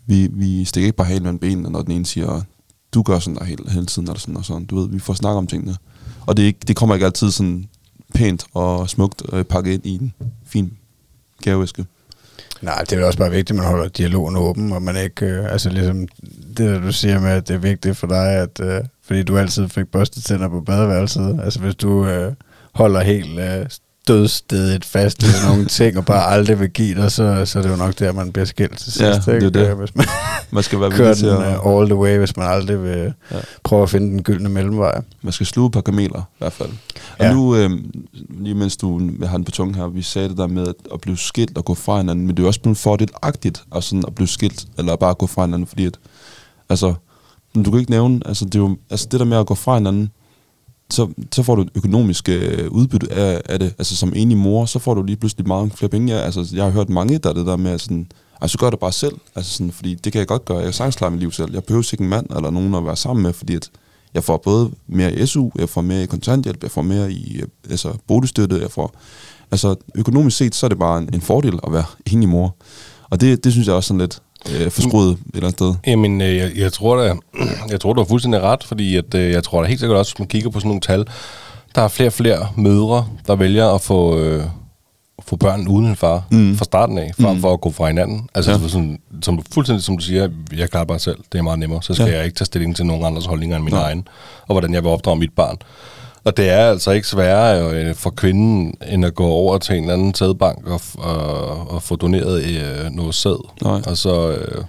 vi, vi stikker ikke bare halen mellem benene, når den ene siger, du gør sådan der hele, hele tiden, eller sådan og sådan. Du ved, vi får snakket om tingene. Og det, er ikke, det kommer ikke altid sådan pænt og smukt øh, pakket ind i en fin gaveæske.
Nej, det er jo også bare vigtigt, at man holder dialogen åben, og man ikke, øh, altså ligesom det der du siger med, at det er vigtigt for dig, at øh, fordi du altid fik børstet tænder på badeværelset, altså hvis du øh, holder helt øh, dødstedet fast i nogle [laughs] ting, og bare aldrig vil give dig, så, så er det jo nok der, man bliver skilt til sidst,
Ja, det er det.
Hvis man
Man skal være [laughs]
kører den uh, all the way, hvis man aldrig vil
Ja.
prøve at finde den gyldne mellemvej.
Man skal sluge et par kameler, i hvert fald. Og
Ja.
nu, øh, lige mens du har den på tungen her, vi sagde det der med at, at blive skilt og gå fra hinanden, men det er jo også blevet fordelagtigt at, sådan at blive skilt, eller bare gå fra hinanden, fordi at, altså, men du kan ikke nævne, altså det, er jo, altså det der med at gå fra hinanden, så, så får du et økonomisk øh, udbytte af, af det. Altså som enig mor, så får du lige pludselig meget flere penge. Ja, altså, jeg har hørt mange, der er det der med, at sådan, altså gør det bare selv. Altså sådan, fordi det kan jeg godt gøre. Jeg kan sagtens klare mit liv selv. Jeg behøver ikke en mand eller nogen at være sammen med, fordi at jeg får både mere i SU, jeg får mere i kontanthjælp, jeg får mere i øh, altså, boligstøtte, jeg får... Altså økonomisk set, så er det bare en, en fordel at være enig mor. Og det, det synes jeg også sådan lidt øh, forskruet et eller andet sted.
Jamen, øh, jeg, jeg, tror da, [clears throat] jeg tror, du har fuldstændig ret, fordi at, øh, jeg tror da helt sikkert også, hvis man kigger på sådan nogle tal, der er flere og flere mødre, der vælger at få, øh, få børn uden en far mm. fra starten af, frem
Mm.
for at gå fra hinanden. Altså
Ja.
ja. sådan, som, fuldstændig som du siger, jeg klarer bare selv, det er meget nemmere, så skal
Ja.
ja. jeg ikke tage stilling til nogen andres holdninger end min
Nej.
egen, og hvordan jeg vil opdrage mit barn. Og det er altså ikke sværere øh, for kvinden, end at gå over til en eller anden sædbank og, og, og få doneret øh, noget sæd.
Nej.
Og så, øh,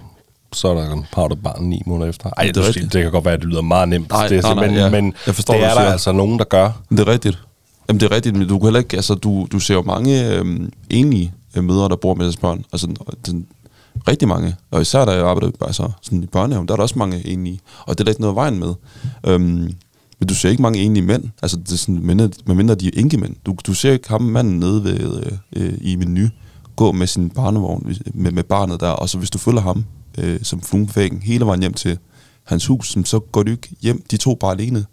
så er der, har du barn ni måneder efter. Ej,
Det er
det, det, kan godt være, at det lyder meget nemt.
Nej,
det, er
nej, nej,
simpelthen-
ja.
Men
Jeg forstår,
det er der altså nogen, der gør.
Det er rigtigt. Jamen, det er rigtigt, men du kan heller ikke, altså, du, du ser jo mange øhm, øh, mødre, der bor med deres børn. Altså, den, rigtig mange. Og især da jeg arbejdede altså, sådan i børnehaven, der er der også mange enlige. Og det er der ikke noget vejen med. Øhm, men du ser ikke mange enlige mænd. Altså, det er sådan, mindre, medmindre de er enkemænd. Du, du ser ikke ham manden nede ved, øh, øh, i menu gå med sin barnevogn, med, med barnet der, og så hvis du følger ham øh, som fluen hele vejen hjem til hans hus, så- går du ikke hjem, de to bare alene,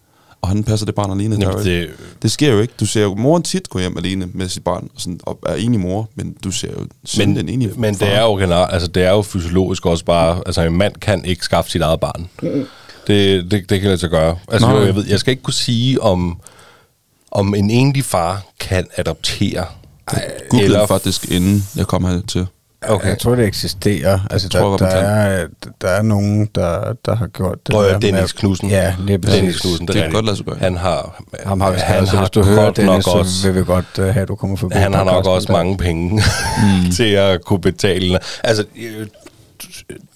og han passer det barn alene.
Jamen,
ikke-
det,
det sker jo ikke. Du ser jo moren tit gå hjem alene med sit barn, og, sådan, og er enig mor, men du ser jo sådan
men,
en enig
men det er jo generelt, altså det er jo fysiologisk også bare, altså en mand kan ikke skaffe sit eget barn. Det, det, det kan lade sig gøre. Altså jo, jeg, ved, jeg skal ikke kunne sige, om, om en enlig far kan adoptere.
Googlede
Eller-
faktisk, inden jeg kom her til.
Okay. Jeg tror, det eksisterer. Altså,
tror
der,
godt,
der,
kan.
er, der er nogen, der, der har gjort det.
Nå, ja, Dennis Knudsen.
Ja, lige præcis.
Dennis Knudsen,
Det kan
rigtigt.
godt lade sig gøre.
Han har,
Ham har
han
han
har
Hvis du hører Dennis,
nok
så vil vi godt uh, have, at du kommer forbi.
Han har nok også mange penge mm. [laughs] til at kunne betale. Altså, øh,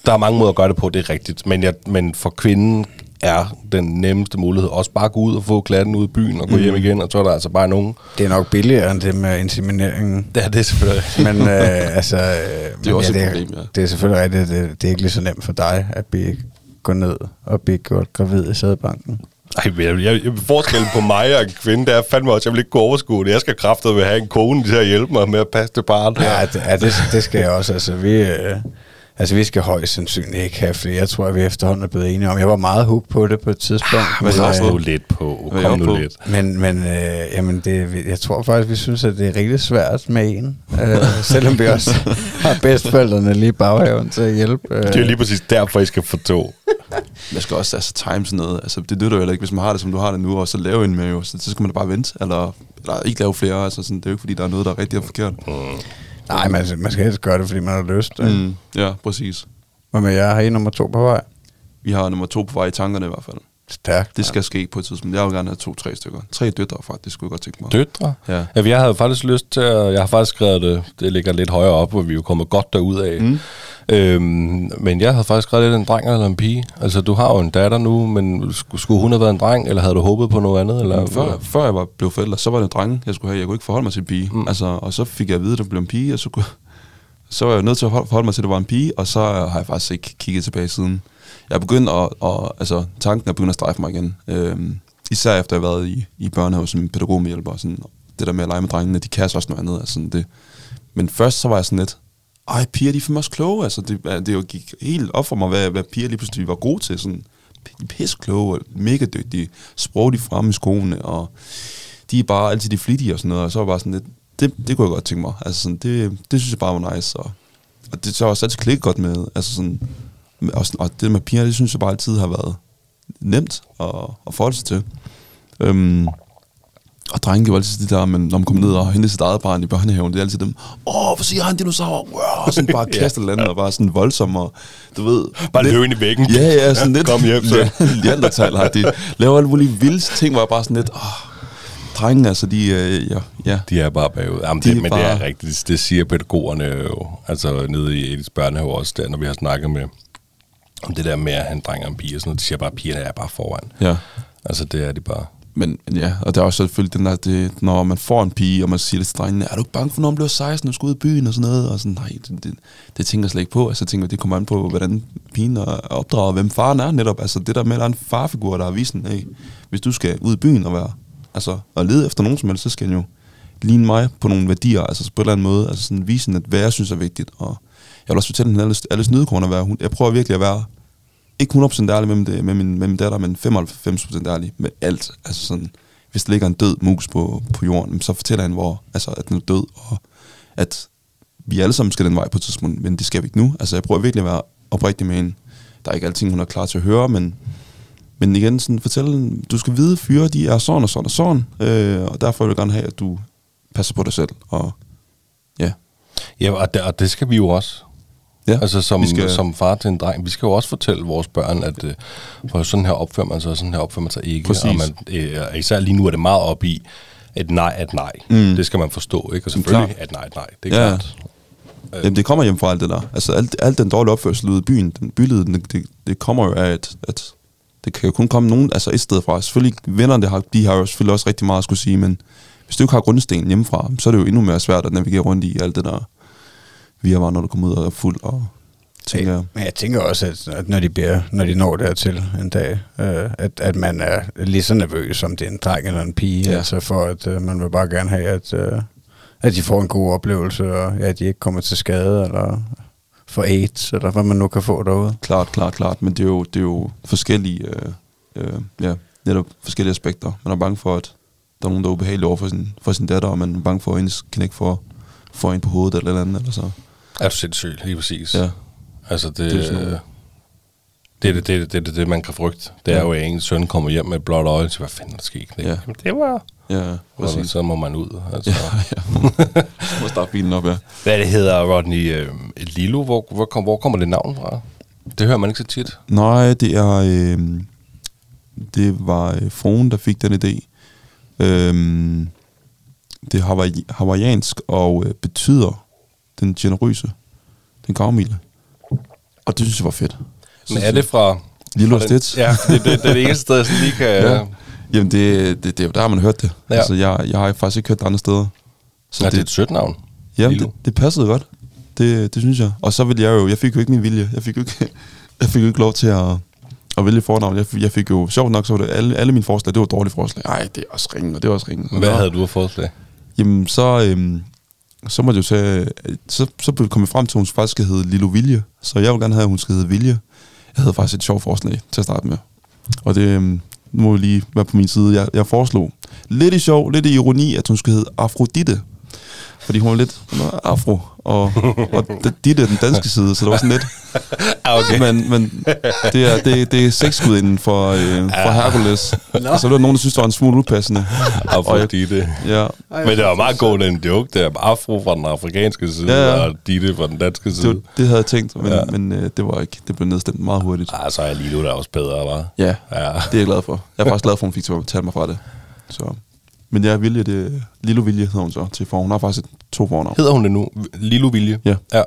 der er mange måder at gøre det på, det er rigtigt. Men, jeg, men for kvinden er den nemmeste mulighed også bare at gå ud og få klatten ud i byen og gå mm. hjem igen, og så er der altså bare nogen.
Det er nok billigere end det med insemineringen.
Ja, det er selvfølgelig
Men øh, altså... Øh, det
også
ja,
et problem, ja.
Det er selvfølgelig rigtigt, det, det er ikke lige så nemt for dig at blive, gå ned og blive gjort gravid i sædebanken.
Ej, men jeg, jeg, jeg, forskellen på mig og en kvinde, det er fandme også, jeg vil ikke kunne overskue det. Jeg skal kraftet ved at have en kone til at hjælpe mig med at passe det barn.
Ja, det, ja det, det skal jeg også. Altså, vi, øh, altså, vi skal højst sandsynligt ikke have flere. Jeg tror, at vi efterhånden er blevet enige om. Jeg var meget hooked på det på et tidspunkt.
Men
jeg også
øh,
nu lidt på. Kom
jeg
nu
på?
lidt.
Men, men øh, jamen det, jeg tror faktisk, vi synes, at det er rigtig svært med en. Øh, selvom vi også [laughs] har bedstforældrene lige i baghaven til at hjælpe. Øh,
Det er jo lige præcis derfor, I skal få to. [laughs]
Man skal også altså, time sådan noget. Altså, det nytter jo heller ikke, hvis man har det, som du har det nu, og så lave en med jo. Så, så skal man da bare vente, eller, eller ikke lave flere. Altså, sådan, det er jo ikke, fordi der er noget, der er rigtigt og forkert.
Nej, man, man skal helst gøre det, fordi man har lyst. Mm.
Mm, ja, præcis.
Hvad med jer? Har I nummer to på vej?
Vi har nummer to på vej i tankerne i hvert fald.
Stærkt.
Det skal ske på et tidspunkt. Jeg vil gerne have to-tre stykker. Tre døtre faktisk, skulle jeg godt tænke mig.
Døtre?
Ja.
Ja, jeg havde faktisk lyst til at... Jeg har faktisk skrevet det, det ligger lidt højere op, hvor vi er jo kommet godt derud af. Mm. Øhm, men jeg havde faktisk skrevet lidt en dreng eller en pige. Altså, du har jo en datter nu, men skulle, skulle hun have været en dreng, eller havde du håbet på noget andet? Eller,
Før, før jeg var blev forælder, så var det en drenge, jeg skulle have. Jeg kunne ikke forholde mig til en pige. Mm. Altså, og så fik jeg at vide, at det blev en pige, og så, kunne, så var jeg nødt til at forholde mig til, at det var en pige, og så har jeg faktisk ikke kigget tilbage siden. Jeg er begyndt at, at altså, tanken er begyndt at strejfe mig igen. Øhm, især efter jeg har været i, i børnehave som pædagogmedhjælper. Sådan, det der med at lege med drengene, de kan også noget andet. Altså, sådan det. Men først så var jeg sådan lidt, ej, piger, de er fandme også kloge. Altså, det, øh, det jo gik helt op for mig, hvad, hvad piger lige pludselig var gode til. Sådan, de er pisse kloge og mega dygtige. Sprogligt fremme i skoene, og de er bare altid de flittige og sådan noget. Og så var bare sådan lidt, det, det kunne jeg godt tænke mig. Altså sådan, det, det synes jeg bare var nice. Og, og det så også altid klikket godt med. Altså sådan, og, og det med piger, det synes jeg bare altid har været nemt at, at forholde sig til. Øhm, og drenge, det var altid det der, men når man kommer ned og henter sit eget barn i børnehaven, det er altid dem, åh, hvor siger han dinosaur? Wow, og sådan bare [laughs] kaster landet og bare sådan voldsom, og du ved...
Bare
lidt-
løb ind i væggen.
Ja, ja, sådan lidt...
Kom hjem, så. [laughs]
Leandertal har de laver alle mulige vilde ting, hvor jeg bare sådan lidt, åh, drenge, altså de, øh, ja, ja.
De er bare bagud. Jamen,
De
det, men det er
bare-
rigtigt. Det siger pædagogerne jo. Altså nede i Ediths børnehave også, der, når vi har snakket med om det der med at han dreng og en pige og sådan noget. De siger bare, at pigerne er bare foran.
ja.
Altså, det er de bare.
Men, men ja, og der er også selvfølgelig den der, det, når man får en pige, og man siger det til drengene, er du ikke bange for, når man bliver 16 og skal ud i byen og sådan noget? Og sådan, nej, det, det, det tænker jeg slet ikke på. Altså, jeg tænker, det kommer an på, hvordan pigen er opdraget, og hvem faren er netop. Altså, det der med, at der er en farfigur, der er visen, hey, hvis du skal ud i byen og være, altså, og lede efter nogen som helst, så skal den jo ligne mig på nogle værdier, altså på en eller anden måde, altså sådan visen, at hvad jeg synes er vigtigt, og jeg vil også fortælle hende alle, alle snydekorn at være, hun, jeg prøver virkelig at være, ikke 100% ærlig med, det, øh, med, min, med min datter, men 95% ærlig med alt, altså sådan, hvis der ligger en død mus på, på jorden, så fortæller han, hvor, altså, at den er død, og at vi alle sammen skal den vej på et tidspunkt, men det skal vi ikke nu. Altså, jeg prøver virkelig at være oprigtig med hende. Der er ikke alting, hun er klar til at høre, men, men igen, sådan, fortæl hende, du skal vide, fyre, de er sådan og sådan og sådan, øh, og derfor vil jeg gerne have, at du passer på dig selv, og ja.
Ja, og det, og det skal vi jo også
ja.
Altså som,
vi skal,
som far til en dreng, vi skal jo også fortælle vores børn, at øh, for sådan her opfører man sig, og sådan her opfører man sig ikke.
Præcis.
Og man, øh, især lige nu er det meget op i, at nej et nej.
Mm.
Det skal man forstå, ikke? Og selvfølgelig at nej et nej. Det er
Ja.
klart.
Jamen, det kommer hjem fra alt det der. Altså, alt, alt den dårlige opførsel ude i byen, den bylede, det, det, det kommer jo af, at, at det kan jo kun komme nogen, altså et sted fra. Selvfølgelig, vennerne, det har, de har jo selvfølgelig også rigtig meget at skulle sige, men hvis du ikke har grundstenen hjemmefra, så er det jo endnu mere svært at navigere rundt i alt det der, vi har når du kommer ud og er fuld og tænker, jeg.
Men jeg tænker også, at, når, de bliver, når de når dertil en dag, øh, at, at man er lige så nervøs, som det er en dreng eller en pige,
Ja.
altså for at øh, man vil bare gerne have, at, øh, at de får en god oplevelse, og ja, at de ikke kommer til skade, eller får AIDS, eller hvad man nu kan få derude.
Klart, klart, klart. Men det er jo, det er jo forskellige, øh, øh, ja, netop forskellige aspekter. Man er bange for, at der er nogen, der er ubehagelige over for sin, for sin datter, og man er bange for, at hendes knæk får, får en på hovedet eller eller andet. Eller så.
Er du sindssyg, lige præcis.
Ja.
Altså, det,
Det er
det,
sådan
det, er det, det, det, det, det, man kan frygte. Det er
Ja.
jo, at ens søn kommer hjem med et blåt øje, så hvad fanden er der sket?
Ja.
Jamen, det var...
Ja,
Og
præcis.
så må man ud. Altså.
Ja, ja. Må starte bilen op, ja.
Hvad det hedder, Rodney øh, Lilo? Hvor, hvor, kom, hvor kommer det navn fra? Det hører man ikke så tit.
Nej, det er... Øh, det var øh, fruen, der fik den idé. Øhm, det er hawaii, hawaiiansk og øh, betyder den generøse, den gavmilde. Og det synes jeg var fedt.
Men er det fra...
Lilo og Stitch?
Ja, det, det, det er det eneste sted, jeg sådan lige kan...
Ja. Jamen, det, det, det, der har man hørt det.
Ja.
Altså, jeg, jeg har faktisk ikke hørt det andre steder.
Så ja, det, det er et sødt navn.
Jamen, det, det passede godt. Det, det synes jeg. Og så ville jeg jo, jeg fik jo ikke min vilje. Jeg fik jo ikke, [laughs] jeg fik jo ikke lov til at, at vælge fornavn. Jeg, fik- jeg fik jo, sjovt nok, så var det alle, alle mine forslag, det var dårlige forslag. Nej, det er også ringen, og det er også ringen.
Hvad havde du af forslag?
Jamen, så, øhm, så måtte jeg jo sige, så, så blev- det kommet frem til, at hun faktisk skal hedde Lilo Vilje. Så jeg ville gerne have, at hun skal hedde Vilje. Jeg havde faktisk et sjovt forslag til at starte med. Og det øhm, nu må vi lige være på min side. Jeg, jeg foreslog lidt i sjov, lidt i ironi, at hun skulle hedde Afrodite. Fordi hun var lidt hun var afro, og, og Ditte er den danske side, så det var sådan lidt.
Ah, okay.
Men, men det er, det, det er sexguden for, øh, for Hercules. Så det var nogen, der synes, det var en smule upassende.
Afrodite.
Ja,
Men det var meget god en joke der. Afro fra den afrikanske side,
Ja, ja.
og Ditte fra den danske side.
det, det havde jeg tænkt, men,
Ja.
men øh, det var ikke. Det blev nedstemt meget hurtigt.
Ah, så er Lilo der også bedre, var.
Ja,
Ja.
det er jeg glad for. Jeg er faktisk glad for, at hun fik til at betale mig fra det. Så. Men jeg er vilje, det Lilo Vilje hedder hun så til for. Hun har faktisk et, to fornavn.
Hedder hun det nu? Lilo Vilje?
Ja.
Ja.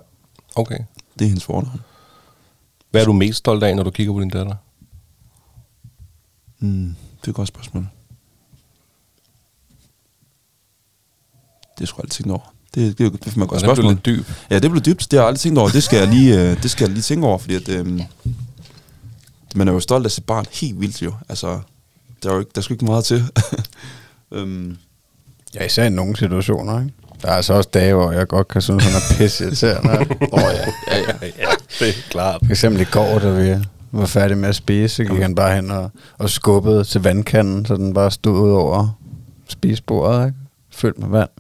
Okay.
Det er hendes fornavn.
Hvad er du mest stolt af, når du kigger på din datter?
Mm, det er et godt spørgsmål. Det er sgu aldrig tænkt over. Det, det, er jo- det er for mig et godt
Og den blev
spørgsmål.
lidt dyb.
Ja, det blev dybt. Det har jeg aldrig tænkt over. Det skal jeg lige, øh, det skal jeg lige tænke over, fordi at, øh, man er jo stolt af sit barn helt vildt jo. Altså, der er jo ikke, der skal ikke meget til. [laughs] øhm,
Ja, især i nogle situationer, ikke? Der er altså også dage, hvor jeg godt kan synes, han er pisse irriterende. [laughs] Åh ja, ja, ja.
ja, det er klart.
For eksempel i går, da vi var færdige med at spise, så gik han bare hen og, og skubbede til vandkanden, så den bare stod ud over spisebordet, ikke? Fyldt med vand.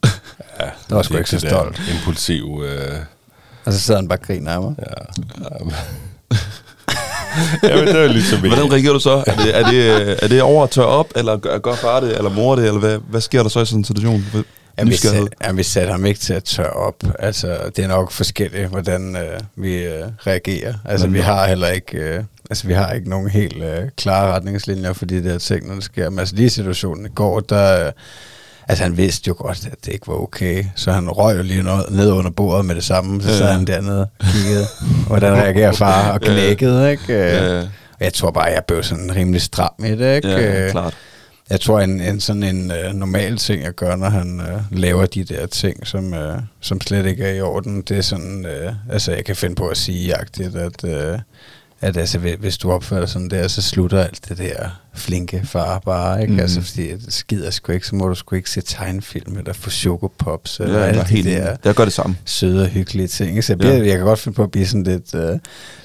Ja,
Det var sgu ikke så stolt.
Impulsiv... Øh,
Og så sidder han bare og griner af mig.
ja. [laughs] ja. [laughs] Jamen, det er ligesom
hvordan reagerer du så? Er det, er det, er det over at tørre op, eller gør, gør far det, eller mor det, eller hvad, hvad sker der så i sådan en situation? Hvad-
Ja, vi, sat, ja, vi satte ham ikke til at tørre op. Altså, det er nok forskelligt, hvordan øh, vi øh, reagerer. Altså,
Men-
vi har heller ikke... Øh, altså, vi har ikke nogen helt øh, klare retningslinjer for de der ting, når det sker. Men altså, lige i situationen i går, der... Øh, altså, han vidste jo godt, at det ikke var okay. Så han røg jo lige noget ned under bordet med det samme. Så sad
ja.
han dernede og kiggede, hvordan reagerer far, og
Ja, ja.
knækkede, ikke?
Ja,
og Jeg tror bare, jeg blev sådan rimelig stram i det, ikke?
Ja,
Øh,
klart.
jeg tror, en, en sådan en øh, normal ting at gøre, når han øh, laver de der ting, som, øh, som slet ikke er i orden, det er sådan, øh, altså jeg kan finde på at sige jagtigt, at, øh, at altså, hvis- du opfører dig sådan der, så slutter alt det der flinke far bare, ikke? Mm. Altså, fordi det skider sgu ikke, så må du sgu ikke se tegnfilm, eller få chokopops, eller
Ja, jeg
alle
er
de
helt
der.
Jeg gør det samme.
søde og hyggelige ting. Så jeg,
Ja.
bliver, jeg kan godt finde på at blive sådan lidt øh,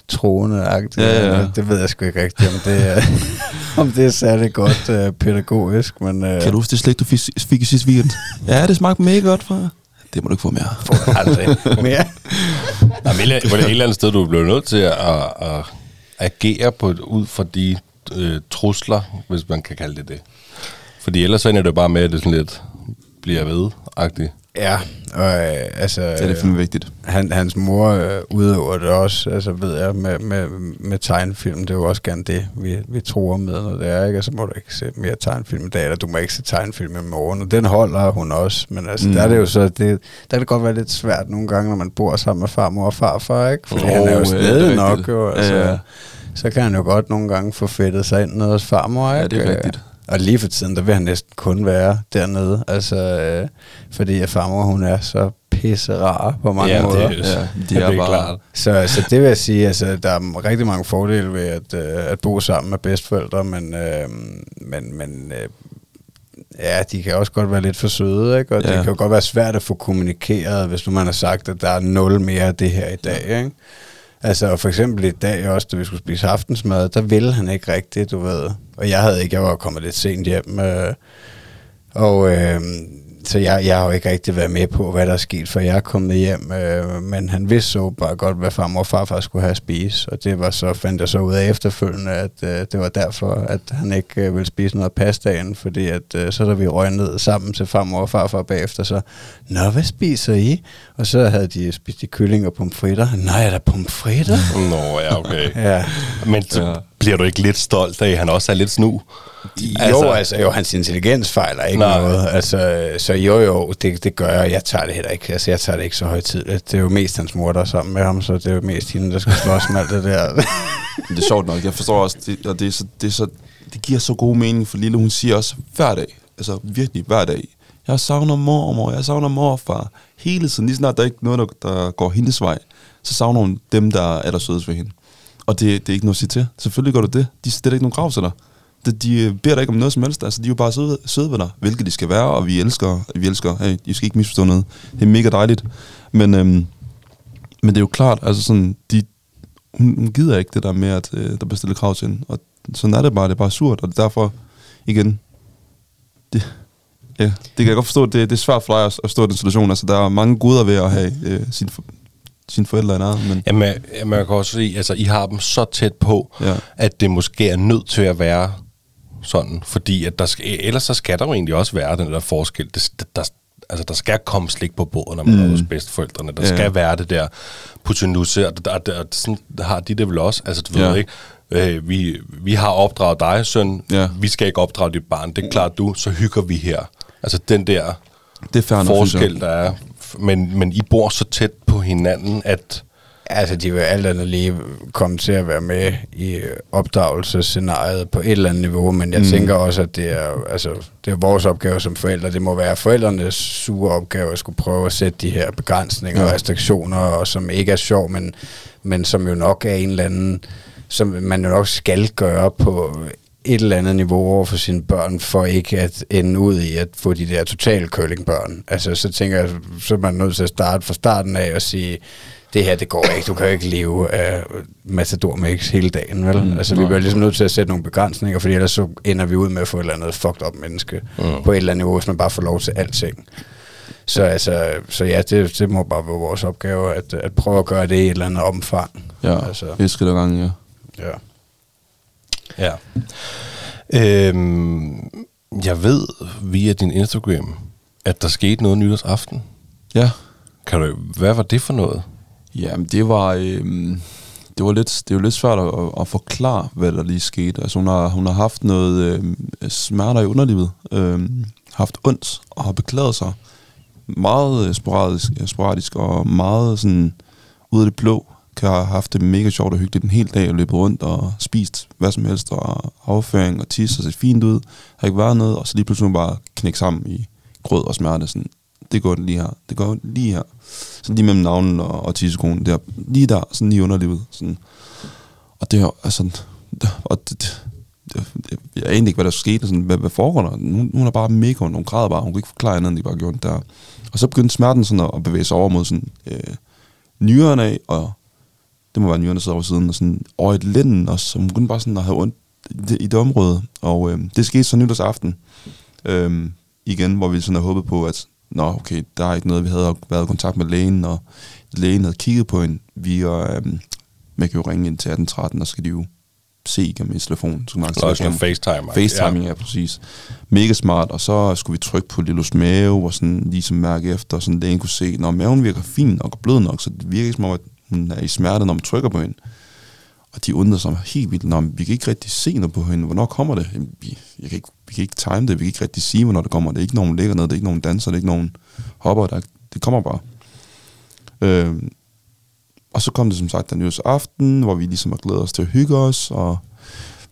troende-agtig.
Ja, ja, ja.
Det ved jeg sgu ikke rigtigt, om det er, [laughs] om det er særlig godt øh, pædagogisk, men øh,
Kan du huske det slik, du fik, fik i sidste weekend? [laughs] ja, det smagte mega godt, far. Det må du ikke få mere.
får aldrig mere.
Nå, men et- på et eller andet sted, du bliver nødt til at, at, at agere på, ud fra de øh, trusler, hvis man kan kalde det det. Fordi ellers så ender det bare med, at det sådan lidt bliver ved-agtigt.
Ja, og øh, altså...
Det er det fandme vigtigt.
Han, hans mor øh, udøver det også, altså ved jeg, med, med, med tegnefilm. Det er jo også gerne det, vi, vi tror med, når det er, ikke? Altså må du ikke se mere tegnefilm i dag, eller du må ikke se tegnefilm i morgen. Og den holder hun også, men altså,
Mm.
mm. der er det jo så, det, der kan det godt være lidt svært nogle gange, når man bor sammen med farmor og farfar, ikke? Fordi
Åh,
han er jo
ja, er
snedig nok, jo.
Ja,
Altså,
ja.
Så kan han jo godt nogle gange få fedtet sig ind nede hos farmor,
Ja,
ikke?
det er rigtigt.
Og lige for tiden, der vil han næsten kun være dernede, altså, øh, fordi at farmor, hun er så pisse rar på mange
Ja, det
måder.
er-
Ja,
det
det er
er
bare...
klart.
Så, så det vil jeg sige, altså, der er rigtig mange fordele ved at, øh, at bo sammen med bedsteforældre, men, øh, men, men øh, Ja, de kan også godt være lidt for søde, ikke? Og. Ja. det kan jo godt være svært at få kommunikeret, hvis nu man har sagt, at der er nul mere af det her i dag, ikke? Altså for eksempel i dag også, da vi skulle spise aftensmad, der ville han ikke rigtigt, du ved. Og jeg havde ikke, jeg var kommet lidt sent hjem. Øh, og øh, så jeg, jeg har jo ikke rigtig været med på, hvad der er sket, for jeg er kommet hjem. Øh, men han vidste så bare godt, hvad farmor og farfar skulle have at spise. Og det var så, fandt jeg så ud af efterfølgende, at øh, det var derfor, at han ikke øh, ville spise noget af pastaen. Fordi at, øh, så da vi røg ned sammen til farmor og farfar bagefter, så, Nå, hvad spiser I? Og så havde de spist de kylling og pomfritter. Nej, er der pomfritter?
Nå, ja, okay.
ja.
Men så
Ja.
Bliver du ikke lidt stolt af, at han også er lidt snu?
Altså, jo, altså, jo, hans intelligens fejler ikke
Nej.
noget. Altså, så jo, jo, det, det gør jeg. Jeg tager det heller ikke. Altså, jeg tager det ikke så højtidligt. Det er jo mest hans mor, der er sammen med ham, så det er jo mest hende, der skal slås med alt det der.
Det er sjovt nok. Jeg forstår også, det, og det, er så, det, er så, det giver så god mening, for Lille, hun siger også hver dag, altså virkelig hver dag, jeg savner mormor, jeg savner morfar. Hele tiden, lige snart der er ikke noget, der, der går hendes vej, så savner hun dem, der er der sødest ved hende. Og det, det er ikke noget at sige til. Selvfølgelig gør du det. De stiller ikke nogen krav til dig. De, de øh, beder dig ikke om noget som helst. Altså, de er jo bare søde, søde ved dig, hvilket de skal være, og vi elsker, vi elsker, hey, I skal ikke misforstå noget. Det er mega dejligt. Men, øhm, men det er jo klart, altså sådan, de, hun, hun gider ikke det der med, at øh, der bliver stillet krav til hende. Og sådan er det bare, det er bare surt, og det er derfor, igen, det, ja, det kan jeg godt forstå, det, det er svært for dig at, at stå i den situation. Altså, der er mange goder ved at have øh, sin sine forældre i nærheden, men
Jamen, jamen, jeg kan også se, altså, I har dem så tæt på,
Ja.
at det måske er nødt til at være sådan, fordi at der skal, ellers så skal der jo egentlig også være den der forskel. Det, der, altså, der skal komme slik på bordet, når man mm. er hos bedsteforældrene. Der
Ja.
ja. skal være det der putinusser, og der, der, sådan har de det vel også. Altså, du
Ja.
ved ikke, øh, vi, vi har opdraget dig, søn,
Ja.
vi skal ikke opdrage dit barn. Det er klart, du, så hygger vi her. Altså, den der
det er nok,
forskel, der er. Men, men I bor så tæt på hinanden, at
altså, de vil alt andet lige komme til at være med i opdragelsesscenariet på et eller andet niveau, men jeg mm. tænker også, at det er, altså, det er vores opgave som forældre. Det må være forældrenes sure opgave at skulle prøve at sætte de her begrænsninger
Ja.
og restriktioner, og som ikke er sjov, men, men som jo nok er en eller anden, som man jo nok skal gøre på et eller andet niveau over for sine børn, for ikke at ende ud i at få de der totale curlingbørn. Altså, så tænker jeg, så er man nødt til at starte fra starten af og sige, det her, det går ikke. Du kan jo ikke leve af Matador Mix hele dagen, vel?
Mm,
altså, vi bliver ligesom nødt til at sætte nogle begrænsninger, fordi ellers så ender vi ud med at få et eller andet fucked up menneske mm. på et eller andet niveau, hvis man bare får lov til alting. Så, altså, så ja, det, det må bare være vores opgave, at, at prøve at gøre det i et eller andet omfang.
Ja,
Altså,
gangen, ja.
ja.
Ja. Øhm, jeg ved via din Instagram, at der skete noget nytårsaften.
Ja,
Kan du, hvad var det for noget?
Jamen, det var, øhm, det var lidt, det er jo lidt svært at, at forklare, hvad der lige skete. Altså, hun har, hun har haft noget øhm, smerter i underlivet, øhm, haft ondt og har beklaget sig meget øh, sporadisk, øh, sporadisk og meget sådan ud af det blå. Kan have haft det mega sjovt og hyggeligt en hel dag og løbet rundt og spist hvad som helst og afføring og tis og set fint ud. Har ikke været noget, og så lige pludselig bare knække sammen i grød og smerte. Sådan, det går lige her, det går lige her. Så lige mellem navnen og, og tissekonen, der, lige der, sådan lige underlivet. Sådan. Og det er altså, og det, det, det, jeg anede ikke, hvad der skete, sådan, hvad, hvad foregår der? Hun, hun er bare mega ondt, hun græder bare, hun kunne ikke forklare andet, end de bare gjorde det der. Og så begyndte smerten sådan at, at bevæge sig over mod sådan, øh, nyrerne af, og det må være sidder over siden, og sådan over et lænden så hun begyndte bare sådan at have ondt i det, i det område. Og øh, det skete så nytårsaften, øh, igen, hvor vi sådan havde håbet på, at nå, okay, der er ikke noget, vi havde været i kontakt med lægen, og lægen havde kigget på hende. Vi og, øhm, man kan jo ringe ind til 1813, og så skal de jo se igennem en telefon. Så man
Nå, sådan en FaceTime.
FaceTiming, ja. ja, præcis. Mega smart, og så skulle vi trykke på Lillos mave, og sådan ligesom mærke efter, og sådan lægen kunne se, når maven virker fin og blød nok, så det virker som om, at hun er i smerte, når man trykker på hende. Og de undrer sig helt vildt, når vi kan ikke rigtig se noget på hende. Hvornår kommer det? Jamen, vi, jeg kan ikke, vi kan ikke time det, vi kan ikke rigtig sige, hvornår det kommer. Det er ikke nogen ligger ned, det er ikke nogen danser, det er ikke nogen hopper, der, det kommer bare. Øh, og så kom det som sagt den aften, hvor vi ligesom har glædet os til at hygge os, og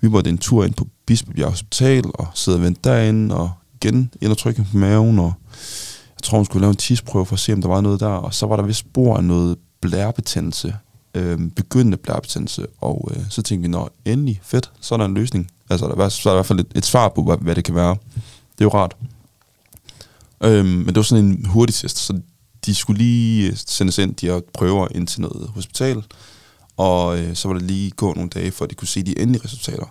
vi var en tur ind på Bispebjerg Hospital, og sidde og vente derinde, og igen ind og trykke på maven, og jeg tror, hun skulle lave en tidsprøve for at se, om der var noget der, og så var der vist spor af noget blærebetændelse, øh, begyndende blærebetændelse, og øh, så tænkte vi, nå, endelig, fedt, så er der en løsning. Altså, der var, så er der i hvert fald et, et svar på, hvad, hvad det kan være. Det er jo rart. Øh, men det var sådan en hurtig test, så de skulle lige øh, sendes ind, de her prøver ind til noget hospital, og øh, så var det lige gå nogle dage, for at de kunne se de endelige resultater.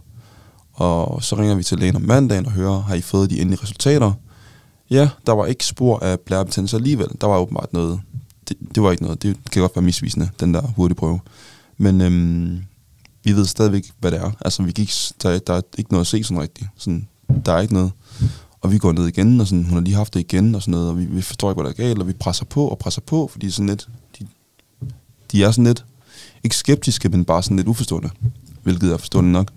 Og så ringer vi til lægen om mandagen og hører, har I fået de endelige resultater? Ja, der var ikke spor af blærebetændelse alligevel. Der var åbenbart noget. Det, det var ikke noget. Det kan godt være misvisende, den der hurtige prøve. Men øhm, vi ved stadigvæk, hvad det er. Altså, vi gik, der, der er ikke noget at se sådan rigtigt. Sådan, der er ikke noget. Og vi går ned igen, og sådan, hun har lige haft det igen, og sådan noget, og vi, vi forstår ikke, hvad der er galt, og vi presser på og presser på, fordi sådan lidt, de, de er sådan lidt, ikke skeptiske, men bare sådan lidt uforstående, hvilket er forstående nok.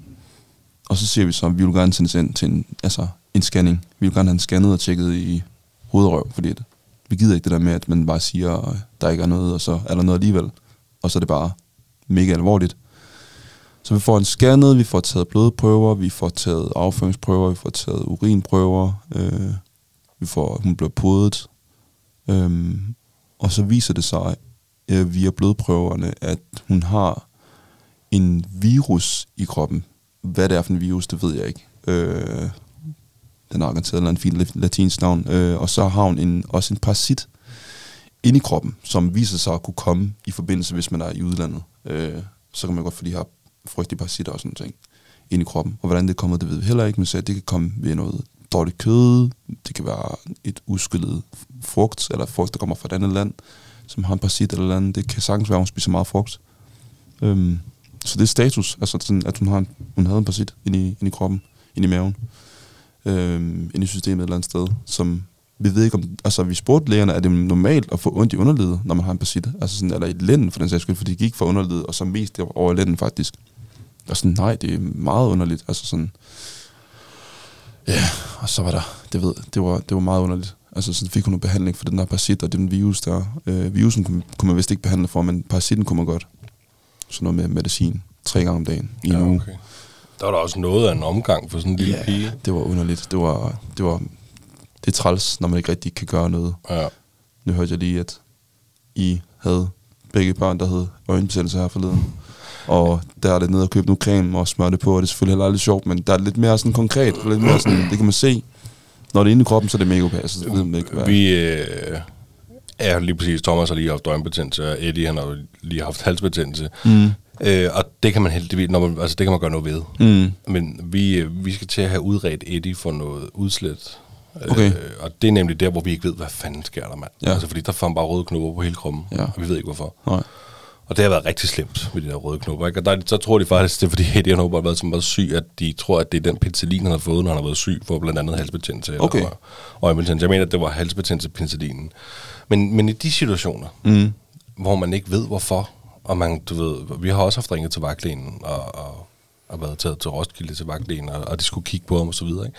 Og så siger vi så, at vi vil gerne sendes ind til en, altså, en scanning. Vi vil gerne have den scannet og tjekket i hovedrøv, fordi det, vi gider ikke det der med, at man bare siger, at der ikke er noget, og så er der noget alligevel. Og så er det bare mega alvorligt. Så vi får en scannet, vi får taget blodprøver, vi får taget afføringsprøver, vi får taget urinprøver, øh, vi får, hun bliver podet. Øh, og så viser det sig øh, via blodprøverne, at hun har en virus i kroppen. Hvad det er for en virus, det ved jeg ikke. Øh, den har garanteret eller en fin latinsk navn. Øh, og så har hun en, også en parasit inde i kroppen, som viser sig at kunne komme i forbindelse, hvis man er i udlandet. Øh, så kan man godt få de her frygtelige parasitter og sådan ting ind i kroppen. Og hvordan det kommer, det ved vi heller ikke, men så det kan komme ved noget dårligt kød, det kan være et uskyllet frugt, eller frugt, der kommer fra et andet land, som har en parasit eller andet. Det kan sagtens være, at hun spiser meget frugt. Øhm, så det er status, altså sådan, at hun, har en, hun havde en parasit inde i, inde i kroppen, inde i maven, øhm, inde i systemet et eller andet sted, som vi ved ikke om, altså vi spurgte lægerne, er det normalt at få ondt i underlivet, når man har en parasit? Altså sådan, eller i lænden for den sags skyld, for de gik fra underlivet, og så mest over i lænden faktisk. Og sådan, nej, det er meget underligt. Altså sådan, ja, og så var der, det ved, det var, det var meget underligt. Altså så fik hun en behandling for den der parasit og den virus der. Øh, virusen kunne, kunne man vist ikke behandle for, men parasitten kunne man godt. Sådan noget med medicin, tre gange om dagen i en
Ja,
uge.
okay. Der var der også noget af en omgang for sådan en lille
Ja,
pige.
det var underligt. Det var, det var, det er træls, når man ikke rigtig kan gøre noget.
Ja.
Nu hørte jeg lige, at I havde begge børn, der hed øjenbetændelse her forleden. Og der er det nede og købe noget creme og smøre det på, og det er selvfølgelig heller aldrig sjovt, men der er lidt mere sådan konkret, lidt mere sådan, det kan man se. Når det er inde i kroppen, så er det mega okay. Altså, det ved ikke, hvad.
Vi øh, er lige præcis, Thomas har lige haft døgnbetændelse, og Eddie han har lige haft halsbetændelse.
Mm.
Øh, og det kan man heldigvis, når man, altså det kan man gøre noget ved.
Mm.
Men vi, øh, vi skal til at have udredt Eddie for noget udslæt.
Okay.
Øh, og det er nemlig der, hvor vi ikke ved, hvad fanden sker der, mand.
Ja.
Altså, fordi der får han bare røde knopper på hele kroppen,
Ja.
og vi ved ikke, hvorfor.
Nej.
Og det har været rigtig slemt med de der røde knopper. Ikke? Og der, så tror de faktisk, det er fordi Eddie han har åbenbart været så meget syg, at de tror, at det er den penicillin, han har fået, når han har været syg, for blandt andet halsbetændelse
Okay.
eller øjenbetændelse. Jeg mener, at det var halsbetændelse penicillinen. Men, men i de situationer,
Mm.
hvor man ikke ved, hvorfor, og man, du ved, vi har også haft ringet til vagtlægen, og, og, og været taget til Roskilde til vagtlægen, og, og de skulle kigge på ham og så videre, ikke?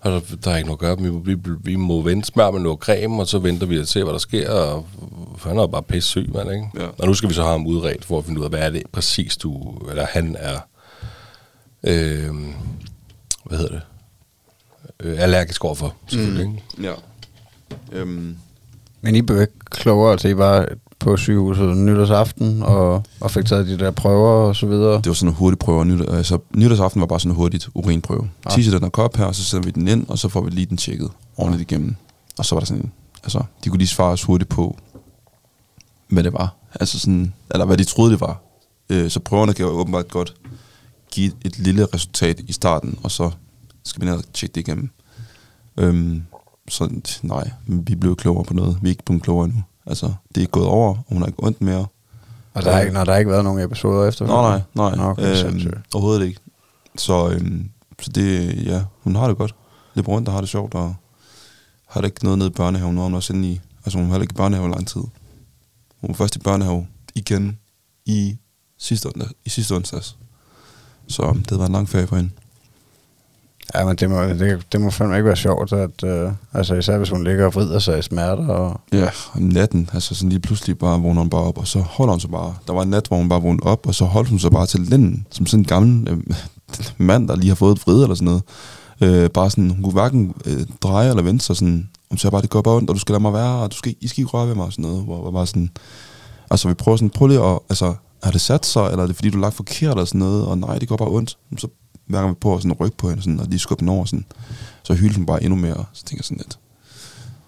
Og der, der er ikke noget at gøre. Vi, må- vi, vi må vente smør med noget creme, og så venter vi at se, hvad der sker, og for han er bare pisse syg, mand, ikke?
Ja.
Og nu skal vi så have ham udredt, for at finde ud af, hvad er det præcis, du, eller han er, øh, hvad hedder det, øh, allergisk overfor, selvfølgelig, mm. ikke?
Ja. Øhm,
Men I blev ikke klogere til, I var på sygehuset nytårsaften og, og fik taget de der prøver og så videre.
det var sådan en hurtig prøve. Nyt, altså, nytårsaften var bare sådan en hurtigt urinprøve. Ja. Tisser den her kop her, og så sætter vi den ind, og så får vi lige den tjekket ordentligt igennem. Og så var der sådan en, altså, de kunne lige svare os hurtigt på, hvad det var. Altså sådan, eller hvad de troede, det var. Øh, så prøverne kan jo åbenbart godt give et lille resultat i starten, og så skal vi ned og tjekke det igennem. Øhm, så nej, vi blev klogere på noget. Vi er ikke blevet klogere endnu. Altså, det er gået over, og hun har ikke ondt mere.
Og der er ikke, når der har ikke været nogen episoder efter?
Nej, nej, nej.
Nå, okay,
øhm, overhovedet ikke. Så, øhm, så det, ja, hun har det godt. Lidt rundt, der har det sjovt, og har det ikke noget nede i børnehaven, nu er hun også inde i, altså hun har ikke i børnehave lang tid. Hun var først i børnehave igen i sidste, i sidste onsdags. Så det har været en lang ferie for hende.
Ja, men det må, det, det må fandme ikke være sjovt, at, øh, altså især hvis hun ligger og vrider sig i smerter. Og,
Ja, om natten, altså sådan lige pludselig bare vågner hun bare op, og så holder hun sig bare. Der var en nat, hvor hun bare vågnede op, og så holdt hun sig bare til lænden, som sådan en gammel øh, [laughs] mand, der lige har fået et vrid eller sådan noget. Øh, bare sådan, hun kunne hverken øh, dreje eller vende sig sådan, hun sagde bare, det går bare ondt, og du skal lade mig være, og du skal, I skal ikke røre ved mig og sådan noget. Hvor, hvor bare sådan, altså vi prøver sådan, prøv lige at, altså, har det sat sig, eller er det fordi, du har lagt forkert eller sådan noget, og nej, det går bare ondt. Så hver gang vi prøver sådan at rykke på hende, sådan, og lige skubbe den over, sådan, så hyldte hun bare endnu mere. Så tænker jeg sådan lidt,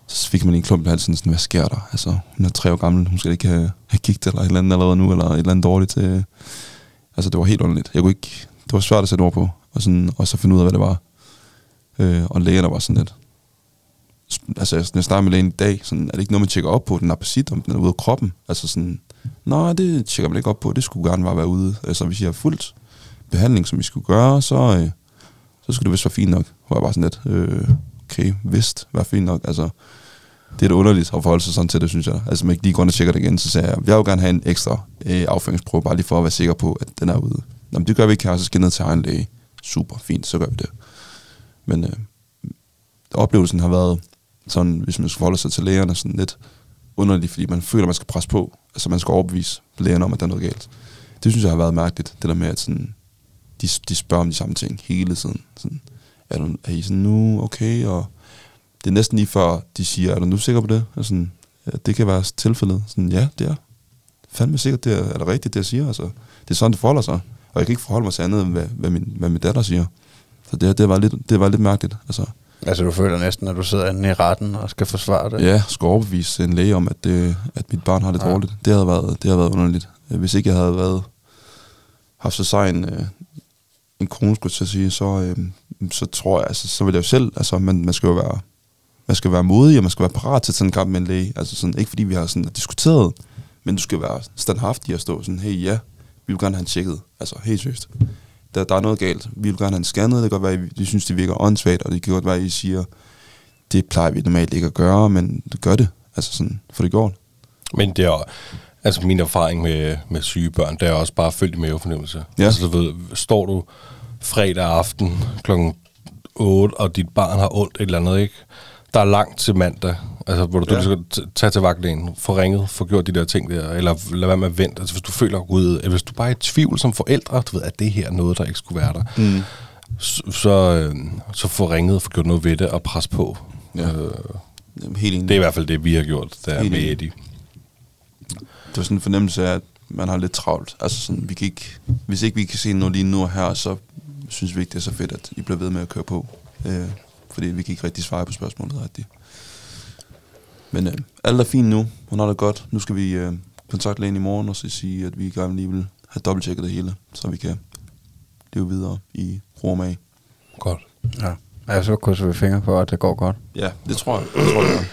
så fik man en klump i halsen, sådan, hvad sker der? Altså, hun er tre år gammel, hun skal ikke have, have gigt eller et eller andet allerede nu, eller et eller andet dårligt til... Altså, det var helt underligt. Jeg kunne ikke... Det var svært at sætte ord på, og, sådan, og så finde ud af, hvad det var. Øh, og lægerne var sådan lidt... Altså, jeg, jeg snakker med lægen i dag, sådan, er det ikke noget, man tjekker op på, den appetit, om den er ude af kroppen? Altså sådan, nej, det tjekker man ikke op på, det skulle gerne bare være ude. Altså, hvis jeg har fuldt behandling, som vi skulle gøre, så, øh, så skulle det vist være fint nok. Hvor jeg bare sådan lidt, øh, okay, vist, være fint nok. Altså, det er det underligt at forholde sig sådan til det, synes jeg. Altså, man ikke lige går og tjekker det igen, så sagde jeg, jeg vil gerne have en ekstra øh, afføringsprøve, bare lige for at være sikker på, at den er ude. Jamen, det gør vi ikke her, så skal jeg ned til egen læge. Super, fint, så gør vi det. Men øh, oplevelsen har været sådan, hvis man skal forholde sig til lægerne, sådan lidt underligt, fordi man føler, at man skal presse på. Altså, man skal overbevise lægerne om, at der er noget galt. Det synes jeg har været mærkeligt, det der med, at sådan, de, de spørger om de samme ting hele tiden. Sådan, er, du, er I sådan nu okay? Og det er næsten lige før, de siger, er du nu sikker på det? Og sådan, ja, det kan være tilfældet. Sådan, ja, det er. Fandme sikkert, det er, er det rigtigt, det jeg siger. Altså, det er sådan, det forholder sig. Og jeg kan ikke forholde mig til andet, end hvad, hvad, min, hvad min datter siger. Så det, det, var lidt, det var lidt mærkeligt. Altså,
Altså, du føler næsten, at du sidder inde i retten og skal forsvare det?
Ja, skal overbevise en læge om, at, det, at mit barn har det ja. dårligt. Det havde, været, det havde været underligt. Hvis ikke jeg havde været, haft så sej en, øh, en krone skulle jeg sige, så, øh, så tror jeg, altså, så vil jeg jo selv, altså man, man skal jo være, man skal være modig, og man skal være parat til sådan en kamp med en læge. Altså sådan, ikke fordi vi har sådan diskuteret, men du skal være standhaftig og stå sådan, hey ja, vi vil gerne have en tjekket. Altså helt seriøst. Der, der er noget galt. Vi vil gerne have en scannet. Det kan godt være, at I synes, det virker åndssvagt, og det kan godt være, at I siger, det plejer vi normalt ikke at gøre, men det gør det. Altså sådan, for det går.
Men det er altså min erfaring med, med syge børn, det er også bare følt i mavefornemmelse.
Ja.
Altså, du ved, står du fredag aften klokken 8, og dit barn har ondt et eller andet, ikke? Der er langt til mandag, altså, hvor du, ja. du skal tage til vagtlægen, få ringet, få gjort de der ting der, eller lad være med at vente. Altså, hvis du føler, gud, eller hvis du bare er i tvivl som forældre, du ved, at det her er noget, der ikke skulle være der, mm. så, så, øh, så få ringet, få gjort noget ved det, og pres på.
Ja.
Øh,
Jamen, helt enig.
det er i hvert fald det, vi har gjort der
Helt
med. Eddie.
Det var sådan en fornemmelse af, at man har lidt travlt. Altså sådan, vi kan ikke, hvis ikke vi kan se noget lige nu og her, så synes vi ikke, det er så fedt, at I bliver ved med at køre på. Øh, fordi vi kan ikke rigtig svare på spørgsmålet rigtigt. Men øh, alt er fint nu. Hun har det godt. Nu skal vi øh, kontakte lægen i morgen og så sige, at vi gerne lige vil have dobbelttjekket det hele, så vi kan leve videre i ro og mag.
Godt.
Ja. Ja, så krydser vi fingre på, at det går godt.
Ja, det tror jeg. Det tror jeg.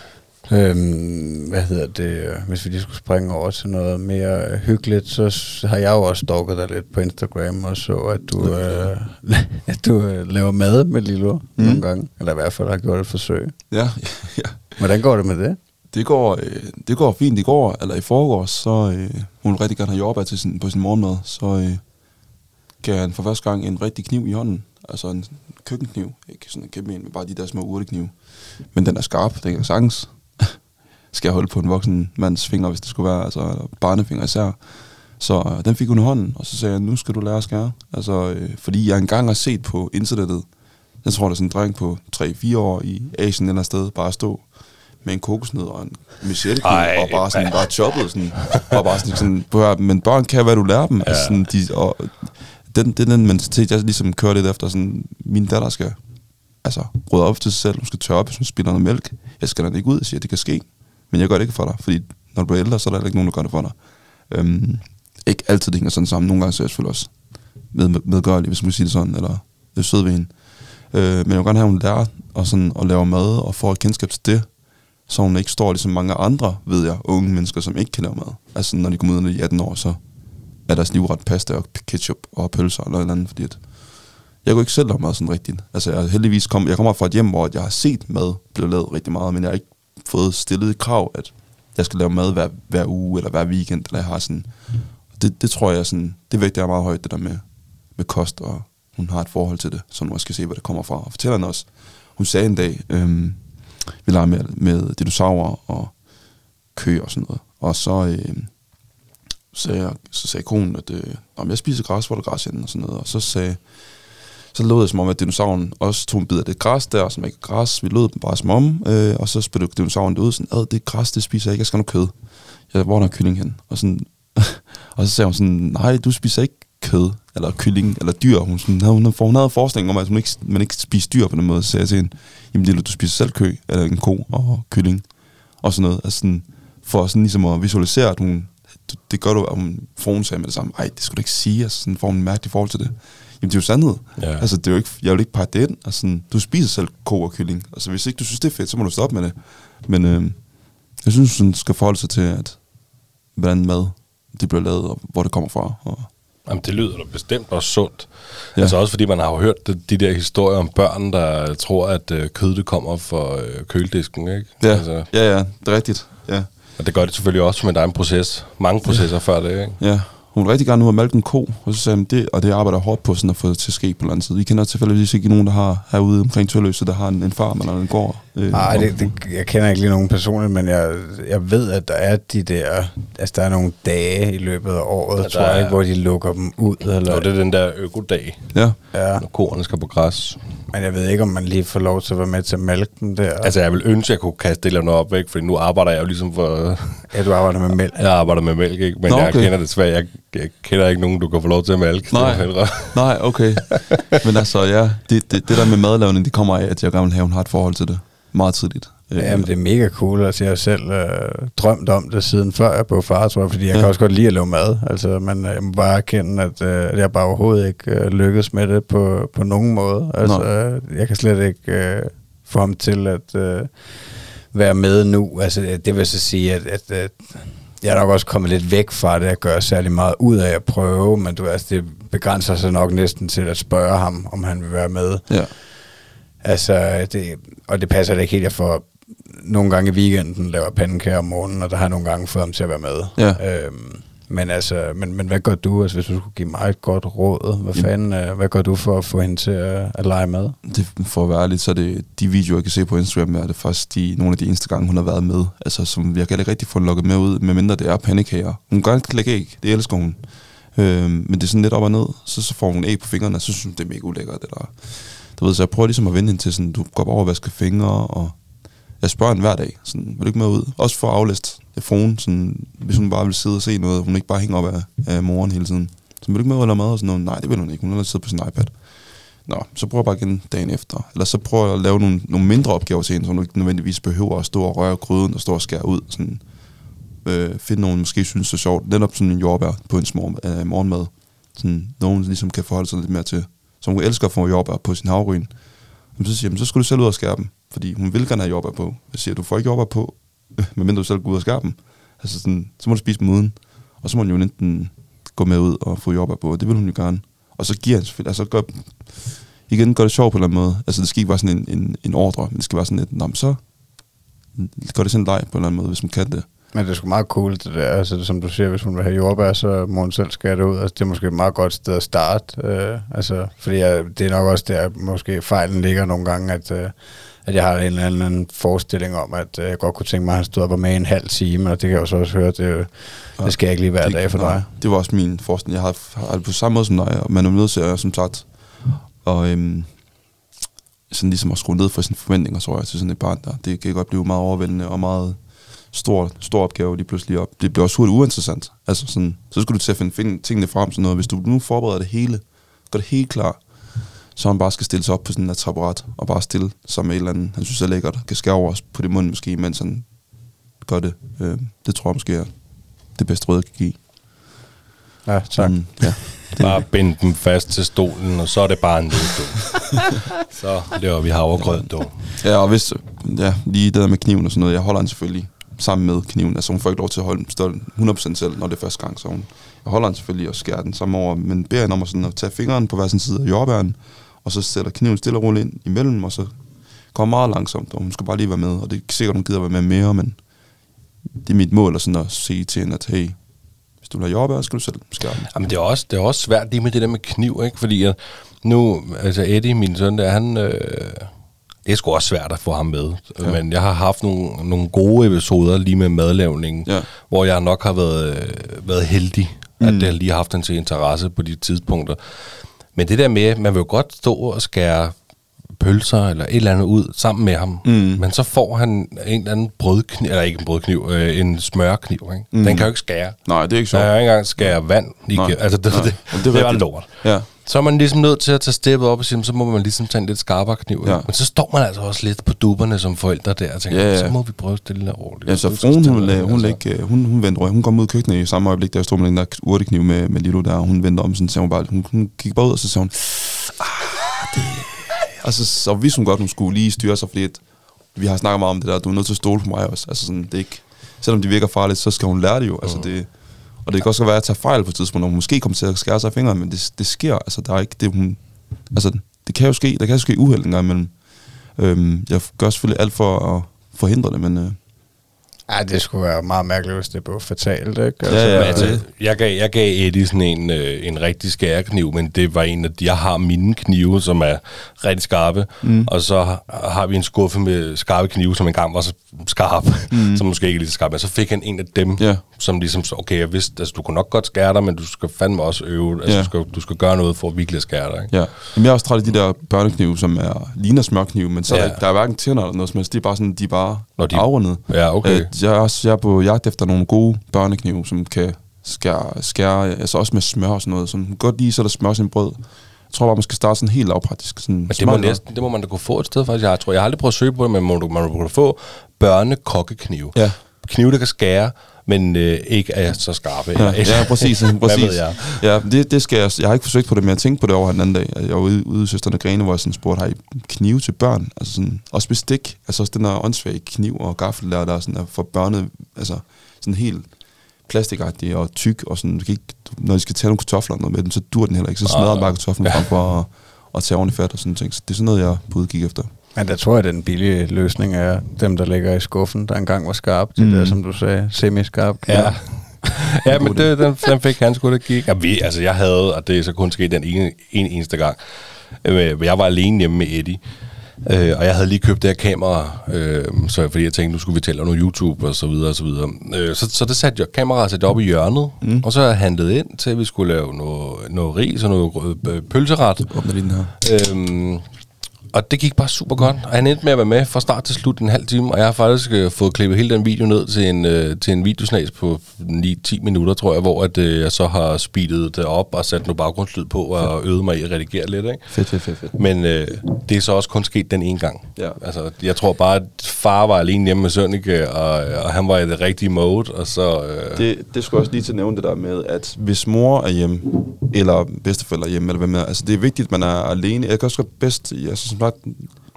Øhm, hvad hedder det? Hvis vi lige skulle springe over til noget mere hyggeligt, så har jeg jo også stalket dig lidt på Instagram og så, at du, øh, [laughs] at du øh, laver mad med Lilo mm. nogle gange. Eller i hvert fald har gjort et forsøg.
Ja, [laughs] ja.
Hvordan går det med det?
Det går, øh, det går fint i går, eller i forgårs, så øh, hun rigtig gerne have jordbær til sin, på sin morgenmad, så øh, gav han for første gang en rigtig kniv i hånden, altså en køkkenkniv, ikke sådan en kæmpe en, men bare de der små urteknive. Men den er skarp, den kan sagtens skal jeg holde på en voksen mands finger, hvis det skulle være, altså barnefinger især. Så øh, den fik hun i hånden, og så sagde jeg, nu skal du lære at skære. Altså, øh, fordi jeg engang har set på internettet, jeg tror, der er sådan en dreng på 3-4 år i Asien eller sted, bare stå med en kokosnød og en michelkniv, og bare sådan, bare choppet sådan, og bare sådan, sådan på her, men børn kan, hvad du lærer dem. Ja. Altså, sådan, de, og den, det er den mentalitet, jeg ligesom kører lidt efter, sådan, min datter skal altså, rydde op til sig selv, hun skal tørre op, hvis hun spiller noget mælk. Jeg skal den ikke ud og sige, at det kan ske, men jeg gør det ikke for dig, fordi når du bliver ældre, så er der ikke nogen, der gør det for dig. Øhm, ikke altid det hænger sådan sammen, nogle gange så er jeg selvfølgelig også med, med, medgørlig, hvis man kan sige det sådan, eller det er sød ved hende. Øh, men jeg vil gerne have, at hun lærer og sådan, at lave mad, og får et kendskab til det, så hun ikke står ligesom mange andre, ved jeg, unge mennesker, som ikke kan lave mad. Altså når de kommer ud, når de er 18 år, så er deres livret pasta og ketchup og pølser eller noget andet, fordi at jeg kunne ikke selv lave mad sådan rigtigt. Altså jeg, heldigvis kom, jeg kommer fra et hjem, hvor jeg har set mad blive lavet rigtig meget, men jeg har ikke fået stillet et krav, at jeg skal lave mad hver, hver uge eller hver weekend, eller jeg har sådan, det, det tror jeg sådan, det vægter jeg meget højt, det der med, med kost, og hun har et forhold til det, så nu skal se, hvad det kommer fra. Og fortæller hende også, hun sagde en dag, øhm, vi leger med, med dinosaurer og køer og sådan noget, og så, øhm, sagde, jeg, så sagde konen, at øh, om jeg spiser græs, hvor er der græs henne, og sådan noget, og så sagde, så lød det som om, at dinosauren også tog en bid af det græs der, som ikke græs. Vi lød dem bare som om, øh, og så spyttede dinosauren det ud, sådan, ad, det er græs, det spiser jeg ikke, jeg skal have noget kød. Jeg, hvor er der kylling hen? Og, sådan, [laughs] og så sagde hun sådan, nej, du spiser ikke kød, eller kylling, eller dyr. Hun, sådan, havde, hun, for hun havde forskning om, at hun ikke, man ikke spiser dyr på den måde. Så sagde jeg til hende, jamen Lille, du spiser selv kø, eller en ko og kylling, og sådan noget. Altså sådan, for sådan ligesom at visualisere, at hun, det gør du, at hun, for hun sagde med det samme, ej, det skulle du ikke sige, altså sådan får hun en mærkelig forhold til det. Jamen, det er jo sandhed.
Ja.
Altså, det er jo ikke, jeg vil ikke pakke det ind. Altså, sådan, du spiser selv ko og kylling. Altså, hvis ikke du synes, det er fedt, så må du stoppe med det. Men øh, jeg synes, sådan skal forholde sig til, at hvordan mad det bliver lavet, og hvor det kommer fra. Og,
Jamen, det lyder da bestemt også sundt.
Ja.
Altså også fordi man har jo hørt de, de der historier om børn, der tror, at øh, kød det kommer fra øh, køledisken, ikke?
ja,
Altså,
ja, ja, det er rigtigt. Ja,
og det gør det selvfølgelig også med dig en proces. Mange processer ja. før det, ikke?
ja. Hun vil rigtig gerne nu have malket en ko, og så sagde hun, det, og det arbejder jeg hårdt på sådan at få det til at ske på en eller anden side. Vi kender tilfældigvis ikke nogen, der har herude omkring Tølløse, der har en, en farm eller en gård. Øh,
Nej,
og-
det, det, jeg kender ikke lige nogen personligt, men jeg, jeg ved, at der er de der, altså der er nogle dage i løbet af året,
Ja,
tror jeg
er-
ikke, hvor de lukker dem ud. Eller,
Og det er den der økodag,
Ja,
ja,
når koerne skal på græs.
Men jeg ved ikke, om man lige får lov til at være med til at mælke dem der.
Altså, jeg vil ønske, at jeg kunne kaste det eller noget op, ikke? Fordi nu arbejder jeg jo ligesom for...
ja, du arbejder med mælk.
Jeg arbejder med mælk, ikke? Men
Nå,
okay. jeg kender det svært. Jeg, jeg kender ikke nogen, du kan få lov til at mælke.
Nej. Nej, okay. [laughs] Men altså, ja, det, det, det der med madlavning, det kommer af, at jeg gerne vil have, hun har et forhold til det meget tidligt. Øh,
Jamen, det er mega cool. Altså, jeg har selv øh, drømt om det siden før jeg blev far, tror jeg, fordi jeg
Ja.
kan også godt lide at lave mad. Altså, men øh, jeg må bare erkende, at, øh, jeg bare overhovedet ikke øh, lykkes med det på, på nogen måde. Altså, øh, jeg kan slet ikke øh, få ham til at øh, være med nu. Altså, det- det vil så sige, at, at, at jeg er nok også kommet lidt væk fra det, at gøre særlig meget ud af at prøve, men du, altså, det begrænser sig nok næsten til at spørge ham, om han vil være med.
Ja,
Altså, det, og det passer da ikke helt, jeg får nogle gange i weekenden laver pandekager om morgenen, og der har jeg nogle gange fået ham til at være med.
Ja.
Øhm, men altså, men, men hvad gør du, altså hvis du skulle give mig et godt råd, hvad fanden, øh, hvad gør du for at få hende til at, at lege med?
det, for at være ærlig, så er det de videoer, jeg kan se på Instagram, er det faktisk de, nogle af de eneste gange, hun har været med. Altså, som jeg kan ikke rigtig få lukket med ud, medmindre det er pandekager. Hun kan godt lægge æg, det elsker hun. Øhm, men det er sådan lidt op og ned, så, så får hun æg på fingrene, og så synes hun, det er mega ulækkert. Eller, du ved, så jeg prøver ligesom at vende hende til sådan, du går over og vasker fingre, og jeg spørger hende hver dag, sådan, vil du ikke med ud? Også for at aflæste fruen, sådan, hvis hun bare vil sidde og se noget, hun ikke bare hænger op af, af moren hele tiden. Så vil du ikke med ud eller mad og sådan noget? Nej, det vil hun ikke. Hun vil sidde på sin iPad. Nå, så prøver jeg bare igen dagen efter. Eller så prøver jeg at lave nogle, nogle mindre opgaver til hende, som du ikke nødvendigvis behøver at stå og røre gryden og stå og skære ud. Sådan, øh, finde nogen, måske synes det er sjovt. Netop sådan en jordbær på en morgen, øh, morgenmad. Sådan, nogen ligesom kan forholde sig lidt mere til. Som hun elsker at få jordbær på sin havryn. Jamen, så siger jeg, så skulle du selv ud og skære dem. Fordi hun vil gerne have jordbær på. Jeg siger, du får ikke jordbær på, [laughs] medmindre du selv går ud og skærer dem. Altså sådan, så må du spise dem uden. Og så må hun jo enten gå med ud og få jordbær på, og det vil hun jo gerne. Og så giver han selvfølgelig, altså gør, igen gør det sjovt på en eller anden måde. Altså det skal ikke være sådan en, en, en ordre, men det skal være sådan lidt, Nå, så gør det sådan en leg på en eller anden måde, hvis man kan det.
Men det er sgu meget cool, det der. Altså, som du siger, hvis hun vil have jordbær, så må hun selv skære det ud. Altså, det er måske et meget godt sted at starte. Øh, altså, fordi jeg, det er nok også der, måske fejlen ligger nogle gange, at, øh, at jeg har en eller anden forestilling om, at øh, jeg godt kunne tænke mig, at han stod op og med en halv time, og det kan jeg jo så også høre, det, det skal jeg ikke lige hver dag for
nej,
dig.
Det var også min forskning. Jeg har, har det på samme måde som dig, og man er nødt til at, som sagt, og øhm, sådan ligesom at skrue ned for sine forventninger, tror jeg, til sådan et barn der. Det kan godt blive meget overvældende og meget stor, stor opgave lige pludselig op. Det bliver også hurtigt uinteressant. Altså sådan, så skulle du til at finde, finde tingene frem sådan noget. Hvis du nu forbereder det hele, gør det helt klar, så han bare skal stille sig op på sådan en taburet, og bare stille sig med et eller andet, han synes er lækkert, kan skære over os på det mund måske, mens han gør det. Øh, det tror jeg måske er det bedste råd, jeg kan give.
Ja, tak.
Mm, ja. [laughs]
Bare binde dem fast til stolen, og så er det bare en nøddum. [laughs] så laver vi havregrød, dog.
Ja, og hvis, ja, lige det der med kniven og sådan noget, jeg holder den selvfølgelig sammen med kniven. Altså hun får ikke lov til at holde den 100% selv, når det er første gang, så hun, jeg holder den selvfølgelig og skærer den sammen over, men beder hende om at, sådan at tage fingeren på hver sin side af jordbæren, og så sætter kniven stille og roligt ind imellem, og så kommer meget langsomt, og hun skal bare lige være med, og det er sikkert, hun gider være med mere, men det er mit mål at, sådan at sige til hende, at hey, hvis du vil have jordbær, skal du selv skære den.
Jamen, det er, også, det er også svært lige med det der med kniv, ikke? Fordi jeg, nu, altså Eddie, min søn, der, han, øh, det er sgu også svært at få ham med.
Ja.
Men jeg har haft nogle, nogle gode episoder lige med madlavningen,
Ja.
hvor jeg nok har været, øh, været heldig, at
Mm.
det har lige haft en til interesse på de tidspunkter. Men det der med, man vil jo godt stå og skære pølser eller et eller andet ud sammen med ham.
Mm.
Men så får han en eller anden brødkniv, eller ikke en brødkniv, øh, en smørkniv. Ikke? Mm. Den kan jo ikke skære.
Nej, det er ikke
Så
sjovt.
jeg har ikke engang skære vand. I
Nej.
altså, det,
Nej.
det, det,
det er
det var lort.
Ja.
Så er man ligesom nødt til at tage steppet op og sige, så må man ligesom tage en lidt skarpere kniv. Ja. Men så står man altså også lidt på duberne som forældre der og tænker,
Ja,
ja, så må vi prøve stille og roligt.
Ja, så fruen,
stille
hun,
og
hun,
roligt,
hun,
altså.
hun, hun vendte. Hun kom ud i køkkenet i samme øjeblik, der stod med den der urtekniv med, med Lilo der, og hun vendte om, sådan, så hun bare, hun, hun gik bare ud, og så sagde hun, ah, det... Og så, så vidste hun godt, hun skulle lige styre sig, fordi at vi har snakket meget om det der, du er nødt til at stole på mig også. Altså sådan, det ikke, selvom det virker farligt, så skal hun lære det jo. Altså det, og det kan også være at tage fejl på et tidspunkt, og hun måske kommer til at skære sig i fingrene, men det, det sker, altså der er ikke det, hun... Altså, det kan jo ske, der kan jo ske uheld en gang imellem. Øhm, jeg gør selvfølgelig alt for at forhindre det, men... Øh,
Ja, det skulle være meget mærkeligt, hvis det blev fatalt, ikke? Altså,
Ja, ja,
altså, jeg, gav, jeg gav Eddie sådan en, øh, en rigtig skærekniv, men det var en af de, jeg har mine knive, som er rigtig skarpe, mm. og så har, har vi en skuffe med skarpe knive, som engang var så skarp, mm. [laughs] som måske ikke er lige så skarp, men så fik han en af dem,
Ja.
som ligesom, så, okay, jeg vidste, altså du kunne nok godt skære dig, men du skal fandme også øve, altså
Ja.
du, skal, du skal gøre noget for at virkelig skære dig, ikke?
Ja. Jamen, jeg er også træt af de der børneknive, som er, ligner smørknive, men så ja. Er der, der er hverken tænder eller noget som helst. De er bare sådan, de er bare
Når de-
afrundet.
Ja, okay.
Øh, jeg, er også, jeg er på jagt efter nogle gode børneknive, som kan skære, skære altså også med smør og sådan noget. Som godt lige så der smør sin brød. Jeg tror bare, man skal starte sådan helt lavpraktisk. Sådan
Men det må, næsten, det må man da kunne få et sted, faktisk. Jeg tror, jeg har aldrig prøvet at søge på det, men man man må kunne få børnekokkeknive.
Ja.
Knive, der kan skære, men øh, ikke er så skarpe.
Ja, ja, præcis. [laughs] præcis.
Hvad ved jeg?
Ja, det, det skal jeg, jeg har ikke forsøgt på det, men jeg tænkte på det over den anden dag. Jeg var ude, ude i Søsterne Grene, hvor jeg sådan spurgte, har I knive til børn? Altså sådan, også bestik. Altså også den der åndssvage kniv og gaffel der, der er sådan er for børne, altså sådan helt plastikagtig og tyk, og sådan, du kan ikke, når de skal tage nogle kartofler og noget med dem, så dur den heller ikke. Så smadrer den bare kartoflen frem for at, at tage ordentligt fat og sådan ting. Så det er sådan noget, jeg på udkig efter.
Men der tror jeg, at den billige løsning er dem, der ligger i skuffen, der engang var skarp.
Mm.
der, som du sagde, semi-skarp.
Ja. [laughs] ja, men det, den, den fik han sgu da gik. Ja, vi, altså, jeg havde, og det er så kun sket den ene, en eneste gang, øh, jeg var alene hjemme med Eddie, øh, og jeg havde lige købt det her kamera, øh, så fordi jeg tænkte, nu skulle vi tælle noget YouTube og så videre og så videre. Øh, så, så det satte jeg, kameraet satte jeg op i hjørnet, mm. og så jeg handlet ind til, at vi skulle lave noget, noget ris og noget øh, pølseret.
Åbner lige den her.
Øhm, og det gik bare super godt. Og han endte med at være med fra start til slut en halv time, og jeg har faktisk øh, fået klippet hele den video ned til en, øh, til en videosnas på 9-10 minutter, tror jeg, hvor at, øh, jeg så har speedet det op og sat noget baggrundslyd på og øvet mig i at redigere lidt. Ikke?
Fedt, fedt, fedt, fedt.
Men øh, det er så også kun sket den ene gang.
Ja.
Altså, jeg tror bare, at far var alene hjemme med Sønneke, og, og han var i det rigtige mode, og så... Øh,
Det, det skulle jeg også lige til at nævne det der med, at hvis mor er hjemme, eller bedsteforældre er hjemme, eller hvad med, altså det er vigtigt, at man er alene. Jeg kan også godt bedst, altså som sagt,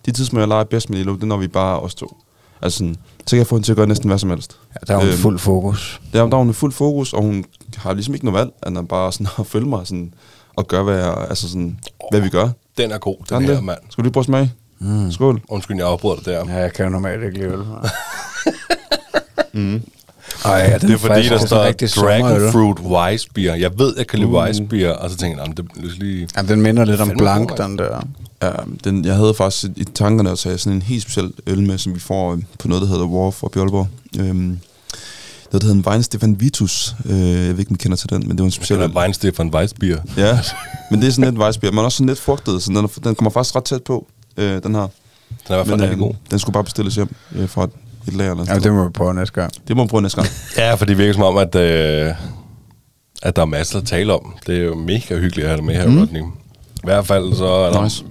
de tidspunkter, jeg leger bedst med Lilo, det er, når vi bare er os to. Altså sådan, så kan jeg få hende til at gøre næsten hvad som helst.
Ja, der er jo
Øhm,
fuld fokus.
Der, der er hun fuld fokus, og hun har ligesom ikke noget valg, end at bare sådan [laughs] at følge mig sådan, og gøre, hvad, jeg, altså sådan, hvad vi gør.
den er god, den
den
her,
det?
mand.
Skal du lige prøve at smage? Mm. Skål.
Undskyld, jeg afbryder dig der.
Ja, jeg kan jo normalt ikke lide øl. [laughs]
Mm.
Ej, ja,
Det er fordi, der
er
står
rigtig
Dragon
sommerøl.
Fruit Weiss Beer. Jeg ved, jeg kan lide Weiss Beer, og så tænker jeg, "Nå, men det os lige...
Ja, den minder lidt om blank, den der.
Ja, den, jeg havde faktisk i tankerne at tage sådan en helt speciel øl med, som vi får øh, på noget, der hedder War fra Bjørnborg. Øhm, det hedder en Wein Stefan Vitus. Øh, jeg ved ikke, om I kender til den, men det var en speciel
Eller
øl.
Wein Stefan Weiss Beer.
Ja, [laughs] men det er sådan lidt Weissbier. Men også sådan lidt frugtet, så den, er, den kommer faktisk ret tæt på, øh, den her.
Den er i hvert fald
Men
rigtig god.
den skulle bare bestilles hjem øh, fra et, et lager eller
Ja,
ja,
det må vi prøve næste gang.
det må vi prøve næste gang. [laughs]
Ja, for det virker som om, at, øh, at der er masser at tale om. Det er jo mega hyggeligt at have dig med her, mm. Rodney. I hvert fald så er der,
Nice.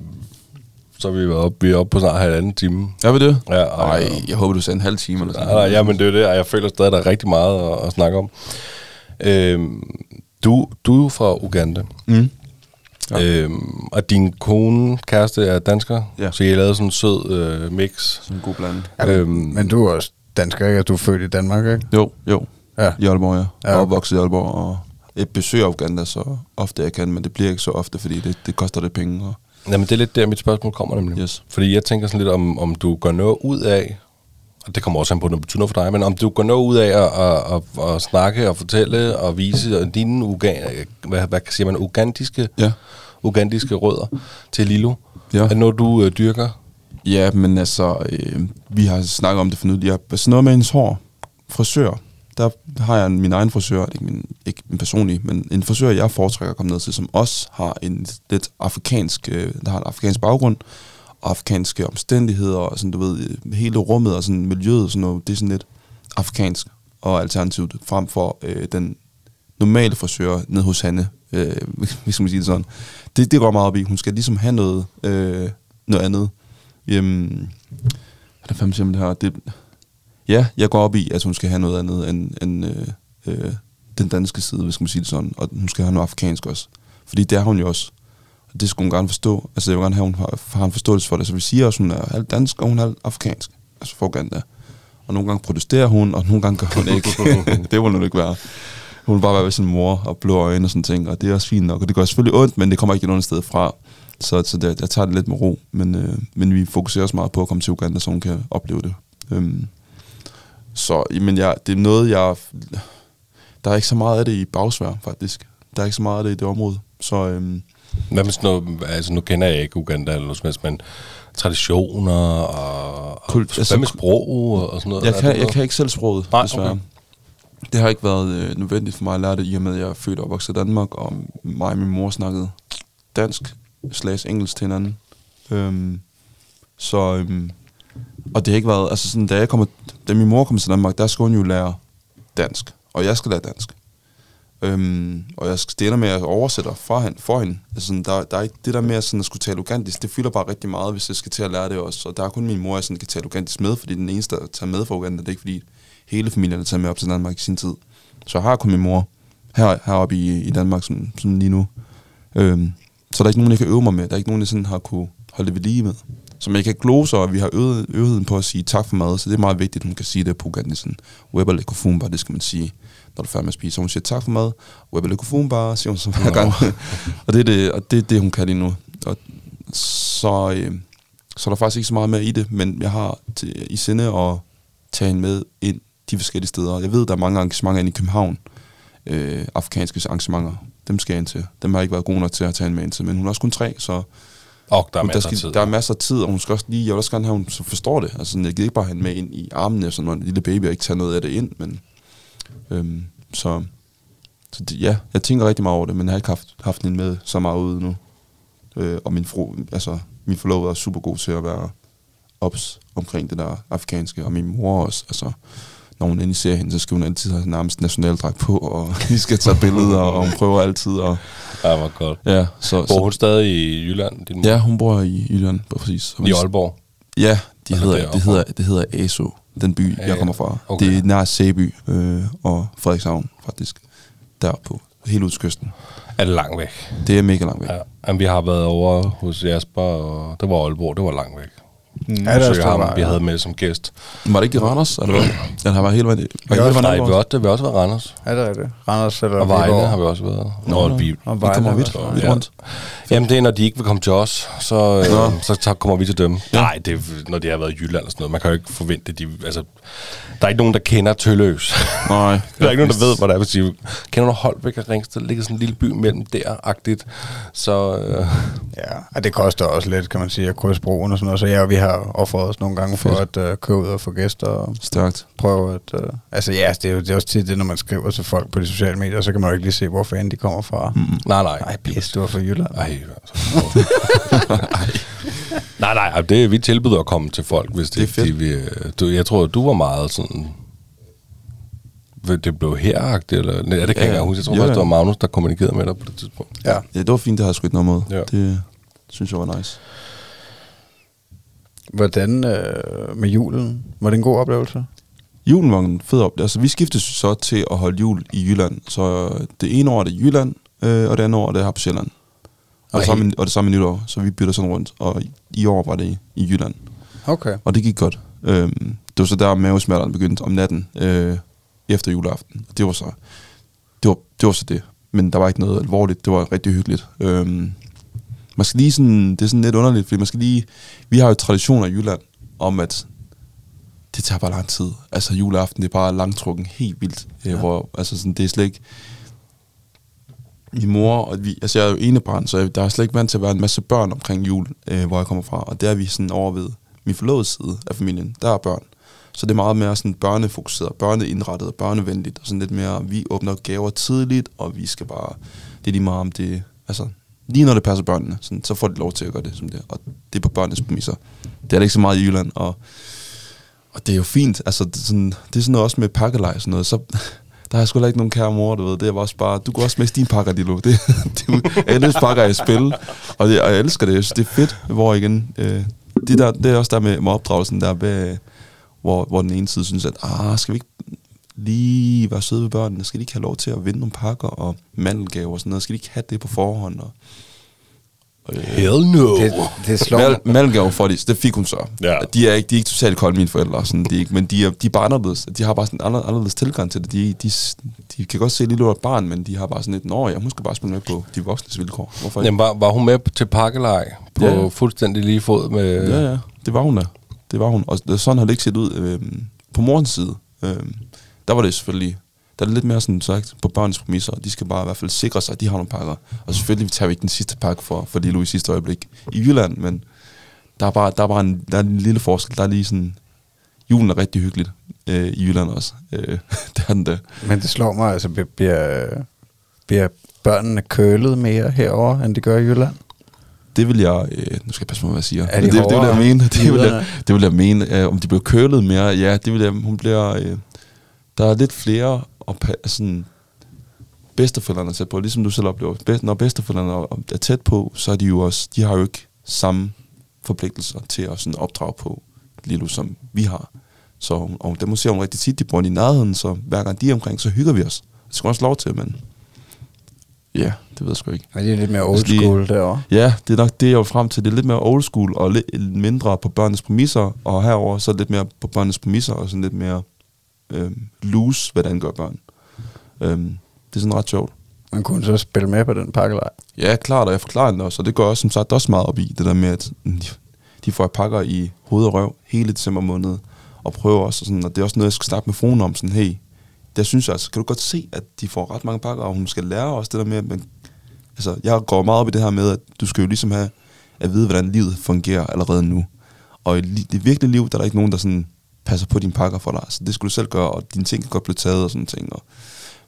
så er vi oppe, vi er oppe på snart halvanden time.
Er vi det?
Ja, og-
Ej, jeg håber, du sagde en halv time eller sådan
nej, ja, men det er jo det, og jeg føler stadig, at der er rigtig meget at, at snakke om. Øhm, du, du er jo fra Uganda,
Mm.
Ja. øhm, og din kone, kæreste, er dansker,
Ja.
så I har lavet sådan en sød øh, mix.
Sådan en god blanding.
Ja,
Øhm,
Men du er også dansker, ikke? Og Du er født i Danmark, ikke?
Jo, jo.
Ja.
I Aalborg, ja.
Ja,
Jeg er opvokset i Aalborg, og jeg besøger Uganda så ofte jeg kan, men det bliver ikke så ofte, fordi det, det koster det penge. Og,
Jamen, det er lidt der, mit spørgsmål kommer nemlig.
Yes.
Fordi jeg tænker sådan lidt, om, om du gør noget ud af, og det kommer også an på, når det betyder noget for dig, men om du går noget ud af at, at, at, at snakke og fortælle og vise dine uga, hvad, hvad siger man, ugandiske,
ja.
ugandiske rødder til Lilo.
Ja.
Er noget, du øh, dyrker?
Ja, men altså, øh, vi har snakket om det for har sådan noget med hendes hår. Frisør. Der har jeg min egen frisør, ikke min, ikke min personlige, men en frisør, jeg foretrækker at komme ned til, som også har en lidt afrikansk, øh, der har en afrikansk baggrund, afrikanske omstændigheder, og sådan, du ved, hele rummet og sådan miljøet og sådan noget, det er sådan lidt afrikansk og alternativt, frem for øh, den normale frisør ned hos Hanne, øh, [laughs] hvis man sige det sådan. Det, det går meget op i. Hun skal ligesom have noget, øh, noget andet. Øhm, hvad er fanden siger man det her? Det, ja, jeg går op i, at hun skal have noget andet end, end øh, øh, den danske side, hvis man sige det sådan. Og hun skal have noget afrikansk også. Fordi det er hun jo også. Det skulle hun gerne forstå. Altså, jeg vil gerne have, at hun har, har en forståelse for det. Så vi siger også, at hun er halvt dansk, og hun er halvt afrikansk. Altså for Uganda. Og nogle gange protesterer hun, og nogle gange gør hun ikke. [laughs] det må nu ikke være. Hun vil bare være ved sin mor og blå øjne og sådan ting, og det er også fint nok. Og det gør selvfølgelig ondt, men det kommer ikke nogen sted fra. Så, så det, jeg tager det lidt med ro, men, øh, men vi fokuserer også meget på at komme til Uganda, så hun kan opleve det. Øhm, så men jeg, det er noget, jeg... Der er ikke så meget af det i bagsvær, faktisk. Der er ikke så meget af det i det område. Så øhm,
Hvad med sådan noget, altså nu kender jeg ikke Uganda eller noget som helst, men traditioner og, og
Kult-
hvad
altså-
med sprog og sådan noget?
jeg, kan,
det
jeg
noget?
kan ikke selv sproget,
Nej,
desværre.
okay.
Det har ikke været øh, nødvendigt for mig at lære det, i og med, at jeg er født og opvokset i Danmark, og mig og min mor snakkede dansk slash engelsk til hinanden. Øhm, så, øhm, og det har ikke været, altså sådan, da, jeg kommer, da min mor kommer til Danmark, der skal hun jo lære dansk, og jeg skal lære dansk. Øhm, og jeg skal med at oversætte for hende. For hende. Altså, sådan, der, der er ikke det der med at, sådan, at skulle tale ugandisk, det fylder bare rigtig meget, hvis jeg skal til at lære det også. Og der er kun min mor, jeg sådan, kan tale ugandisk med, fordi den eneste, der tager med fra Uganda, det er ikke fordi hele familien er taget med op til Danmark i sin tid. Så jeg har kun min mor her, heroppe i, i Danmark, som, sådan lige nu. Øhm, så der er ikke nogen, jeg kan øve mig med. Der er ikke nogen, jeg sådan har kunne holde det ved lige med. Som jeg kan glose, og vi har øvet, øvet på at sige tak for mad, så det er meget vigtigt, at hun kan sige det på ugandisk. Sådan, Webber det skal man sige, når du er færdig med at spise. Så hun siger tak for mad, Webber kufumba, siger hun så hver gang. [laughs] og det er det, og det, er det, hun kan lige nu. Og så, øh, så er der faktisk ikke så meget mere i det, men jeg har til, i sinde at tage hende med ind de forskellige steder. Jeg ved, der er mange arrangementer inde i København, øh, afrikanske arrangementer. Dem skal jeg ind til. Dem har jeg ikke været god nok til at tage hende med ind til, men hun er også kun tre, så
Og der er
hun- der,
af
skal,
tid.
der er masser af tid, og hun skal også lige, jeg vil også gerne have, at hun så forstår det. Altså, jeg gider ikke bare have hende med ind i armene, sådan en lille baby, og ikke tage noget af det ind, men øhm, så, så det, ja, jeg tænker rigtig meget over det, men jeg har ikke haft, haft hende med så meget ude nu. Øh, og min, fru, altså, min forlovede er super god til at være ops omkring det der afrikanske, og min mor også, altså, når hun endelig ser hende, så skal hun altid have nærmest nationaldragt på, og [laughs] vi skal tage billeder, og hun prøver altid, og
Ja, hvor godt.
ja, så,
Bor
så
hun stadig i Jylland? Din mor?
ja, hun bor i Jylland, præcis.
I Aalborg?
Ja, de hedder, det, hedder, det hedder ASO, den by,
Ja,
jeg kommer fra.
Okay.
Det er nær Sæby øh, og Frederikshavn, faktisk. Der på hele udkysten.
Er det langt væk?
Det er mega langt væk.
Ja. Jamen, vi har været over hos Jasper, og det var Aalborg, det var langt væk.
Ja,
Ja,
det er også
ham,
der,
vi
ja.
havde med som gæst.
Var det ikke i Randers, eller hvad? Eller har været hele vejen? Var vejen
Nej, vi også, det har også været Randers.
Er det rigtigt? Randers eller
Og Vejle har vi også været.
Nå,
Nå, vi,
Og
Vi kommer vidt,
også.
vidt
Ja.
rundt.
Jamen, det er, når de ikke vil komme til os, så, øh, så tager, kommer vi til dem.
Ja.
Ja. Nej, det er, når de har været i Jylland og sådan noget. Man kan jo ikke forvente, de... Altså, der er ikke nogen, der kender Tølløs.
Nej. [laughs]
der er ikke nogen, der ved, hvor det er. Hvis de kender du Holbæk og Ringsted? Der ligger sådan en lille by mellem der-agtigt. Så øh,
Ja, og det koster også lidt, kan man sige, at krydse broen og sådan noget. Så ja, vi har offret os nogle gange for
Fedt.
at uh, køre ud og få gæster og
Stærkt.
prøve at... Uh, altså ja, det er jo det er også tit det, når man skriver til folk på de sociale medier, så kan man jo ikke lige se, hvor fanden de kommer fra. Mm.
nej, nej.
Ej, pis, du er fra Jylland.
Ej, altså. [laughs] nej, nej, det, vi tilbyder at komme til folk, hvis det,
Det er.
De, vi, øh, du, jeg tror, du var meget sådan... Det blev heragtigt, eller... Nej, det kan
Ja,
jeg ikke huske. Jeg tror
ja,
faktisk, det var Magnus, der kommunikerede med dig på det tidspunkt.
Ja.
Ja, det var fint, det har jeg ikke noget mod.
Ja.
Det synes jeg var nice.
Hvordan øh, med julen? Var det en god oplevelse?
Julen var en fed oplevelse. Altså, vi skiftes så til at holde jul i Jylland. Så det ene år er det Jylland, øh, og det andet år er det her på Sjælland. Og, det samme, og det samme nytår, så vi bytter sådan rundt. Og i, år var det i, i Jylland.
Okay.
Og det gik godt. Øhm, det var så der, mavesmerterne begyndte om natten øh, efter juleaften. Det var så det var, det var så det. Men der var ikke noget alvorligt. Det var rigtig hyggeligt. Øhm, man skal lige sådan, det er sådan lidt underligt, fordi man skal lige, vi har jo traditioner i Jylland om, at det tager bare lang tid. Altså juleaften, det er bare langtrukken helt vildt. Ja. Øh, hvor, altså sådan, det er slet ikke, min mor, og vi, altså jeg er jo enebarn, så jeg, der er slet ikke vant til at være en masse børn omkring jul, øh, hvor jeg kommer fra. Og der er vi sådan over ved min forlovede side af familien, der er børn. Så det er meget mere sådan børnefokuseret, børneindrettet, børnevenligt, og sådan lidt mere, vi åbner gaver tidligt, og vi skal bare, det er lige meget om det, altså, lige når det passer børnene, sådan, så får de lov til at gøre det som det. Og det er på børnenes præmisser. Det er det ikke så meget i Jylland, og, og det er jo fint. Altså, det er sådan, det er sådan noget også med pakkelej og sådan noget. Så, [laughs] der har jeg sgu ikke nogen kære mor, du ved. Det er også bare, du går også med din pakker, Dilo. Det, [laughs] det, alles pakker er i spil, og, det, og jeg elsker det. Jeg synes, det er fedt, hvor igen, øh, det, der, det er også der med, med opdragelsen der, med, hvor, hvor den ene side synes, at ah, skal vi ikke lige være søde ved børnene? Skal de ikke have lov til at vinde nogle pakker og mandelgaver og sådan noget? Skal de ikke have det på forhånd? Og,
Hell no.
Det, det slår
Mal,
mig.
malgaver for det, det fik hun så.
Ja.
De er ikke, de er ikke totalt kolde, mine forældre, sådan, de er ikke, men de er, de er bare anderledes. De har bare sådan en ander- anderledes tilgang til det. De, de, de kan godt se lille et barn, men de har bare sådan et, nå, jeg måske bare spille med på de voksnes vilkår. Hvorfor ikke?
Jamen, var, var hun med til pakkelej på
Ja.
fuldstændig lige fod med...
Ja, ja, det var hun da. Det var hun. Og sådan har det ikke set ud øhm, på morens side. Øhm, der var det selvfølgelig, der er det lidt mere sådan sagt på børnenes præmisser. De skal bare i hvert fald sikre sig, at de har nogle pakker. Og selvfølgelig tager vi ikke den sidste pakke for, for Lilo i sidste øjeblik i Jylland, men der er bare, der er bare en, der er en lille forskel. Der er lige sådan, julen er rigtig hyggeligt øh, i Jylland også. Øh, [laughs] det er den der.
Men det slår mig, altså bliver- bliver, børnene kølet mere herover end de gør i Jylland?
Det vil jeg... Øh, nu skal jeg passe på, hvad jeg siger.
Er de
Men det, det vil jeg mene. [laughs] Det vil jeg, det vil jeg mene. Øh, om de bliver kølet mere, ja, det vil jeg... Hun bliver... Øh, der er lidt flere og sådan, bedsteforældrene er tæt på, ligesom du selv oplever. Bedst, når bedsteforældrene er- er tæt på, så er de jo også... De har jo ikke samme forpligtelser til at sådan opdrage på Lilo, som vi har. Så og det må se hun rigtig tit, de bor i nærheden, så hver gang de er omkring, så hygger vi os. Det skal også lov til, men... Ja, det ved jeg sgu ikke.
Er de lidt mere old
de-
school derovre?
Ja, det er nok det, jeg vil frem til. Det er lidt mere old school og lidt mindre på børnenes præmisser, og herover så lidt mere på børnenes præmisser og sådan lidt mere øhm, loose, hvad det angår børn. Øhm, det er sådan ret sjovt.
Man kunne så spille med på den pakkelej.
Ja, klart, og jeg forklarer den også, og det går også som sagt også meget op i, det der med, at de- får pakker i hoved og røv hele december måned, og prøver også, og, sådan, og det er også noget, jeg skal snakke med fruen om, sådan, hey, der synes jeg altså, kan du godt se, at de får ret mange pakker, og hun skal lære også det der med, at man, altså, jeg går meget op i det her med, at du skal jo ligesom have at vide, hvordan livet fungerer allerede nu. Og i det virkelige liv, der er der ikke nogen, der sådan passer på dine pakker for dig. Så det skulle du selv gøre, og dine ting kan godt blive taget og sådan ting. Og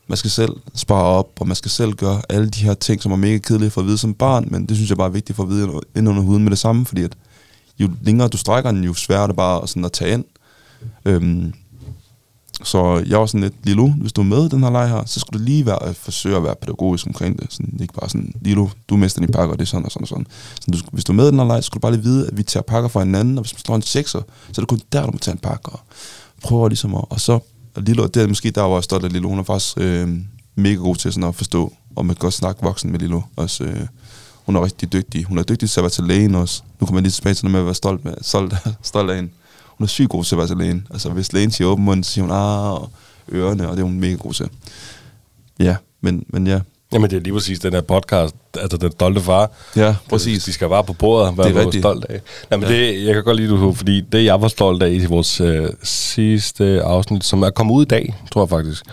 man skal selv spare op, og man skal selv gøre alle de her ting, som er mega kedelige for at vide som barn, men det synes jeg bare er vigtigt for at vide ind under huden med det samme, fordi at jo længere du strækker den, jo sværere er det bare sådan at tage ind. Øhm, så jeg var sådan lidt, Lilo, hvis du er med i den her leg her, så skulle du lige være, at forsøge at være pædagogisk omkring det. Sådan, ikke bare sådan, Lilo, du mister din pakker, og det er sådan og sådan og sådan. Så du, hvis du er med i den her leg, så skulle du bare lige vide, at vi tager pakker fra hinanden, og hvis man slår en sekser, så er det kun der, du må tage en pakke. Og prøver ligesom at, og så, og Lilo, det er måske der, hvor jeg er stolt af Lilo. Hun er faktisk øh, mega god til sådan at forstå, og man kan godt snakke voksen med Lilo. Også, øh, hun er rigtig dygtig. Hun er dygtig til at være til lægen også. Nu kommer jeg lige tilbage til noget med at være stolt, med, stolt, stolt af hende. Hun er sygt god til at være til lægen. Altså, hvis lægen siger åben mund, så siger hun, ah, og ørerne, og det er hun mega god til. Ja, men, men ja.
Jamen, det er lige præcis den her podcast, altså den stolte far.
Ja, præcis.
De skal bare på bordet, hvad
Det er
du er stolt af. Nej, men
Ja.
det, jeg kan godt lide, du fordi det, jeg var stolt af i vores øh, sidste afsnit, som er kommet ud i dag, tror jeg faktisk,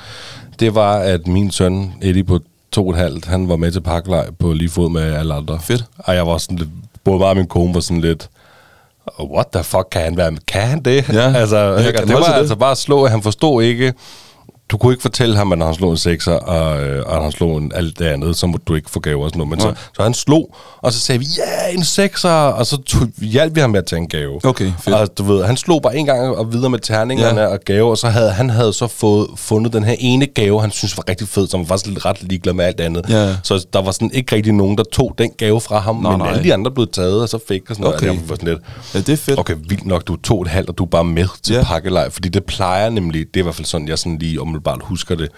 det var, at min søn, Eddie på to og et halvt, han var med til pakkelej på lige fod med alle andre.
Fedt.
Og jeg var sådan lidt, både mig og min kone var sådan lidt, what the fuck, kan han være med? Kan han det?
Ja.
altså,
Ja,
det var
det?
altså bare at slå, at han forstod ikke, du kunne ikke fortælle ham, at han slog en sekser, og, øh, og han slog en, alt det andet, så må du ikke få gaver og sådan noget. Men så, så han slog, og så sagde vi, ja, en sekser, og så tog, hjalp vi ham med at tage en gave.
Okay, fedt.
Og du ved, han slog bare en gang og videre med terningerne
Ja.
og gaver, og så havde han havde så fået, fundet den her ene gave, han synes var rigtig fed, som var faktisk lidt ret ligeglad med alt andet.
Ja.
Så der var sådan ikke rigtig nogen, der tog den gave fra ham,
Nå,
men
nej.
alle de andre blev taget, og så fik og sådan
Okay.
noget. Og jeg var sådan lidt,
Ja, det er fedt.
Okay, vildt nok, du er to og et halvt, og du er bare med til Ja. pakkelej, fordi det plejer nemlig, det er i hvert fald sådan, jeg sådan lige umiddelbart husker det,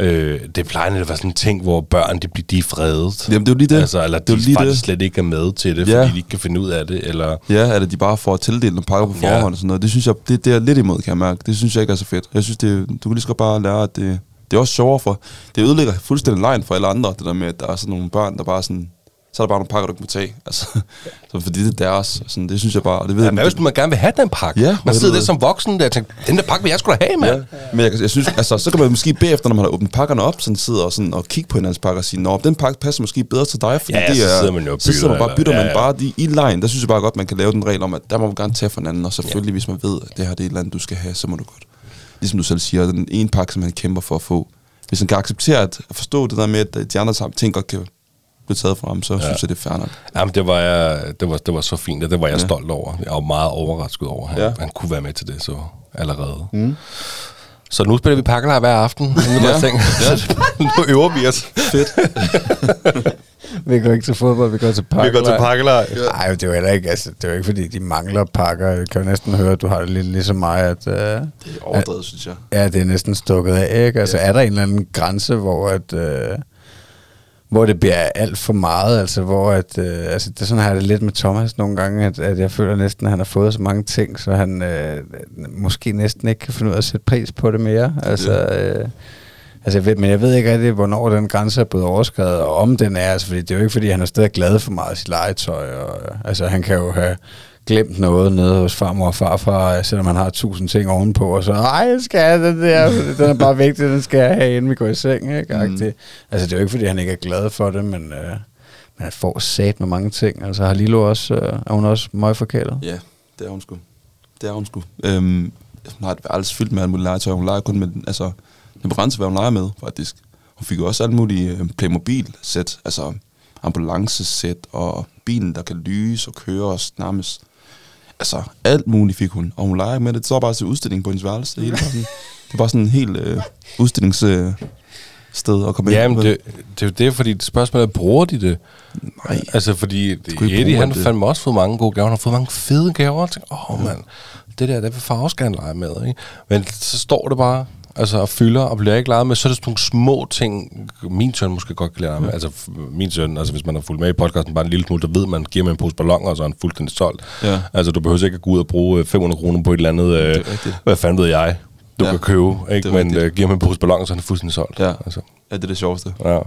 øh, det plejer at være sådan en ting, hvor børn, de bliver de er fredet.
Jamen, det er jo lige det.
Altså, eller
Det
de
lige
faktisk
det.
slet ikke er med til det,
Ja.
fordi de ikke kan finde ud af det, eller...
Ja, eller de bare får tildelt nogle pakker på
Ja.
forhånd og sådan noget. Det synes jeg, det, det er lidt imod, kan jeg mærke. Det synes jeg ikke er så fedt. Jeg synes, det, du kan lige så bare lære, at det, det er også sjovere for... Det ødelægger fuldstændig lejen for alle andre, det der med, at der er sådan nogle børn, der bare sådan... Så er der bare nogle pakker, du ikke må tage. [laughs] Altså, så fordi det er deres. Sådan, det synes jeg bare... Og det ved
Ja,
jeg,
hvad hvis man gerne vil have den pakke?
Ja,
man sidder der som voksen der og tænker, den der pakke vil jeg skulle have, mand.
Ja, men jeg, jeg synes, altså, så kan man måske bagefter, når man har åbnet pakkerne op, sådan sidder og, sådan, og kigge på hinandens pakker og sige, Nå, den pakke passer måske bedre til dig, fordi
Ja,
det
så
er...
sidder man jo og
så sidder man
bytter,
bare bytter
eller-
man
ja, ja.
bare de, i lejen. Der synes jeg bare godt, man kan lave den regel om, at der må man gerne tage fra hinanden, og selvfølgelig, hvis man ved, at det her det er et eller andet, du skal have, så må du godt. Ligesom du selv siger, den ene pakke, som han kæmper for at få. Hvis han kan acceptere at forstå det der med, at de andre ting godt kan blev taget fra ham, så ja. synes jeg, det er fair nok.
Jamen, det var, jeg, det var, det var så fint, og det var jeg
Ja.
ja. stolt over. Jeg var meget overrasket over, at han,
Ja.
ja. han kunne være med til det så allerede. Mm. Så nu spiller vi pakkelej hver aften. inden
Ja.
ja. [laughs] Ting.
Ja.
Nu øver vi os.
Fedt. [laughs]
Vi går ikke til fodbold, vi går til pakker.
Vi går til pakkelej.
Nej, det er jo heller ikke, altså, det er jo ikke, fordi de mangler pakker. Jeg kan jo næsten høre, at du har det lidt ligesom mig, at uh,
Det er overdrevet, synes jeg.
ja, det er næsten stukket af, ikke? Altså,
Ja.
er der en eller anden grænse, hvor at... Uh, hvor det bliver alt for meget, altså hvor at, øh, altså det sådan har jeg det lidt med Thomas nogle gange, at, at jeg føler næsten, at han har fået så mange ting, så han øh, måske næsten ikke kan finde ud af at sætte pris på det mere. Altså, øh, altså jeg ved, men jeg ved ikke rigtig, hvornår den grænse er blevet overskrevet, og om den er, altså fordi det er jo ikke, fordi han er stadig glad for meget af sit legetøj, og, altså han kan jo have glemt noget nede hos farmor og farfar, øh, selvom han har tusind ting ovenpå, og så, ej, jeg skal have den der, den er bare vigtig, den skal jeg have, inden vi går i seng, ikke?
Mm.
Altså, det er jo ikke, fordi han ikke er glad for det, men, øh, men han får sat med mange ting. Altså, har Lilo også, øh, er hun også møgforkælet?
Ja, det er hun sgu. Det er hun sgu. Øhm, hun har et værelse fyldt med alt muligt legetøj. Hun leger kun med, altså, det er begrænset, hvad hun leger med, faktisk. Hun fik jo også alt muligt øh, Playmobil-sæt, altså ambulancesæt og bilen, der kan lyse og køre og nærmest. Altså, alt muligt fik hun, og hun leger med det. Det var bare til udstilling på hendes værelse. Det, hele var sådan, det var sådan en helt øh, udstillingssted øh, sted at komme
Ja,
ind
men
på.
det, det er jo det, fordi det spørgsmål er, bruger de det?
Nej.
Altså, fordi Eddie, han
det.
har fandme også fået mange gode gaver. Han har fået mange fede gaver. Jeg tænkte, åh, oh, mand, det der, det vil far også gerne lege med, ikke? Men så står det bare, altså, og fylder, og bliver ikke leget med. Så er det sådan nogle små ting, min søn måske godt kan lege med. Altså, f- min søn, altså, hvis man har fulgt med i podcasten bare en lille smule, der ved man, giver man en pose balloner, og så er han fuldstændig solgt.
Ja.
Altså, du behøver ikke at gå ud og bruge øh, 500 kroner på et eller andet, øh, hvad fanden ved jeg, du
Ja,
kan købe, ikke? Men øh, giver man en pose balloner, så er han fuldstændig solgt.
Ja.
Altså,
Ja, det er det sjoveste.
ja.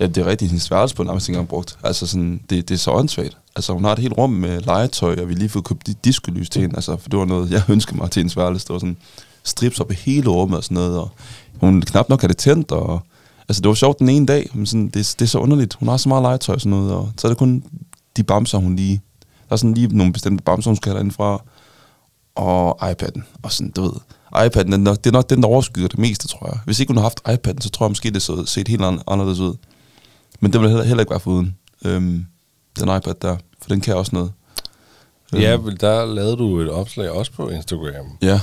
Ja, det er rigtigt. Hendes værelse på nærmest ikke engang brugt. Altså sådan, det, det er så åndssvagt. Altså hun har et helt rum med legetøj, og vi lige fået købt de diskolys til hende. Altså, for det var noget, jeg ønskede mig til hendes værelse. Det var sådan strips op i hele rummet og sådan noget. Og hun knap nok havde det tændt, og altså det var sjovt den ene dag, men sådan, det, det er så underligt. Hun har så meget legetøj og sådan noget, og så er det kun de bamser, hun lige... Der er sådan lige nogle bestemte bamser, hun skal have fra, og iPad'en, og sådan, du ved, iPad'en, den, er nok- det er nok den, der overskygger det meste, tror jeg. Hvis ikke hun har haft iPad'en, så tror jeg måske, det så set helt an- anderledes ud. Men det vil heller, heller ikke være foruden. Øhm, den iPad der, for den kan også noget.
Ja, vel, der lavede du et opslag også på Instagram
Ja,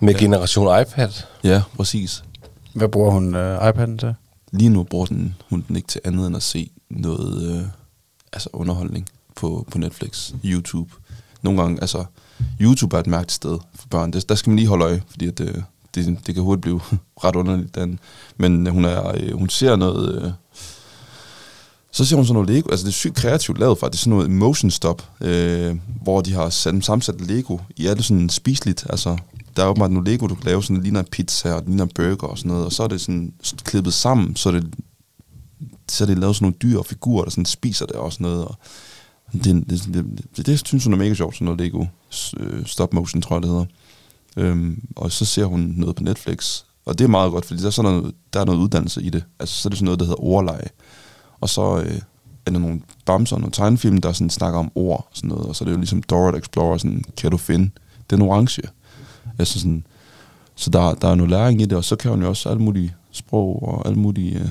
med ja. Generation iPad.
ja, præcis.
Hvad bruger hun øh, iPad'en til?
Lige nu bruger den, hun den ikke til andet end at se noget øh, altså underholdning på, på Netflix, YouTube. Nogle gange, altså, YouTube er et mærkeligt sted for børn. Det, der skal man lige holde øje, fordi at, øh, det, det kan hurtigt blive [laughs] ret underligt. Den. Men hun, er, øh, hun ser noget... Øh, så ser hun sådan noget Lego. Altså, det er sygt kreativt lavet faktisk. Sådan noget motion stop, øh, hvor de har sat, sammensat Lego i alt sådan spiseligt. Altså, der er åbenbart noget Lego, du kan lave sådan, det ligner en pizza, og det ligner en burger og sådan noget. Og så er det sådan klippet sammen, så er det, så er det lavet sådan nogle dyr og figurer, der sådan spiser det og sådan noget. Og det, det, det, det, det, synes hun er mega sjovt, sådan noget Lego øh, stop motion, tror jeg det hedder. Øhm, og så ser hun noget på Netflix, og det er meget godt, fordi der er, sådan noget, der er noget uddannelse i det. Altså, så er det sådan noget, der hedder ordleje. Og så øh, er der nogle bamser, nogle tegnefilm, der sådan snakker om ord og sådan noget. Og så er det jo ligesom Dora the Explorer, sådan, kan du finde den orange? Altså sådan, så der, der er noget læring i det, og så kan hun jo også alle mulige sprog og alle mulige øh,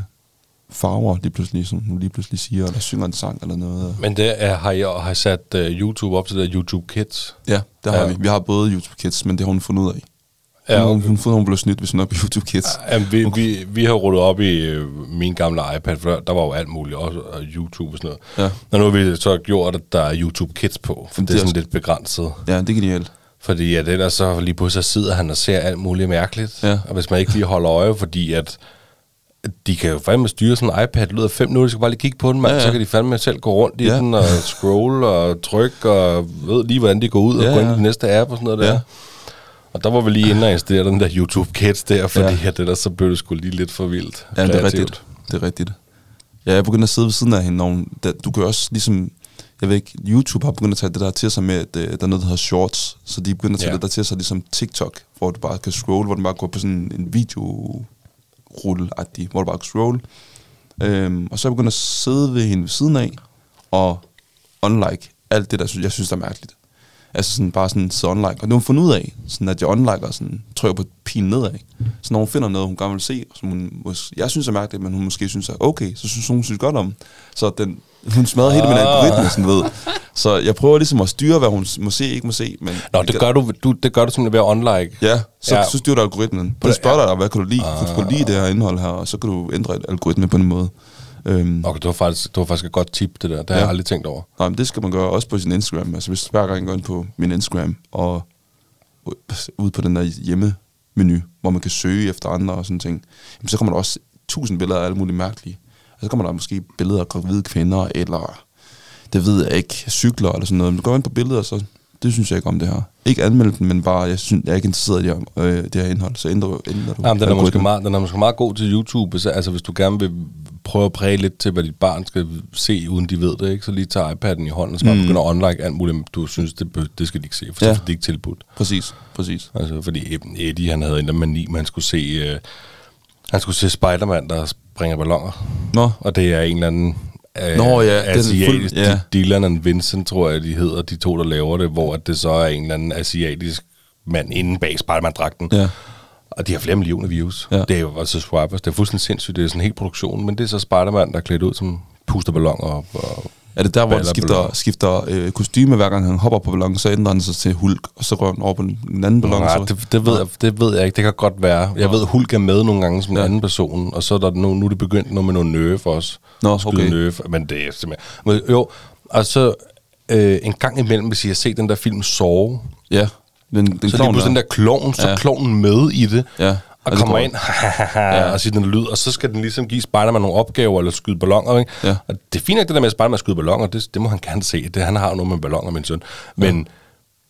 farver lige pludselig, som hun lige pludselig siger, eller synger en sang eller noget.
Men det er, har jeg har I sat uh, YouTube op til det YouTube Kids.
Ja, det har
Ja.
vi. Vi har både YouTube Kids, men det har hun fundet ud af.
Ja,
Ja, hun,
okay.
hun, hun, hun blev snydt, hvis hun er på YouTube Kids.
Jamen, vi, vi, vi har rullet op i øh, min gamle iPad, for der, der var jo alt muligt, også og YouTube og sådan noget.
Ja.
Og nu har vi så gjort, at der er YouTube Kids på, for det,
det
er
er
sådan
også-
lidt begrænset.
Ja, det er genialt.
Fordi at ellers så lige pludselig sidder han og ser alt muligt mærkeligt.
Ja.
Og hvis man ikke lige holder øje, fordi at de kan jo fandme styre sådan en iPad løbet af fem minutter, de skal bare lige kigge på den, mand.
Ja,
Ja. Så kan de fandme selv gå rundt i
Ja.
den og [laughs] scroll og trykke og ved lige, hvordan de går ud og
Ja,
går ind i den næste app og sådan noget der.
Ja.
Og der var vi lige inde og installere den der YouTube Kids der, fordi
Ja.
at ellers så blev det sgu lige lidt for vildt.
Ja, det er rigtigt. Det er rigtigt. Ja, jeg begynder at sidde ved siden af hende, hun, der, du kan også ligesom, jeg ved ikke, YouTube har begyndt at tage det der til sig med, at øh, der er noget, der hedder shorts, så de er begyndt at tage
Ja.
det der til sig, ligesom TikTok, hvor du bare kan scrolle, hvor du bare går på sådan en videorulle hvor du bare kan scrolle. Øhm, og så er jeg begyndt at sidde ved hende ved siden af, og unlike alt det, der jeg synes, der er mærkeligt. Altså sådan bare sådan så unlike. Og det har hun fundet ud af, sådan at jeg unliker og sådan trykker på pigen nedad. Så når hun finder noget, hun gerne vil se, som hun, jeg synes er mærkeligt, men hun måske synes er okay, så synes hun, hun synes godt om. Så den, hun smadrer hele min
Ah.
algoritme, sådan ved. Så jeg prøver ligesom at styre, hvad hun må se, ikke må se. Men
Nå, det gør du, du, det gør du simpelthen ved at unlike.
Ja, så,
Ja.
ja. så styrer du algoritmen. På det spørger dig, hvad kan du lide? Ah. Kan du lide det her indhold her? Og så kan du ændre et algoritme på en måde. Øhm,
Okay, det var faktisk, det var faktisk et godt tip, det der. Det har
Ja.
jeg aldrig tænkt over.
Nej, men det skal man gøre også på sin Instagram. Altså hvis hver gang jeg går ind på min Instagram og ud på den der hjemmemenu, hvor man kan søge efter andre og sådan ting, jamen, så kommer der også tusind billeder af alle mulige mærkelige. Så kommer der måske billeder af gravide kvinder, eller det ved jeg ikke, cykler eller sådan noget. Men du går ind på billeder, så det synes jeg ikke om det her. Ikke anmelde den, men bare, jeg, synes, jeg er ikke interesseret i det her, øh, det her indhold, så ændrer, ændrer du
Jamen, den, er måske meget, den er måske meget god til YouTube, hvis, altså hvis du gerne vil prøve at præge lidt til, hvad dit barn skal se, uden de ved det, ikke? så lige tage iPad'en i hånden, og så bare mm. begynder at unlike alt muligt, du synes, det, det skal de ikke se, for ja. Så er det ikke tilbudt.
Præcis, præcis.
Altså, fordi Eddie, han havde en der mani, man skulle se, øh, han skulle se Spider-Man, der springer balloner.
Nå,
Og det er en eller anden... Øh,
Nå, ja,
asiatisk,
fuld- ja.
Dylan og Vincent, tror jeg, de hedder, de to, der laver det, hvor at det så er en eller anden asiatisk mand inde bag Spider-Man-dragten.
Ja.
Og de har flere millioner views.
Ja.
Det er jo altså swipers. Det er fuldstændig sindssygt. Det er sådan en hel produktion, men det er så Spider-Man, der er klædt ud som puster balloner op. Og
Er det der, hvor han skifter, skifter øh, kostyme, hver gang han hopper på ballonen, så ændrer han sig til Hulk, og så rører han over på den anden ballon.
Nej, det, det, ved jeg, det ved jeg ikke. Det kan godt være. Jeg ved, Hulk er med nogle gange som en
Ja.
anden person, og så er der nu, nu er det begyndt noget med noget nøve for os.
Nå,
Skyde
okay.
Nøve, men det er simpelthen... Men, jo, og så øh, en gang imellem, hvis I har set den der film Sove,
Ja, den, den
så lige pludselig den der klovn, så
Ja.
klovnen med i det.
Ja.
Og
det
kommer
går-
ind [laughs] og siger den lyd, og så skal den ligesom give Spider-Man nogle opgaver, eller skyde balloner, ikke?
Ja.
Og det er fint ikke det der med, at Spider-Man skyder balloner, det, det må han gerne se. Det, han har jo noget med balloner, min søn. Men,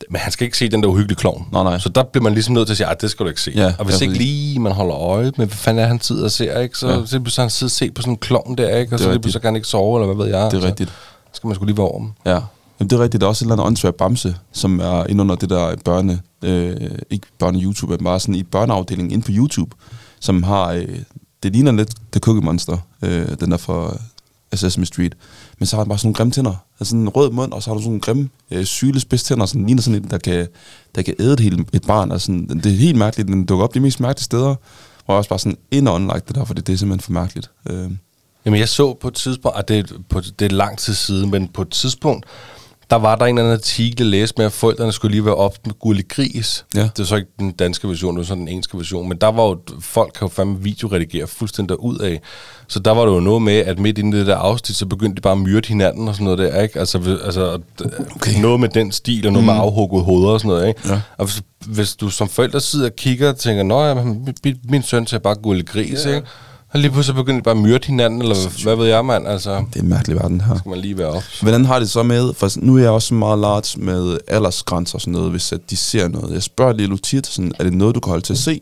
men han skal ikke se den der uhyggelige klovn.
Nej, nej.
Så der bliver man ligesom nødt til at sige, at det skal du ikke se.
Ja,
og hvis
ja,
ikke lige man holder øje med, hvad fanden er han sidder og ser, ikke? så,
Ja.
ja. så, så han sidder og se på sådan en klovn der, ikke? og
Det
så, pludselig kan han ikke sove, eller hvad ved jeg.
Det er
Så
rigtigt.
skal man skulle lige være over dem.
Ja. Jamen, det er rigtigt. Der er også et eller andet åndssvagt bamse, som er inde under det der børne... Øh, ikke børne-YouTube, men bare sådan i børneafdelingen inde på YouTube, som har... Øh, det ligner lidt The Cookie Monster, øh, den der fra øh, Sesame Street. Men så har han bare sådan nogle grimme tænder. Altså sådan en rød mund, og så har du sådan nogle grimme, øh, syle spidstænder, sådan ligner sådan en, der kan, der kan æde et, helt, et barn. Altså, sådan, det er helt mærkeligt. Den dukker op de mest mærkelige steder. Og jeg også bare sådan ind og unlike det der, for det, det er simpelthen for mærkeligt. Øh,
Jamen, jeg så på et tidspunkt, og det, på, det er lang tid siden, men på et tidspunkt, der var der en eller anden artikel, jeg læste med, at forældrene skulle lige være op med gullig gris.
Ja.
Det er så ikke den danske version, det var sådan den engelske version. Men der var jo, folk kan jo fandme videoredigere fuldstændig ud af. Så der var det jo noget med, at midt inde i det der afsnit, så begyndte de bare at myrde hinanden og sådan noget der, ikke? Altså, altså okay. noget med den stil, og noget mm. med afhugget hoveder og sådan noget, ikke?
Ja.
Og hvis, hvis du som forælder sidder og kigger og tænker, nå ja, min, min søn ser bare gullig gris, ja. ikke? Og lige pludselig begynder de bare at myrde hinanden, eller hvad, hvad ved jeg, mand? Altså,
det er en mærkelig verden her.
skal man lige være op.
Hvordan har det så med, for nu er jeg også meget large med aldersgrænser og sådan noget, hvis at de ser noget. Jeg spørger lige tit, sådan, er det noget, du kan holde til at se,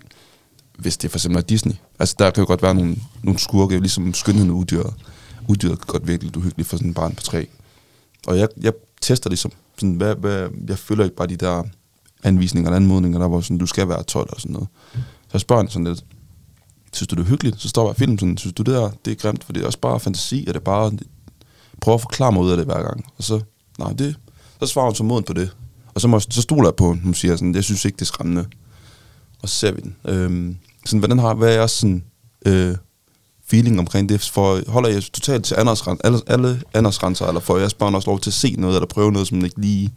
hvis det for eksempel er Disney? Altså der kan jo godt være nogle, nogle skurke, ligesom skønheden og udyret. Udyret kan godt virkelig uhyggeligt for sådan en barn på tre. Og jeg, jeg tester ligesom, sådan, hvad, hvad, jeg følger ikke bare de der anvisninger eller anmodninger, der hvor sådan, du skal være 12 og sådan noget. Så jeg spørger sådan lidt, synes du det er hyggeligt? Så står jeg filmen sådan, synes du det er, det er grimt, for det er også bare fantasi, og det er bare, prøver at forklare mig ud af det hver gang. Og så, nej, det, så svarer hun så moden på det. Og så, må, så stoler jeg på hende. Hun siger sådan, jeg synes ikke, det er skræmmende. Og så ser vi den. Øhm, sådan, hvordan har, hvad er jeres sådan, øh, feeling omkring det? For, holder jeg totalt til aldersgrænser, alle, alle aldersgrænser, eller får jeres børn også lov til at se noget, eller prøve noget, som ikke lige...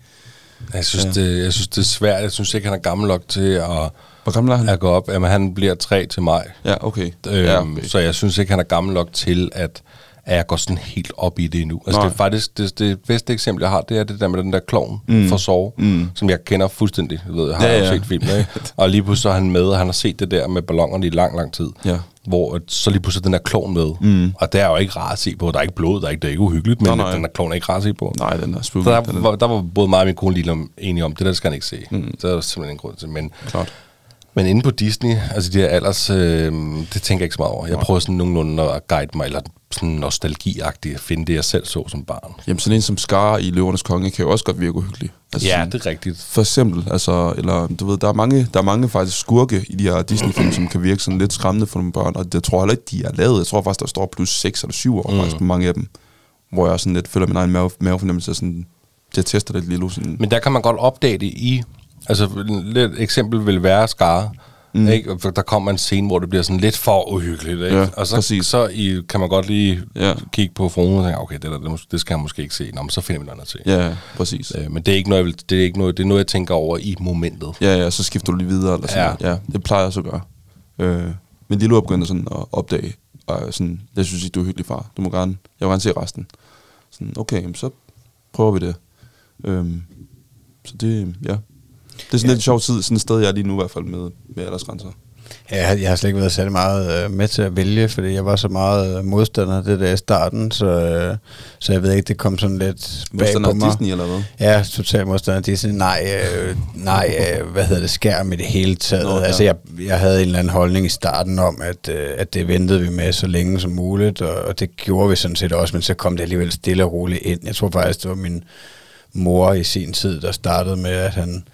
Jeg synes, ja. det, jeg synes, det er svært. Jeg synes ikke, han er gammel nok til at,
Hvor gammel er han?
at gå op. Jamen, han bliver tre til mig.
Ja, okay.
Øhm,
ja, okay.
Så jeg synes ikke, han er gammel nok til, at, at jeg går sådan helt op i det endnu. Altså,
Nej.
det er faktisk det, det bedste eksempel, jeg har, det er det der med den der klovn mm. for sove, mm. som jeg kender fuldstændig. Jeg, ved, jeg har
Ja,
jo
ja.
set filmen, ikke? [laughs] Og lige pludselig så er han med, og han har set det der med ballongerne i lang, lang tid.
Ja.
Hvor så lige pludselig den der klovn med. Mm. Og det er jo ikke rart at se på. Der er ikke blod, der er ikke, det er ikke uhyggeligt, men
Nej,
nej, den der klovn er ikke rart at se på.
Nej, den er spooky.
Så der,
den
var, der var både mig og min kone lige om, enige om, det der skal han ikke se. Mm. Det er der simpelthen en grund til. Men,
klart.
Men inde på Disney, altså de her alders, øh, det tænker jeg ikke så meget over. Jeg prøver sådan nogenlunde at guide mig, eller sådan nostalgiagtigt at finde det, jeg selv så som barn.
Jamen, sådan en som Scar i Løvernes Konge kan jo også godt virke uhyggelig. Altså,
Ja,
sådan-
det er rigtigt.
For eksempel, altså, eller du ved, der er mange, der er mange faktisk skurke i de her Disney-film, som kan virke sådan lidt skræmmende for nogle børn, og det tror jeg heller ikke, de er lavet. Jeg tror faktisk, der står plus 6 eller 7 år mm. faktisk på mange af dem, hvor jeg sådan lidt føler min egen mave, mavefornemmelse sådan, jeg tester det lige sådan.
Men der kan man godt opdage det i... Altså, et eksempel vil være skare. Mm. Ikke? For der kommer en scene, hvor det bliver sådan lidt for uhyggeligt. Ikke?
Ja,
og så,
præcis.
så i, kan man godt lige
Ja.
kigge på fruen og tænke, okay, det, der, det, det skal jeg måske ikke se. Nå, men så finder vi noget andet til.
Ja, præcis.
Øh, men det er ikke noget, jeg vil, det er ikke noget, det er noget, jeg tænker over i momentet.
Ja, ja, så skifter du lige videre, eller sådan
Ja.
ja. Noget. ja. Det plejer jeg så at gøre. Øh, men Lilo er begyndt sådan at opdage, og sådan, jeg synes ikke, du er hyggelig far. Du må gerne, jeg vil gerne se resten. Sådan, okay, så prøver vi det. Øhm, så det, ja. Det er sådan ja. lidt sjovt tid, sådan et sted, jeg er lige nu i hvert fald med, med aldersgrænser.
Ja, Jeg har, slet ikke været særlig meget øh, med til at vælge, fordi jeg var så meget øh, modstander det der i starten, så, øh, så jeg ved ikke, det kom sådan lidt bag
Modstander
på mig.
Disney eller hvad?
Ja, totalt modstander Disney. Nej, øh, nej øh, hvad hedder det, skærm i det hele taget.
Nå, ja.
Altså, jeg, jeg havde en eller anden holdning i starten om, at, øh, at det ventede vi med så længe som muligt, og, og det gjorde vi sådan set også, men så kom det alligevel stille og roligt ind. Jeg tror faktisk, det var min mor i sin tid, der startede med, at han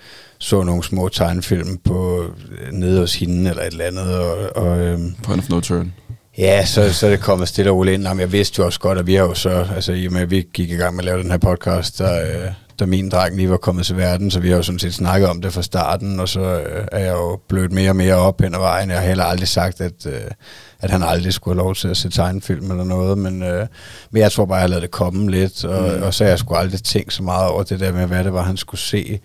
så nogle små tegnefilm på øh, nede hos hende eller et eller andet, og, og øhm,
Point of no turn.
Ja, så, så er det kommet stille og roligt ind. Jamen, jeg vidste jo også godt, at vi har jo så, altså i og med, at vi gik i gang med at lave den her podcast, der, øh, da min dreng lige var kommet til verden, så vi har jo sådan set snakket om det fra starten, og så øh, er jeg jo blødt mere og mere op hen ad vejen. Jeg har heller aldrig sagt, at, øh, at han aldrig skulle have lov til at se tegnefilm eller noget, men, øh, men jeg tror bare, jeg lader det komme lidt, og, mm. og så har jeg sgu aldrig tænkt så meget over det der med, hvad det var, han skulle se.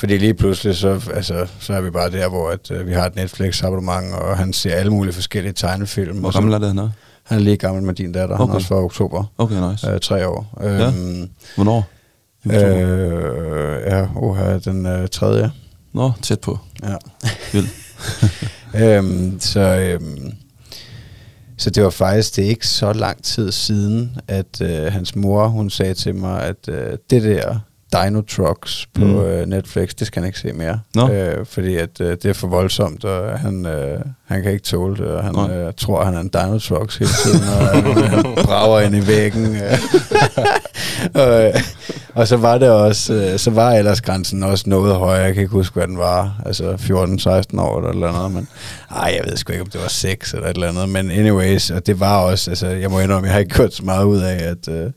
Fordi lige pludselig, så, altså, så er vi bare der, hvor at, øh, vi har et Netflix-abonnement, og han ser alle mulige forskellige tegnefilm.
Hvor gammel er det, han er?
han er lige gammel med din datter. Okay. Han er også fra oktober.
Okay, nice.
Øh, tre år. Øhm,
Hvornår?
Øh, ja, oha, den øh, tredje.
Nå, tæt på.
Ja.
Vildt. [laughs]
øhm, så, øhm, så det var faktisk, det er ikke så lang tid siden, at øh, hans mor, hun sagde til mig, at øh, det der Dino Trucks på
Mm.
øh, Netflix, det skal han ikke se mere.
Nå.
Øh, fordi at øh, det er for voldsomt, og han, øh, han kan ikke tåle det, og han
Nej.
øh, tror, han er en Dino Trucks hele tiden, og han, han brager ind i væggen. Øh. [laughs] og, øh, og så var det også, øh, så var aldersgrænsen også noget højere, jeg kan ikke huske, hvad den var, altså 14-16 år eller et eller andet, men ej, jeg ved sgu ikke, om det var 6 eller et eller andet, men anyways, og det var også, altså jeg må indrømme, jeg har ikke gjort så meget ud af, at, øh,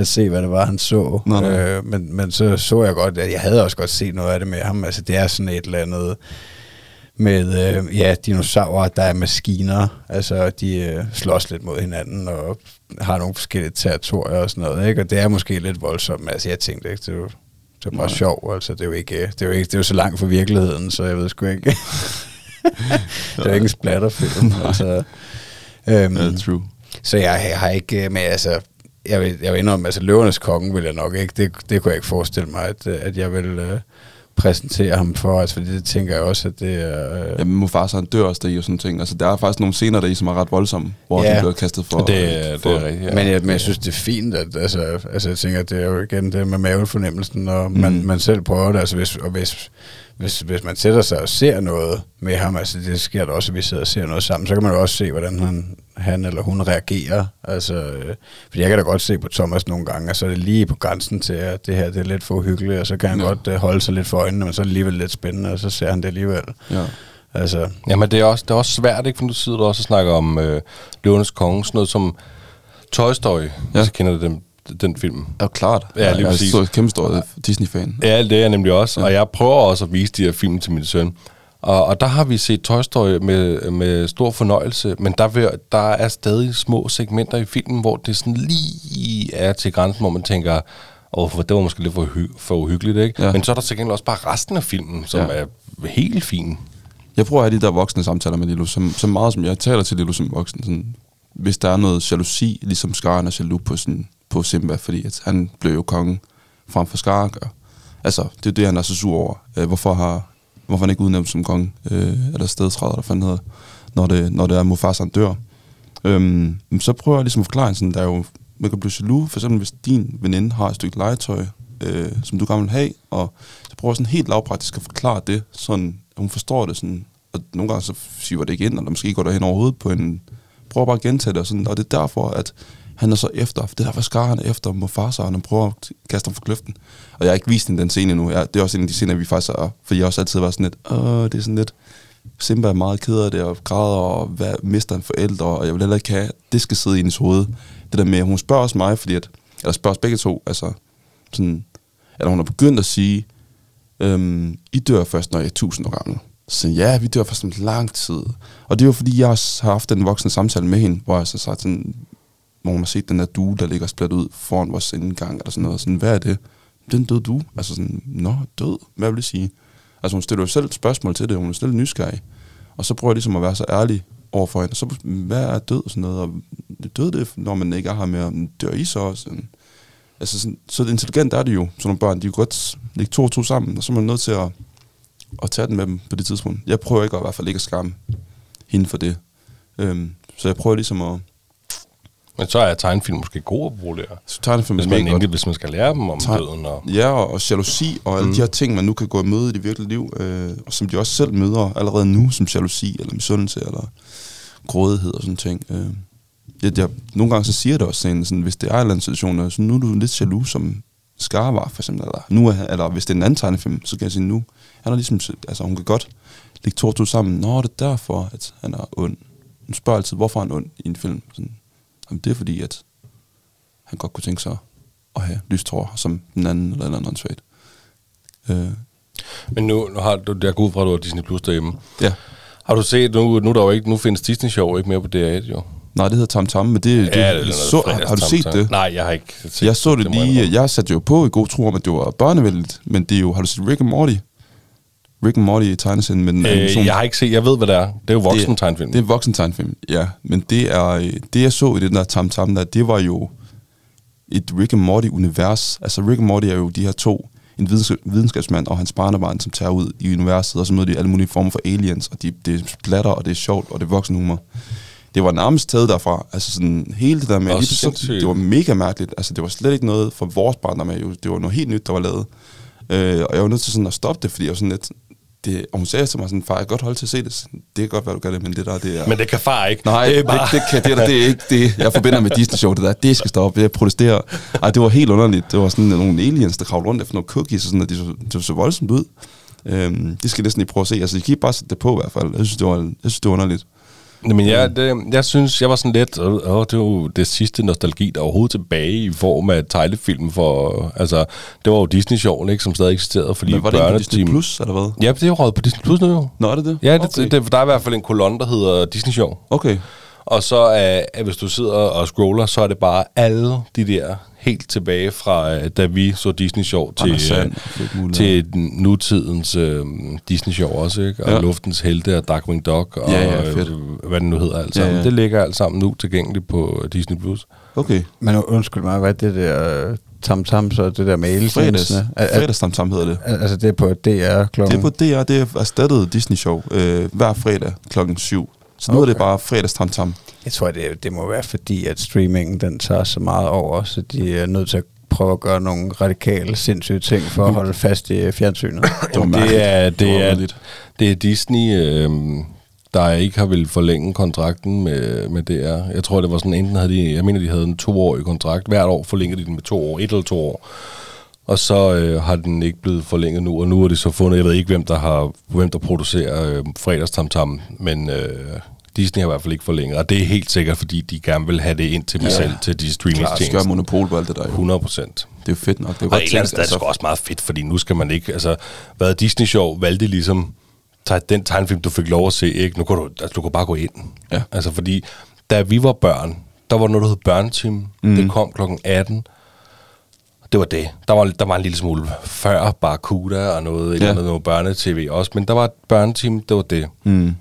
at se, hvad det var, han så.
Nå, nej.
Øh, men, men så så jeg godt, at jeg havde også godt set noget af det med ham. Altså, det er sådan et eller andet med, øh, ja, dinosaurer, der er maskiner. Altså, de øh, slås lidt mod hinanden og har nogle forskellige territorier og sådan noget, ikke? Og det er måske lidt voldsomt, men altså, jeg tænkte ikke, det jo, det er bare
Nej.
sjov, altså, det er jo ikke, det er jo ikke, det er jo så langt fra virkeligheden, så jeg ved sgu ikke. [laughs] det er jo ikke en splatterfilm, [laughs] altså. Øhm,
Ja, true.
så jeg, jeg har ikke, øh, men altså, jeg vil, jeg vil indrømme, altså Løvernes Konge vil jeg nok ikke, det, det kunne jeg ikke forestille mig, at, øh, at jeg vil øh, præsentere ham for, altså, fordi det tænker jeg også, at det er... Øh,
Jamen, Mufasa han dør også der i og sådan ting. Altså, der er faktisk nogle scener der i, som er ret voldsomme, hvor
Ja.
han bliver kastet for...
Det, det
for,
er rigtigt. Ja.
men, jeg, men jeg synes, det er fint, at, altså, altså jeg tænker, at det er jo igen det med mavefornemmelsen, og man,
Mm.
man selv prøver det, altså hvis, og hvis, hvis, hvis man sætter sig og ser noget med ham, altså det sker da også, at vi sidder og ser noget sammen, så kan man jo også se, hvordan han, han eller hun reagerer. Altså, øh, fordi jeg kan da godt se på Thomas nogle gange, og så er det lige på grænsen til, at det her det er lidt for uhyggeligt, og så kan han
Ja.
godt øh, holde sig lidt for øjnene, men så er det alligevel lidt spændende, og så ser han det alligevel.
Ja.
Altså,
Jamen, det er også, det er også svært, ikke? For nu sidder du også og snakker om øh, Løvenes Konge, sådan noget som Toy Story, ja. Så kender du den, den film.
Ja, klart.
Ja, lige
jeg
præcis.
er så kæmpe stor Disney-fan.
Ja, det er jeg nemlig også,
Ja.
og jeg prøver også at vise de her film til min søn. Og, og der har vi set Toy Story med, med stor fornøjelse, men der, vil, der er stadig små segmenter i filmen, hvor det sådan lige er til grænsen, hvor man tænker, åh, for det var måske lidt for, hy- for uhyggeligt, ikke?
Ja.
Men så er der til gengæld også bare resten af filmen, som
Ja.
er helt fin.
Jeg prøver at have de der voksne samtaler med Lilo, som, som meget som jeg taler til Lilo som voksen. Sådan, hvis der er noget jalousi, ligesom Skaren er jaloux på, sådan, på Simba, fordi at han blev jo konge frem for Skaren gør. Altså, det er det, han er så sur over. Øh, hvorfor har hvorfor han ikke udnævnt som konge, øh, eller stedtræder, eller fanden hedder, når det, når det er Mufasa, han dør. Øhm, så prøver jeg ligesom at forklare sådan, der er jo, man kan blive jaloux, for eksempel hvis din veninde har et stykke legetøj, øh, som du gerne vil have, og så prøver jeg sådan helt lavpraktisk at forklare det, sådan, at hun forstår det sådan, og nogle gange så siver det ikke ind, eller måske går der hen over hovedet på en, prøver bare at gentage det, og, sådan, og det er derfor, at han er så efter, det der derfor skar han er efter Mufasa, og han prøver at kaste ham fra kløften. Og jeg har ikke vist hende den scene endnu. Jeg, det er også en af de scener, vi faktisk har, for jeg også altid var sådan lidt, åh, det er sådan lidt, Simba er meget ked af det, og græder, og hvad, mister en forældre, og jeg vil heller ikke have, det skal sidde i hendes hoved. Det der med, hun spørger også mig, fordi at, eller spørger os begge to, altså, sådan, eller hun har begyndt at sige, øhm, I dør først, når jeg er 1000 år gammel. Så ja, vi dør først om lang tid. Og det er jo fordi, jeg har haft den voksne samtale med hende, hvor jeg så sagde sådan, hvor man har set den der due, der ligger spillet ud foran vores indgang, eller sådan noget. Sådan, hvad er det? Den døde du. Altså sådan, nå, død. Hvad vil det sige? Altså hun stiller jo selv et spørgsmål til det, hun er selv nysgerrig. Og så prøver jeg ligesom at være så ærlig overfor hende. Og så, hvad er død og sådan noget? Og død det, når man ikke er her mere. Dør I så også? Sådan. Altså sådan, så intelligent er det jo, sådan nogle børn. De kan godt lægge to og to sammen, og så er man nødt til at, at tage den med dem på det tidspunkt. Jeg prøver ikke at, i hvert fald ikke at skamme hende for det. Øhm, så jeg prøver ligesom at...
Men så er tegnefilm måske god at bruge der.
Så tegnefilm
Hvis man, egentlig, hvis man skal lære dem om
Tegn-
døden. Og,
Ja, og, og jalousi og alle mm. de her ting, man nu kan gå i møde i det virkelige liv, øh, og som de også selv møder allerede nu, som jalousi eller misundelse eller grådighed og sådan ting. Øh. Jeg, jeg, nogle gange så siger det også sådan, sådan hvis det er en eller anden situation, så nu er du lidt jaloux som Scar var, for eksempel, eller, nu er, eller hvis det er en anden tegnefilm, så kan jeg sige, nu han er ligesom, altså hun kan godt lægge to og to sammen, nå, det er derfor, at han er ond. Hun spørger altid, hvorfor er han ond i en film? Sådan, Jamen, det er fordi, at han godt kunne tænke sig at have lystår som den anden eller en anden svagt. Øh,
men nu, nu har du, jeg går ud fra, at du har Disney Plus derhjemme.
ja.
Har du set, nu, nu, er der jo ikke, nu findes Disney Show ikke mere på DR1, jo.
Nej, det hedder Tam Tam, men det, det,
Ja,
det,
det er noget
så, har, har du set det?
Nej, jeg har ikke set
Jeg så det,
jeg
lige, jeg satte jo på i god tro om, at det var børnevenligt, men det er jo, har du set Rick and Morty? Rick and Morty i tegneserien med den
Øh,
animation.
jeg har ikke set, jeg ved, hvad det er. Det er jo voksen tegnefilm.
Det er en voksen tegnfilm, ja. Men det er øh, det, jeg så i den der Tam Tam der, det var jo et Rick and Morty-univers. Altså Rick and Morty er jo de her to, en videnskab- videnskabsmand og hans barnebarn, som tager ud i universet, og så møder de alle mulige former for aliens, og de, det er splatter, og det er sjovt, og det er voksenhumor. Det var nærmest taget derfra. Altså sådan hele det der med,
Åh,
lige det var mega mærkeligt. Altså det var slet ikke noget for vores barndom med. Det var noget helt nyt, der var lavet. Øh, og jeg var nødt til sådan at stoppe det, fordi jeg var sådan lidt... Det, og hun sagde til mig sådan, far, jeg kan godt holde til at se det. Sådan, Det kan godt være, du gør det, men det der, det er...
Men det kan far ikke.
Nej,
det
det,
er bare...
det, kan, det, der, det er ikke det, jeg forbinder med Disney Show, det der. Det skal stoppe, jeg protesterer. Ej, det var helt underligt. Det var sådan nogle aliens, der kravlede rundt efter nogle cookies, og sådan, og de så, det så voldsomt ud. Øhm, det skal jeg næsten lige prøve at se. Altså, I kan bare sætte det på i hvert fald. Jeg synes, det var, jeg synes, det var underligt.
Men jeg, det, jeg synes, jeg var sådan lidt, åh, det var jo det sidste nostalgi, der er overhovedet tilbage i form af tegnefilm for, altså, det var jo Disney Show, ikke, som stadig eksisterede, fordi
Men var det på Disney Plus, eller hvad?
Ja, det er jo røget på Disney Plus nu jo.
Nå, er det det?
Ja, det,
okay.
okay. det, der er i hvert fald en kolonne, der hedder Disney Show.
Okay.
Og så er, er hvis du sidder og scroller, så er det bare alle de der helt tilbage fra, øh, da vi så Disney Show til,
Sand,
øh, til den nutidens øh, Disney Show også, ikke? Og
Ja.
Luftens Helte og Darkwing Duck og
Ja, ja, fedt.
øh, hvad det nu hedder alt sammen.
Ja,
Ja. Det ligger alt sammen nu tilgængeligt på Disney+. Plus.
Okay.
Men undskyld mig, hvad er det der øh, tam-tam, så det der med
Fredags.
aliensene? Er- er-
Fredagstamtam hedder det.
er- Altså det er på DR klokken...
Det er på DR, det er erstattet Disney Show øh, hver fredag klokken 7. Så nu okay. er det bare fredagstamtam.
Jeg tror, det, det må være fordi, at streamingen den tager så meget over, så de er nødt til at prøve at gøre nogle radikale, sindssyge ting for at holde fast i fjernsynet. [coughs]
Mærkeligt.
det er,
Det
det,
var
er, det er Disney, øh, der ikke har vil forlænge kontrakten med, med DR. Jeg tror, det var sådan, enten havde de, jeg mener, de havde en toårig kontrakt. Hvert år forlængede de den med to år, et eller to år. Og så øh, har den ikke blevet forlænget nu, og nu er det så fundet, jeg ved ikke, hvem der, har, hvem der producerer øh, fredagstamtam, men øh, Disney har i hvert fald ikke forlænget, og det er helt sikkert, fordi de gerne vil have det ind til dem
Ja.
selv, til de
Klar, de
streamingtjenester.
skal have monopol på alt det der. Jo.
100 procent.
Det er jo fedt nok. Det er
Og
godt tænkt,
er det sgu også meget fedt, fordi nu skal man ikke... Altså, hvad Disney Show valgte ligesom... Den tegnefilm, du fik lov at se, ikke? Nu kan du, altså, du kan bare gå ind.
Ja.
Altså, fordi da vi var børn, der var noget, der hed Børneteam. Mm. Det kom klokken 18. Det var det. Der var, der var en lille smule før Barracuda og noget, ja.
Ja.
noget, noget børnetv også. Men der var et børneteam, det var det.
Mm.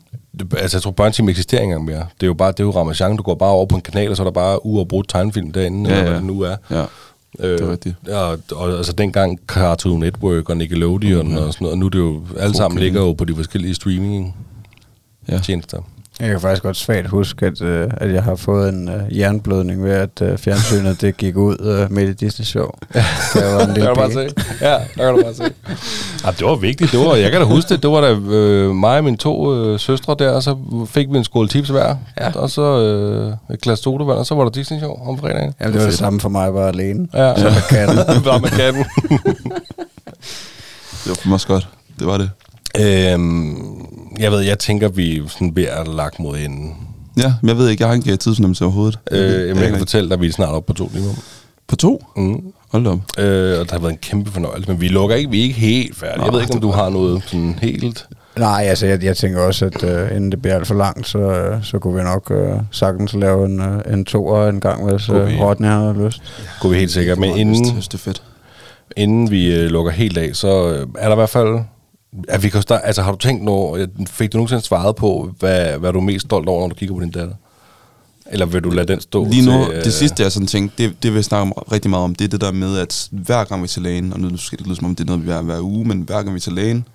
Altså, jeg tror, børneteam eksisterer ikke engang mere. Det er jo bare, det er jo Ramachan. Du går bare over på en kanal, og så er der bare uafbrudt tegnefilm derinde,
Ja,
eller hvad
ja.
det nu er.
Ja.
Øh,
Det er rigtigt.
Og, og altså dengang Cartoon Network og Nickelodeon mm-hmm. og sådan noget, og nu er det jo, alle sammen
Okay.
ligger jo på de forskellige streaming
Ja.
tjenester.
Jeg kan faktisk godt svagt huske, at, øh, at jeg har fået en øh, jernblødning ved, at øh, fjernsynet det gik ud øh, midt i Disney Show. [laughs] Da jeg var en
Der
lille
kan du bare se. Ja, der kan du bare se. Ja, det var vigtigt. Det var, jeg kan da huske det. Det var da øh, mig og mine to øh, søstre der, og så fik vi en skål tips hver.
Ja.
Og så øh, et glas sodavand, og så var der Disney Show om fredagen.
Jamen, det var det samme for mig, var alene.
Ja,
Så med katten. [laughs]
Bare med katten.
Det var for mig også godt. Det var det.
Øhm, jeg ved, jeg tænker, vi sådan ved at lagt mod enden.
Ja, men jeg ved ikke, jeg har ikke tidsfornemmelse overhovedet.
Øh, jamen, jeg kan
ikke.
fortælle dig, at vi er snart oppe på to timer.
På to?
Mm.
Hold op.
Øh, og det har været en kæmpe fornøjelse, men vi lukker ikke, vi er ikke helt færdige. Jeg ved ikke, om du har noget sådan helt...
Nej, altså jeg, jeg tænker også, at uh, inden det bliver alt for langt, så, uh, så kunne vi nok uh, sagtens lave en, uh, en toer en gang, hvis uh,
vi?
Rodney har lyst.
Kunne vi helt sikkert. Men
Jeg
inden,
det er fedt.
inden vi øh, lukker helt af, så øh, er der i hvert fald... At vi kan altså har du tænkt noget, fik du nogensinde svaret på, hvad, hvad du er mest stolt over, når du kigger på din datter? Eller vil du lade den stå
Lige nu,
til, øh,
det sidste jeg sådan tænkte, det, det vil jeg snakke om rigtig meget om, det er det der med, at hver gang vi er til lægen, og nu skal det lyde som om, det er noget, vi er hver uge, men hver gang vi er til lægen,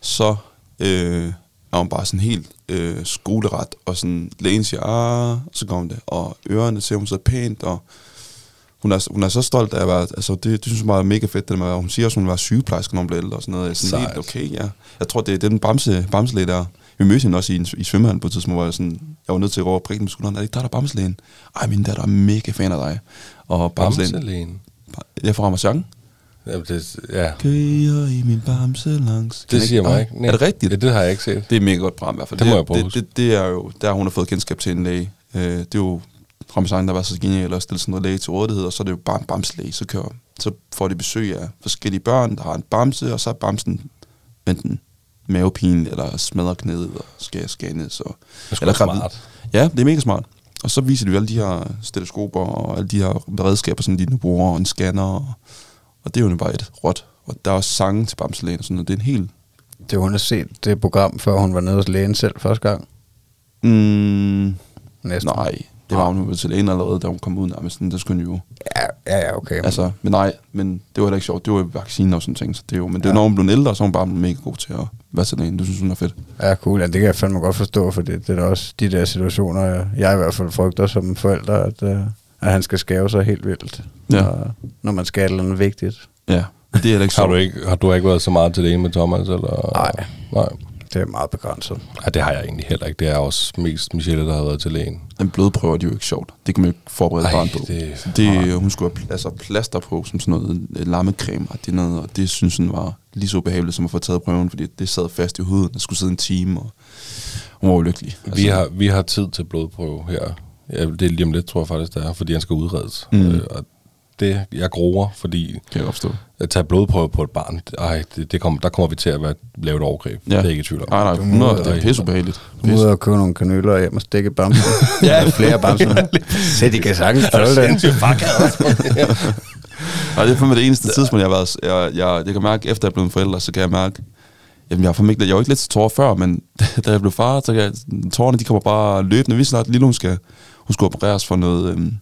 så øh, er hun bare sådan helt øh, skoleret, og sådan, lægen siger, ah, så kommer det, og ørerne ser hun så pænt, og hun er, hun er så stolt af at være, altså det, det synes jeg er mega fedt, det der med, hun siger også, hun være sygeplejerske, når hun bliver ældre og sådan noget. Jeg er sådan
Sejt.
helt okay, ja. Jeg tror, det er den bamse, bamselæge der. Vi mødte hende også i, i svømmehallen på et tidspunkt, hvor jeg, sådan, jeg var nødt til at gå over og prikke med skulderen. Er det ikke dig, der er bamselægen? Ej, min datter er mega fan af dig. Og bamselægen,
Bamselægen.
jeg er fra Ramazan.
Jamen, det, ja,
Kører i min bamse langs.
det siger mig ikke.
Er det rigtigt?
Ja, det har jeg ikke set.
Det er mega godt program i hvert fald.
Det må jeg prøve
det, det, det, er jo, der hun har fået kendskab til en læge. Øh, det er jo Ramazan, der var så genial at stille sådan noget læge til rådighed, og så er det jo bare en bamslæge. Så, kører, så får de besøg af forskellige børn, der har en bamse, og så er bamsen enten mavepine, eller smadrer knæet, og skal ned. Så,
Det er sgu
eller
smart.
Ja, det er mega smart. Og så viser de jo alle de her stetoskoper, og alle de her redskaber, som de nu bruger, og en scanner, og, og det er jo bare et råt. Og der er også sange til bamselægen og sådan noget. Det er en helt
Det hun har set det program, før hun var nede hos lægen selv første gang.
Mm,
Næsten.
nej, det var hun jo til lægen allerede, da hun kom ud nærmest. sådan, Det skulle hun jo.
Ja, ja, ja okay.
Altså, men nej, men det var heller ikke sjovt. Det var jo vacciner og sådan ting. Så det er jo, men det er jo, når hun blev ældre, så er hun bare mega god til at være til lægen. Det synes hun er fedt.
Ja, cool. Ja, det kan jeg fandme godt forstå, for det, det er da også de der situationer, jeg, jeg i hvert fald frygter som forælder, at, uh, at han skal skæve sig helt vildt,
Ja.
når, når man skal noget vigtigt.
Ja, det er ikke
Har
sjovt.
du ikke, har du ikke været så meget til det ene med Thomas? Eller?
Nej.
Nej.
Det er meget begrænset.
Ja, det har jeg egentlig heller ikke. Det er også mest Michelle, der har været til lægen.
En blodprøve det er jo ikke sjovt. Det kan man jo ikke forberede
Ej,
barn på.
det-
det, hun skulle have altså, plaster på, som sådan noget øh, lammecreme og det, noget, og det synes hun var lige så behageligt som at få taget prøven, fordi det sad fast i huden. Der skulle sidde en time, og hun var ulykkelig.
Vi har, vi har tid til blodprøve her. Ja, det er lige om lidt, tror jeg faktisk, det er, fordi han skal udredes.
Mm.
Øh, og det, jeg groer, fordi
Kan jeg opstå.
at tage blodprøve på et barn, det- ej, det, det kommer, der kommer vi til at være, lave et overgreb.
Ja.
Det er ikke i tvivl om.
Nej, nej, er, det er pisseubehageligt.
Du må ud og købe nogle kanyler hjem og stikke bamsen. [laughs] [laughs] ja, flere bamser. Se, de kan sagtens tåle det.
Og [laughs] det er fandme det eneste tidspunkt, jeg har været... Jeg, jeg, jeg kan mærke, efter jeg er blevet forældre, så kan jeg mærke... Jamen, jeg, har ikke, jeg var ikke lidt til tårer før, men da jeg blev far, så kan jeg, tårerne de kommer bare løbende. Vi snart lille, hun skal, hun skulle opereres for noget... Øhm,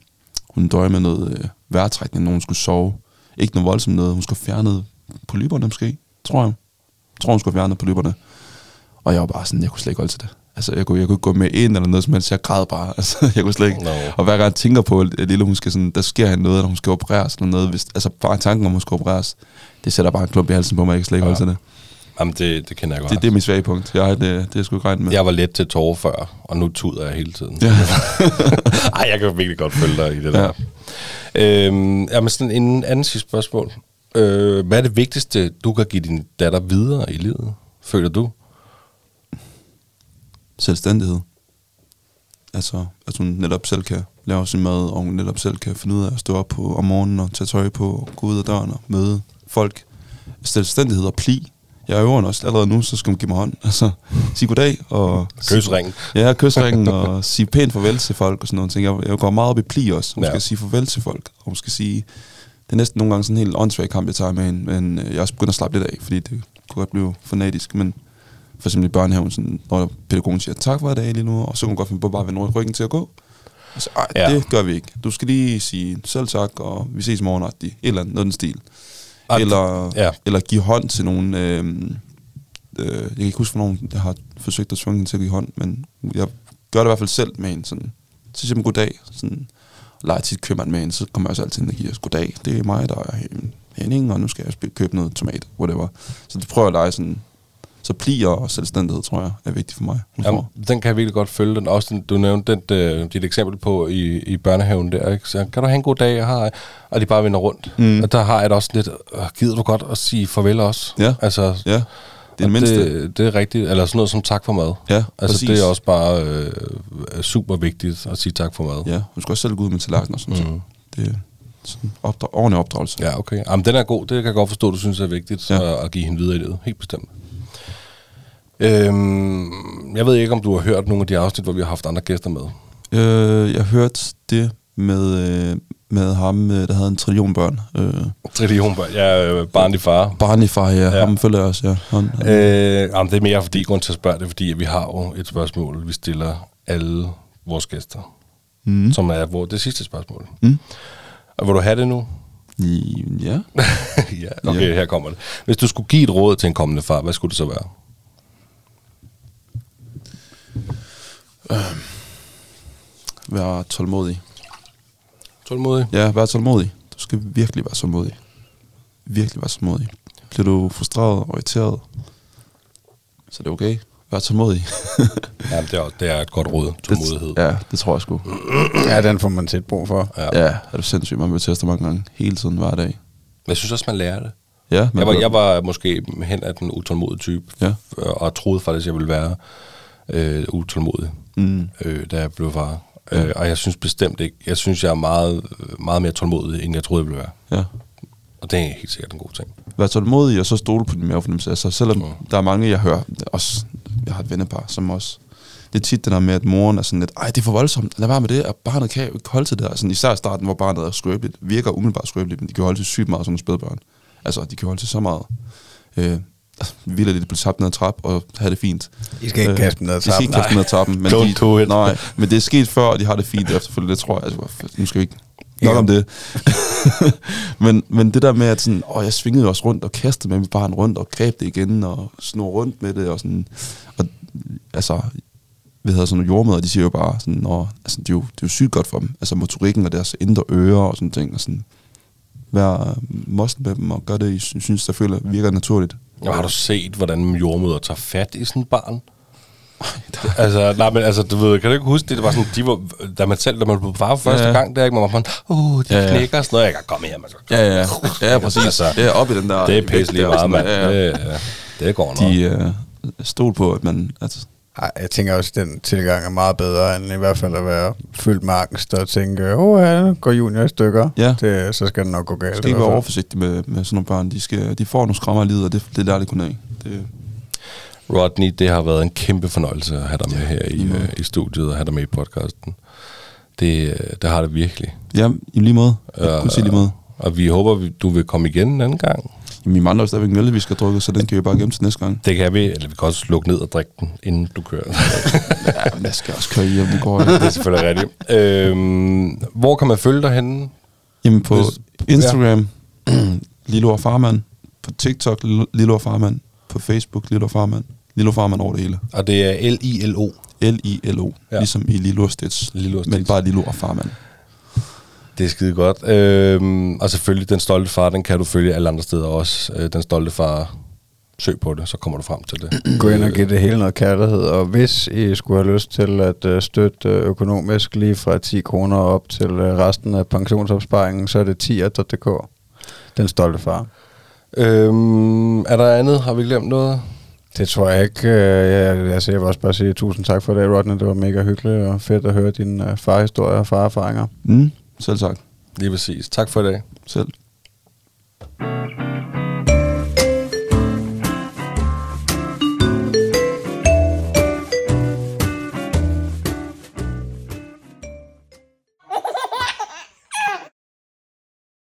hun døjer med noget øh, vejrtrækning, hun skulle sove. Ikke noget voldsomt noget. Hun skulle fjerne polyberne måske, tror jeg. Jeg tror, hun skulle fjerne polyberne. Og jeg var bare sådan, jeg kunne slet ikke holde til det. Altså, jeg kunne, jeg kunne ikke gå med ind eller noget som helst. Jeg græd bare. [laughs] Altså, jeg kunne slet ikke.
Nå.
Og hver gang jeg tænker på, at lille hun skal sådan, der sker hende noget, når hun skal opereres eller noget. Hvis, altså, bare tanken om, hun skal opereres, det sætter bare en klump i halsen på mig. Jeg kan slet ikke
Ja.
holde til det.
Jamen, det, det kender jeg godt.
Det, det er mit svage punkt. Jeg, det, det er sgu ikke med.
Jeg var let til tårer før, og nu tuder jeg hele tiden.
Ja. [laughs]
Ej, jeg kan virkelig godt følge dig i det der. Øhm, jamen, sådan en anden sidste spørgsmål. Øh, hvad er det vigtigste, du kan give din datter videre i livet, føler du?
Selvstændighed. Altså, at hun netop selv kan lave sin mad, og hun netop selv kan finde ud af at stå op på om morgenen og tage tøj på, og gå ud af døren og møde folk. Selvstændighed og pli. Jeg øver også allerede nu, så skal hun give mig hånd. [laughs] Altså, sige goddag og...
Kysringen.
Ja, kysringen og [laughs] sige pænt farvel til folk og sådan noget. Jeg, jeg går meget op i pli også. Hun
Ja.
skal sige farvel til folk. Og hun skal sige... Det er næsten nogle gange sådan en helt åndssvag kamp, jeg tager med hende. Men øh, jeg er også begyndt at slappe lidt af, fordi det kunne godt blive fanatisk. Men for eksempel i børnehaven, sådan, når pædagogen siger, tak for i dag lige nu, og så kunne hun godt finde på bare at vende ryggen til at gå. Og så, ej,
Ja.
det gør vi ikke. Du skal lige sige selv tak, og vi ses i morgen, et eller andet, noget den stil.
Ej,
Eller,
ja.
eller give hånd til nogen. Øh, øh, jeg kan ikke huske, hvornår jeg har forsøgt at tvinge til at give hånd, men jeg gør det i hvert fald selv med hende. Sådan, så siger jeg goddag. Sådan, leger tit købmand med hende, så kommer jeg også altid ind og giver os goddag. Det er mig, der er Henning, og nu skal jeg købe noget tomat, whatever. Så det prøver jeg at lege sådan. Så plier og selvstændighed, tror jeg, er vigtigt for mig.
Jamen, den kan jeg virkelig godt følge. Den. Også den, du nævnte den, øh, dit eksempel på i, i børnehaven der. Ikke? Så kan du have en god dag, jeg har, og de bare vender rundt.
Mm.
Og der har jeg da også lidt, øh, gider du godt at sige farvel også?
Ja.
Altså,
Ja, det er det mindste.
Det, det er rigtigt. Eller sådan noget som tak for mad.
Ja,
Altså,
præcis.
det er også bare øh, super vigtigt at sige tak for mad.
Ja, hun skal også selv gå ud med tallerken og sådan
Mm.
mm. så. Det sådan opdra- ordentlig opdragelse.
Ja, okay. Jamen, den er god. Det kan jeg godt forstå, du synes er vigtigt
ja.
at, at give hende videre i livet. Helt bestemt. Øhm, jeg ved ikke, om du har hørt nogle af de afsnit, hvor vi har haft andre gæster med.
Øh, jeg hørte det med, øh, med ham, øh, der havde en trillion børn. Øh,
Trillion, jeg er øh, barnlig far.
Barney far, ja.
Ja.
ja. Ham følger jeg også, ja. Han, han,
Øh, jamen, det er mere fordi, grund til at spørge det, fordi vi har jo et spørgsmål, vi stiller alle vores gæster,
mm.
som er hvor, det sidste spørgsmål.
Mm.
Og vil du have det nu?
Ja. [laughs]
ja, okay,
Ja.
her kommer det. Hvis du skulle give et råd til en kommende far, hvad skulle det så være?
Vær tålmodig.
Tålmodig?
Ja, vær tålmodig. Du skal virkelig være tålmodig. Virkelig være tålmodig. Bliver du frustreret og irriteret, så er det okay. Vær tålmodig. [laughs]
Ja, det er, det er et godt råd. Tålmodighed.
Det, ja, det tror jeg sgu.
Ja, den får man tit brug for.
Ja.
Ja, er du sindssygt. Man bliver testet mange gange. Hele tiden, hver dag.
Men jeg synes også, man lærer det.
Ja, man
Jeg var, jeg var måske hen af den utålmodige type,
Ja.
øh, og troede faktisk, at jeg ville være øh, utålmodig,
Mm.
øh, da jeg blev far. Øh, og jeg synes bestemt ikke, jeg synes, jeg er meget, meget mere tålmodig, end jeg troede, jeg ville være.
Ja.
Og det er helt sikkert en god ting.
Vær tålmodig, og så stole på din mavefornemmelse. Altså, selvom
Mm.
der er mange, jeg hører, også, jeg har et vennepar, som også, det er tit det der med, at moren er sådan lidt, ej, det er for voldsomt, lad være med det, og barnet kan jo ikke holde til det. Altså, især i starten, hvor barnet er skrøbeligt, virker umiddelbart skrøbeligt, men de kan holde til sygt meget som spædbørn. Altså, de kan holde til så meget. Øh, vildt lidt blive tabt ned ad trap og have det fint.
I skal ikke kaste dem ned ad
De skal ikke
trappen.
kaste ned ad trappen. Men
Don't
de,
do it.
Nej, men det er sket før, og de har det fint efterfølgende, det tror jeg. Altså, nu skal vi ikke nok
Ja.
om det. [laughs] men, men det der med, at sådan, åh, jeg svingede også rundt og kastede med mit barn rundt og greb det igen og snor rundt med det og sådan. Og, altså, vi havde sådan nogle jordmøder, de siger jo bare sådan, åh, altså, det, er jo, det er jo sygt godt for dem. Altså motorikken og deres indre ører og sådan ting. Og sådan, vær mosten med dem og gør det, I sy- synes, der føler virker naturligt.
Og har du set, hvordan jordmøder tager fat i sådan et barn? [laughs] altså, nej, men altså, du ved, kan du ikke huske det? Det var sådan, de var, da man selv, da man blev far første
Ja,
gang, der ikke, man var sådan, uh, de
Ja,
knækker og sådan noget. Jeg kan komme her, man.
Ja, ja, ja, præcis.
Altså,
Altså, ja, op i den der...
Det er pisse lige meget, mand.
Ja, ja.
Det, det går nok.
de øh, stol på, at man... Altså,
Ej, jeg tænker også, at den tilgang er meget bedre, end i hvert fald at være fyldt med angst og tænke, åh, ja, nu går junior i stykker.
Ja.
Det, så skal det nok gå galt.
skal
i
ikke være overforsigtig med, med sådan nogle børn. De, skal, de får nogle skrammer i livet, og det, det lærer de kun af. Det,
Rodney, det har været en kæmpe fornøjelse at have dig med her i, øh, i studiet og have dig med i podcasten. Det, øh, det har det virkelig.
ja, i lige måde. Jeg
Ja,
kunne sige lige måde.
Og vi håber, vi- du vil komme igen en anden gang.
Min mand har jo stadigvæk en øl, vi skal drukke, så den kan vi bare gemme til næste gang.
Det kan vi, eller vi kan også lukke ned og drikke den, inden du kører. [laughs]
Ja, men jeg skal også køre hjem, det går ikke.
det er selvfølgelig rigtigt. Øhm, hvor kan man følge dig henne?
Jamen på
Hvis-
Instagram, [clears throat] Lilo og Farmand. På TikTok, Lilo og Farmand. På Facebook, Lilo og Farmand. Lilo Farmand over det hele.
Og det er L-I-L-O.
L-I-L-O.
Ja.
Ja. Ligesom i Lilo og Stitch.
Lilo og
Men
Stitch.
bare Lilo og Farmand.
Det er skide godt. Øhm, og selvfølgelig, Den Stolte Far, den kan du følge alle andre steder også. Øh, den Stolte Far, søg på det, så kommer du frem til det.
Gå ind og give det hele noget kærlighed, og hvis I skulle have lyst til at uh, støtte uh, økonomisk lige fra 10 kroner op til uh, resten af pensionsopsparingen, så er det tier.dk. Den stolte far.
Øhm, er der andet? Har vi glemt noget?
Det tror jeg ikke. Øh, jeg, altså, jeg vil også bare sige tusind tak for det, Rodney. Det var mega hyggeligt og fedt at høre dine farhistorier og farerfaringer.
Mm, selv tak.
Lige præcis. Tak for i dag.
Selv.